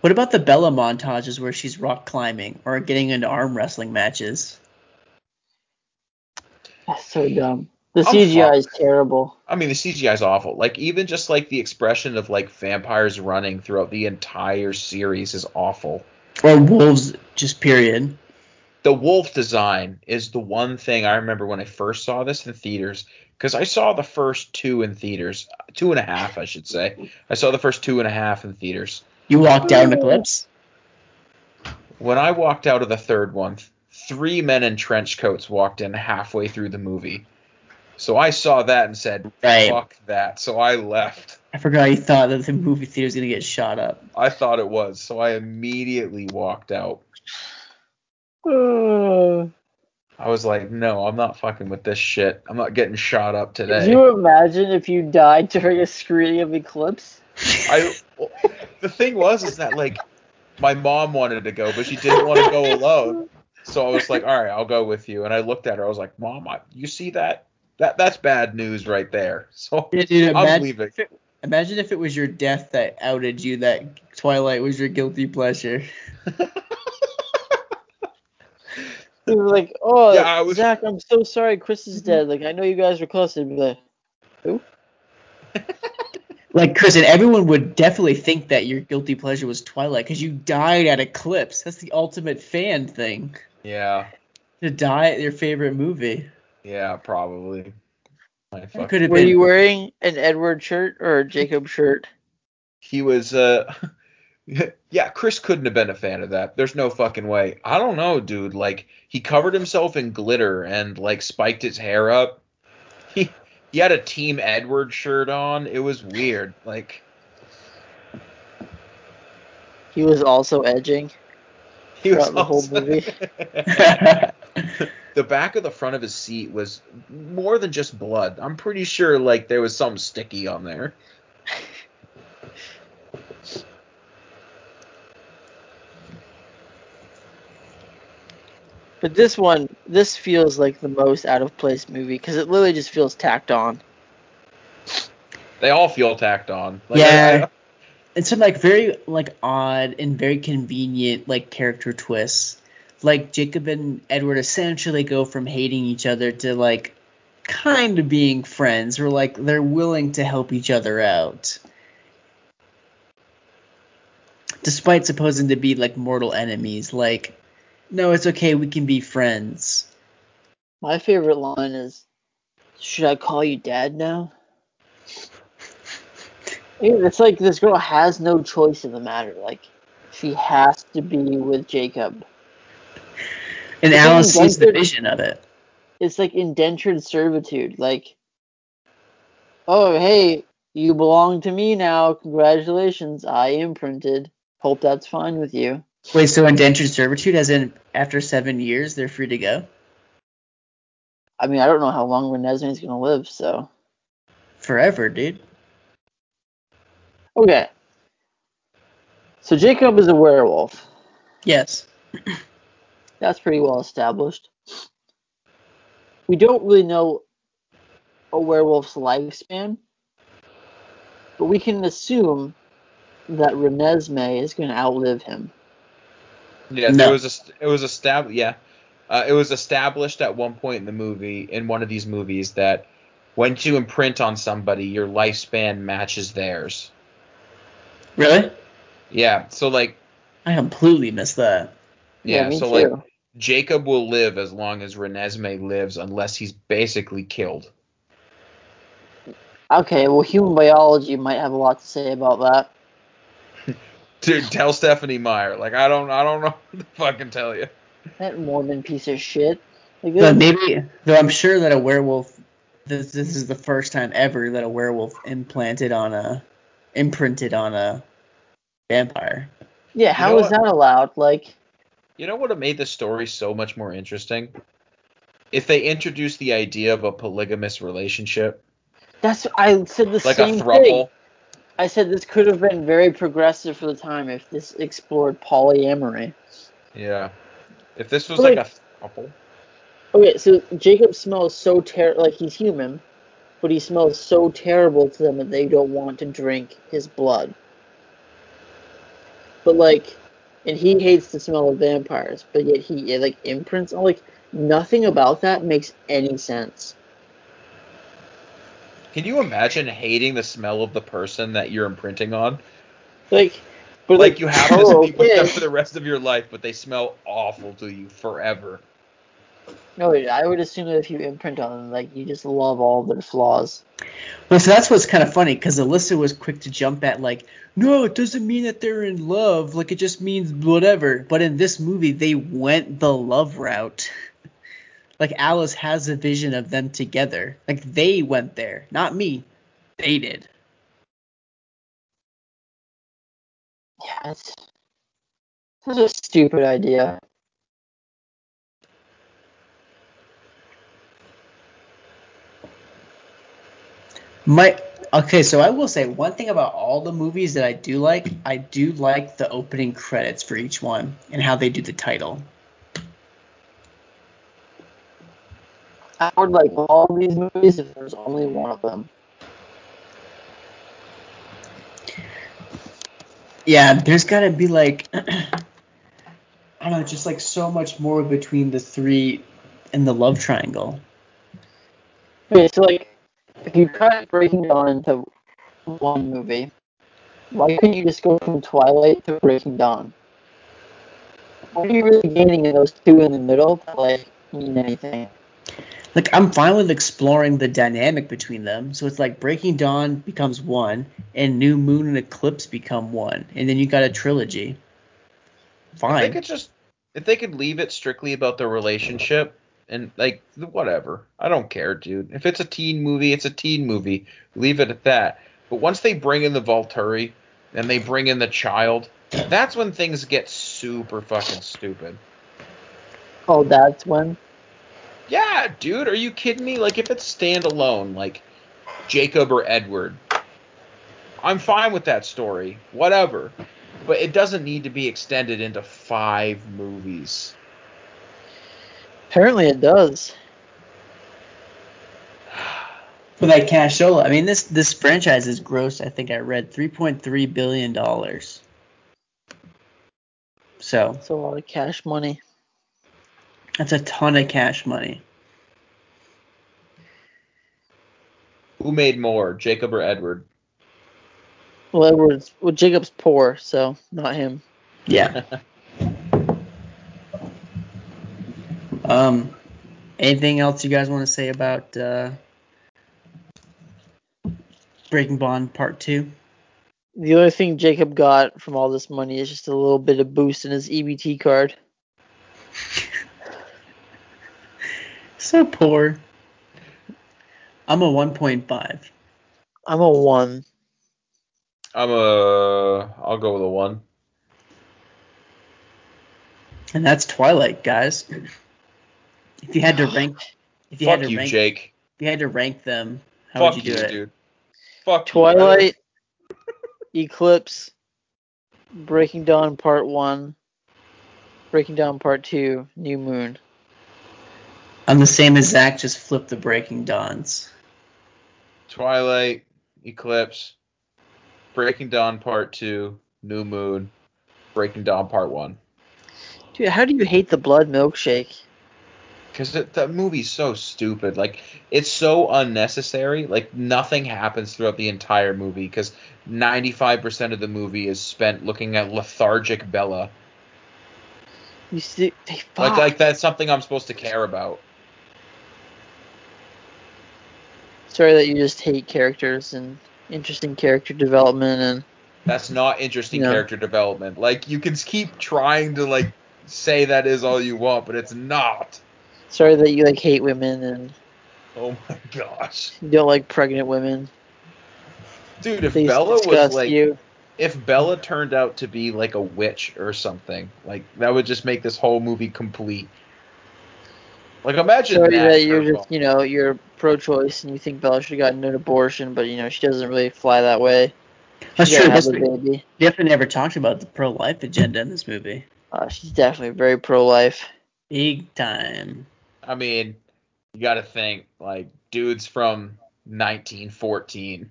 What about the Bella montages where she's rock climbing or getting into arm wrestling matches? That's so dumb. The I'm CGI fucked. is terrible. I mean, the CGI is awful. Like even just like the expression of like vampires running throughout the entire series is awful. Or wolves, just period. The wolf design is the one thing I remember when I first saw this in theaters because I saw the first two in theaters, two and a half, I should say. I saw the first two and a half in theaters. You walk down Eclipse? When I walked out of the third one, three men in trench coats walked in halfway through the movie. So I saw that and said, Right. "Fuck that!" So I left. I forgot you thought that the movie theater was gonna get shot up. I thought it was, so I immediately walked out. Uh, I was like, "No, I'm not fucking with this shit. I'm not getting shot up today. Could today." you imagine if you died during a screening of Eclipse? I the thing was is that like my mom wanted to go, but she didn't want to go alone. So I was like, "All right, I'll go with you." And I looked at her. I was like, "Mom, I, you see that? That that's bad news right there." *laughs* So Yeah, dude, I'm imagine leaving. if, it, imagine if it was your death that outed you that Twilight was your guilty pleasure. *laughs* They were like, oh, Yeah, I was- Zach, I'm so sorry Chris is dead. Like, I know you guys were close. They'd be like, who? *laughs* Like Chris and everyone would definitely think that your guilty pleasure was Twilight because you died at Eclipse. That's the ultimate fan thing. Yeah, To die at your favorite movie. yeah, probably. My fuck- could have Were been. you wearing an Edward shirt or a Jacob shirt? He was uh *laughs* yeah, Chris couldn't have been a fan of that. There's no fucking way. I don't know, dude. Like he covered himself in glitter and like spiked his hair up. *laughs* He he had a Team Edward shirt on. It was weird. Like He was also edging. he was Throughout the whole movie. *laughs* the back of the front of his seat was more than just blood. I'm pretty sure like there was some sticky on there. But this one, this feels like the most out of place movie because it literally just feels tacked on. They all feel tacked on. Like, Yeah. I- and some like very like odd and very convenient like character twists. Like Jacob and Edward essentially go from hating each other to like kind of being friends, or like they're willing to help each other out. Despite supposing to be like mortal enemies, like, no, it's okay, we can be friends. My favorite line is, "Should I call you dad now?" It's like this girl has no choice in the matter. Like, she has to be with Jacob. And then Alice sees the vision of it. It's like indentured servitude. Like, oh hey, you belong to me now. Congratulations, I imprinted. Hope that's fine with you. Wait, so indentured servitude, as in after seven years, they're free to go? I mean, I don't know how long Renesmee's gonna live, so. Forever, dude. Okay. So Jacob is a werewolf. Yes. *clears throat* That's pretty well established. We don't really know a werewolf's lifespan, but we can assume that Renesmee is going to outlive him. Yeah, No. there was a, it was established. Yeah, uh, it was established at one point in the movie, in one of these movies, that once you imprint on somebody, your lifespan matches theirs. Really? Yeah, so like, I completely missed that. yeah, Yeah, so too. like, Jacob will live as long as Renesmee lives, unless he's basically killed. Okay, well, human biology might have a lot to say about that. Dude, tell Stephenie Meyer. Like, I don't, I don't know *laughs* what to fucking tell you. That Mormon piece of shit. Like, But maybe, though I'm sure that a werewolf, this, this is the first time ever that a werewolf implanted on a, imprinted on a vampire. yeah, how know is what? that allowed? Like, You know what would have made the story so much more interesting? If they introduced the idea of a polygamous relationship, that's I said the like a same throuple. thing. I said this could have been very progressive for the time if this explored polyamory. Yeah. If this was Like- like a couple. Okay, so Jacob smells so ter like he's human, but he smells so terrible to them that they don't want to drink his blood. But like, and he hates the smell of vampires, but yet he like imprints on like nothing about that makes any sense. Can you imagine hating the smell of the person that you're imprinting on? Like, but Like you have to oh, sleep with them for the rest of your life, but they smell awful to you forever. No, I would assume that if you imprint on them, like you just love all their flaws. Well, so that's what's kind of funny because Alyssa was quick to jump at like, no, it doesn't mean that they're in love. Like it just means whatever. But in this movie, they went the love route. Like Alice has a vision of them together. Like they went there, not me. They did. Yeah, it's such a stupid idea. My okay, so I will say one thing about all the movies that I do like, I do like the opening credits for each one and how they do the title. I would like all these movies if there's only one of them. Yeah, there's gotta be like *clears throat* I don't know, just like so much more between the three and the love triangle. Okay, so like, if you cut Breaking Dawn into one movie, why couldn't you just go from Twilight to Breaking Dawn? What are you really gaining in those two in the middle to like mean anything? Like I'm fine with exploring the dynamic between them. So it's like Breaking Dawn becomes one, and New Moon and Eclipse become one, and then you got a trilogy. If they could just if they could leave it strictly about their relationship and like whatever. I don't care, dude. If it's a teen movie, it's a teen movie. Leave it at that. But once they bring in the Volturi and they bring in the child, that's when things get super fucking stupid. Oh, that's when. Yeah, dude, are you kidding me? Like if it's standalone, like Jacob or Edward, I'm fine with that story. Whatever. But it doesn't need to be extended into five movies. Apparently, it does. *sighs* For that cashola, I mean this this franchise is gross. I think I read 3.3 billion dollars. So It's a lot of cash money. That's a ton of cash money. Who made more, Jacob or Edward? Well, Edward's well, Jacob's poor, so not him. Yeah. *laughs* um, anything else you guys want to say about uh, Breaking Dawn Part Two? The only thing Jacob got from all this money is just a little bit of boost in his EBT card. So poor. I'm a 1.5. I'm a one. I'm a. I'll go with a one. And that's Twilight, guys. If you had to *sighs* rank If you Fuck had to you, rank, Jake. if you had to rank them, how Fuck would you you, do it? dude. Fuck you. Twilight, Eclipse, Breaking Dawn Part 1, Breaking Dawn Part 2, New Moon. I'm the same as Zach, just flip the Breaking Dawns. Twilight, Eclipse, Breaking Dawn Part 2, New Moon, Breaking Dawn Part 1. Dude, how do you hate the blood milkshake? Because that movie's so stupid. Like, it's so unnecessary. Like, nothing happens throughout the entire movie because 95% of the movie is spent looking at lethargic Bella. You see, they Like, like that's something I'm supposed to care about. Sorry that you just hate characters and interesting character development and That's not interesting No. character development. Like, you can keep trying to, like, say that is all you want, but it's not. sorry that you like hate women and Oh my gosh. you don't like pregnant women. Dude, if Bella was like you. if Bella turned out to be like a witch or something, like that would just make this whole movie complete. Like imagine Sorry that. that you're just you know you're pro-choice and you think Bella should have gotten an abortion, but you know she doesn't really fly that way. That's true. That's, the baby. definitely never talked about the pro-life agenda in this movie. Uh, she's definitely very pro-life. Big time. I mean, you got to think like dudes from 1914.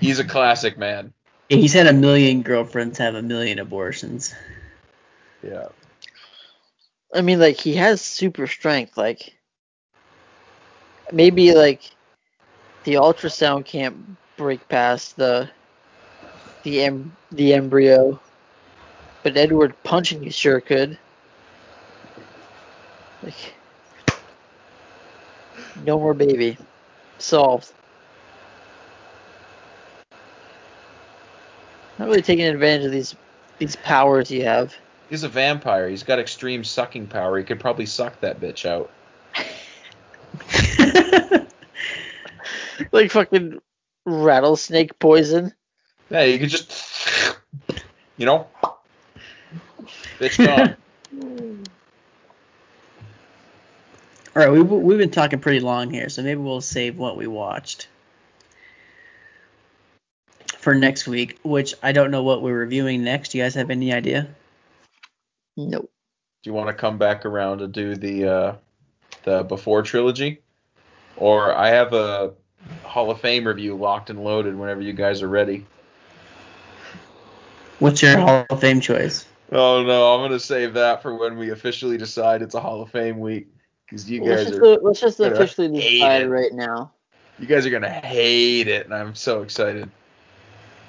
He's a classic man. Yeah, he's had a million girlfriends have a million abortions. Yeah. I mean, like he has super strength. Like maybe like the ultrasound can't break past the the em- the embryo, but Edward punching you sure could. Like no more baby, solved. Not really taking advantage of these these powers you have. He's a vampire. He's got extreme sucking power. He could probably suck that bitch out. *laughs* like fucking rattlesnake poison. Yeah, you could just, you know, bitch gone. *laughs* All right, we, we've been talking pretty long here, so maybe we'll save what we watched for next week, which I don't know what we're reviewing next. Do you guys have any idea? Nope. Do you want to come back around and do the uh, the before trilogy, or I have a Hall of Fame review locked and loaded whenever you guys are ready. What's your Hall of Fame choice? Oh no, I'm gonna save that for when we officially decide it's a Hall of Fame week, because you Let's guys just, are let's just officially decide it. right now. you guys are gonna hate it, and I'm so excited.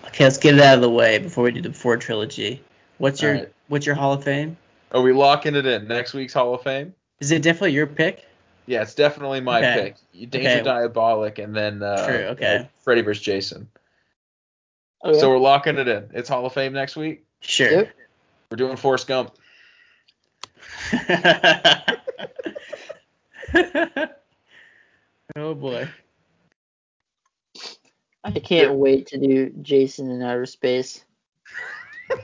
Okay, let's get it out of the way before we do the before trilogy. What's your right. what's your Hall of Fame? Are we locking it in? Next week's Hall of Fame? Is it definitely your pick? Yeah, it's definitely my Okay. pick. Danger Okay. Diabolik, and then uh, True, okay. uh, Freddy vs. Jason. Okay. So we're locking it in. It's Hall of Fame next week. Sure. Yep. We're doing Forrest Gump. *laughs* oh boy. I can't wait to do Jason in outer space. *laughs*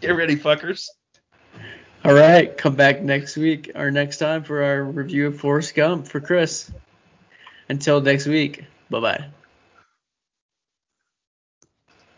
Get ready, fuckers. All right, come back next week or next time for our review of Forrest Gump for Chris. Until next week, bye bye.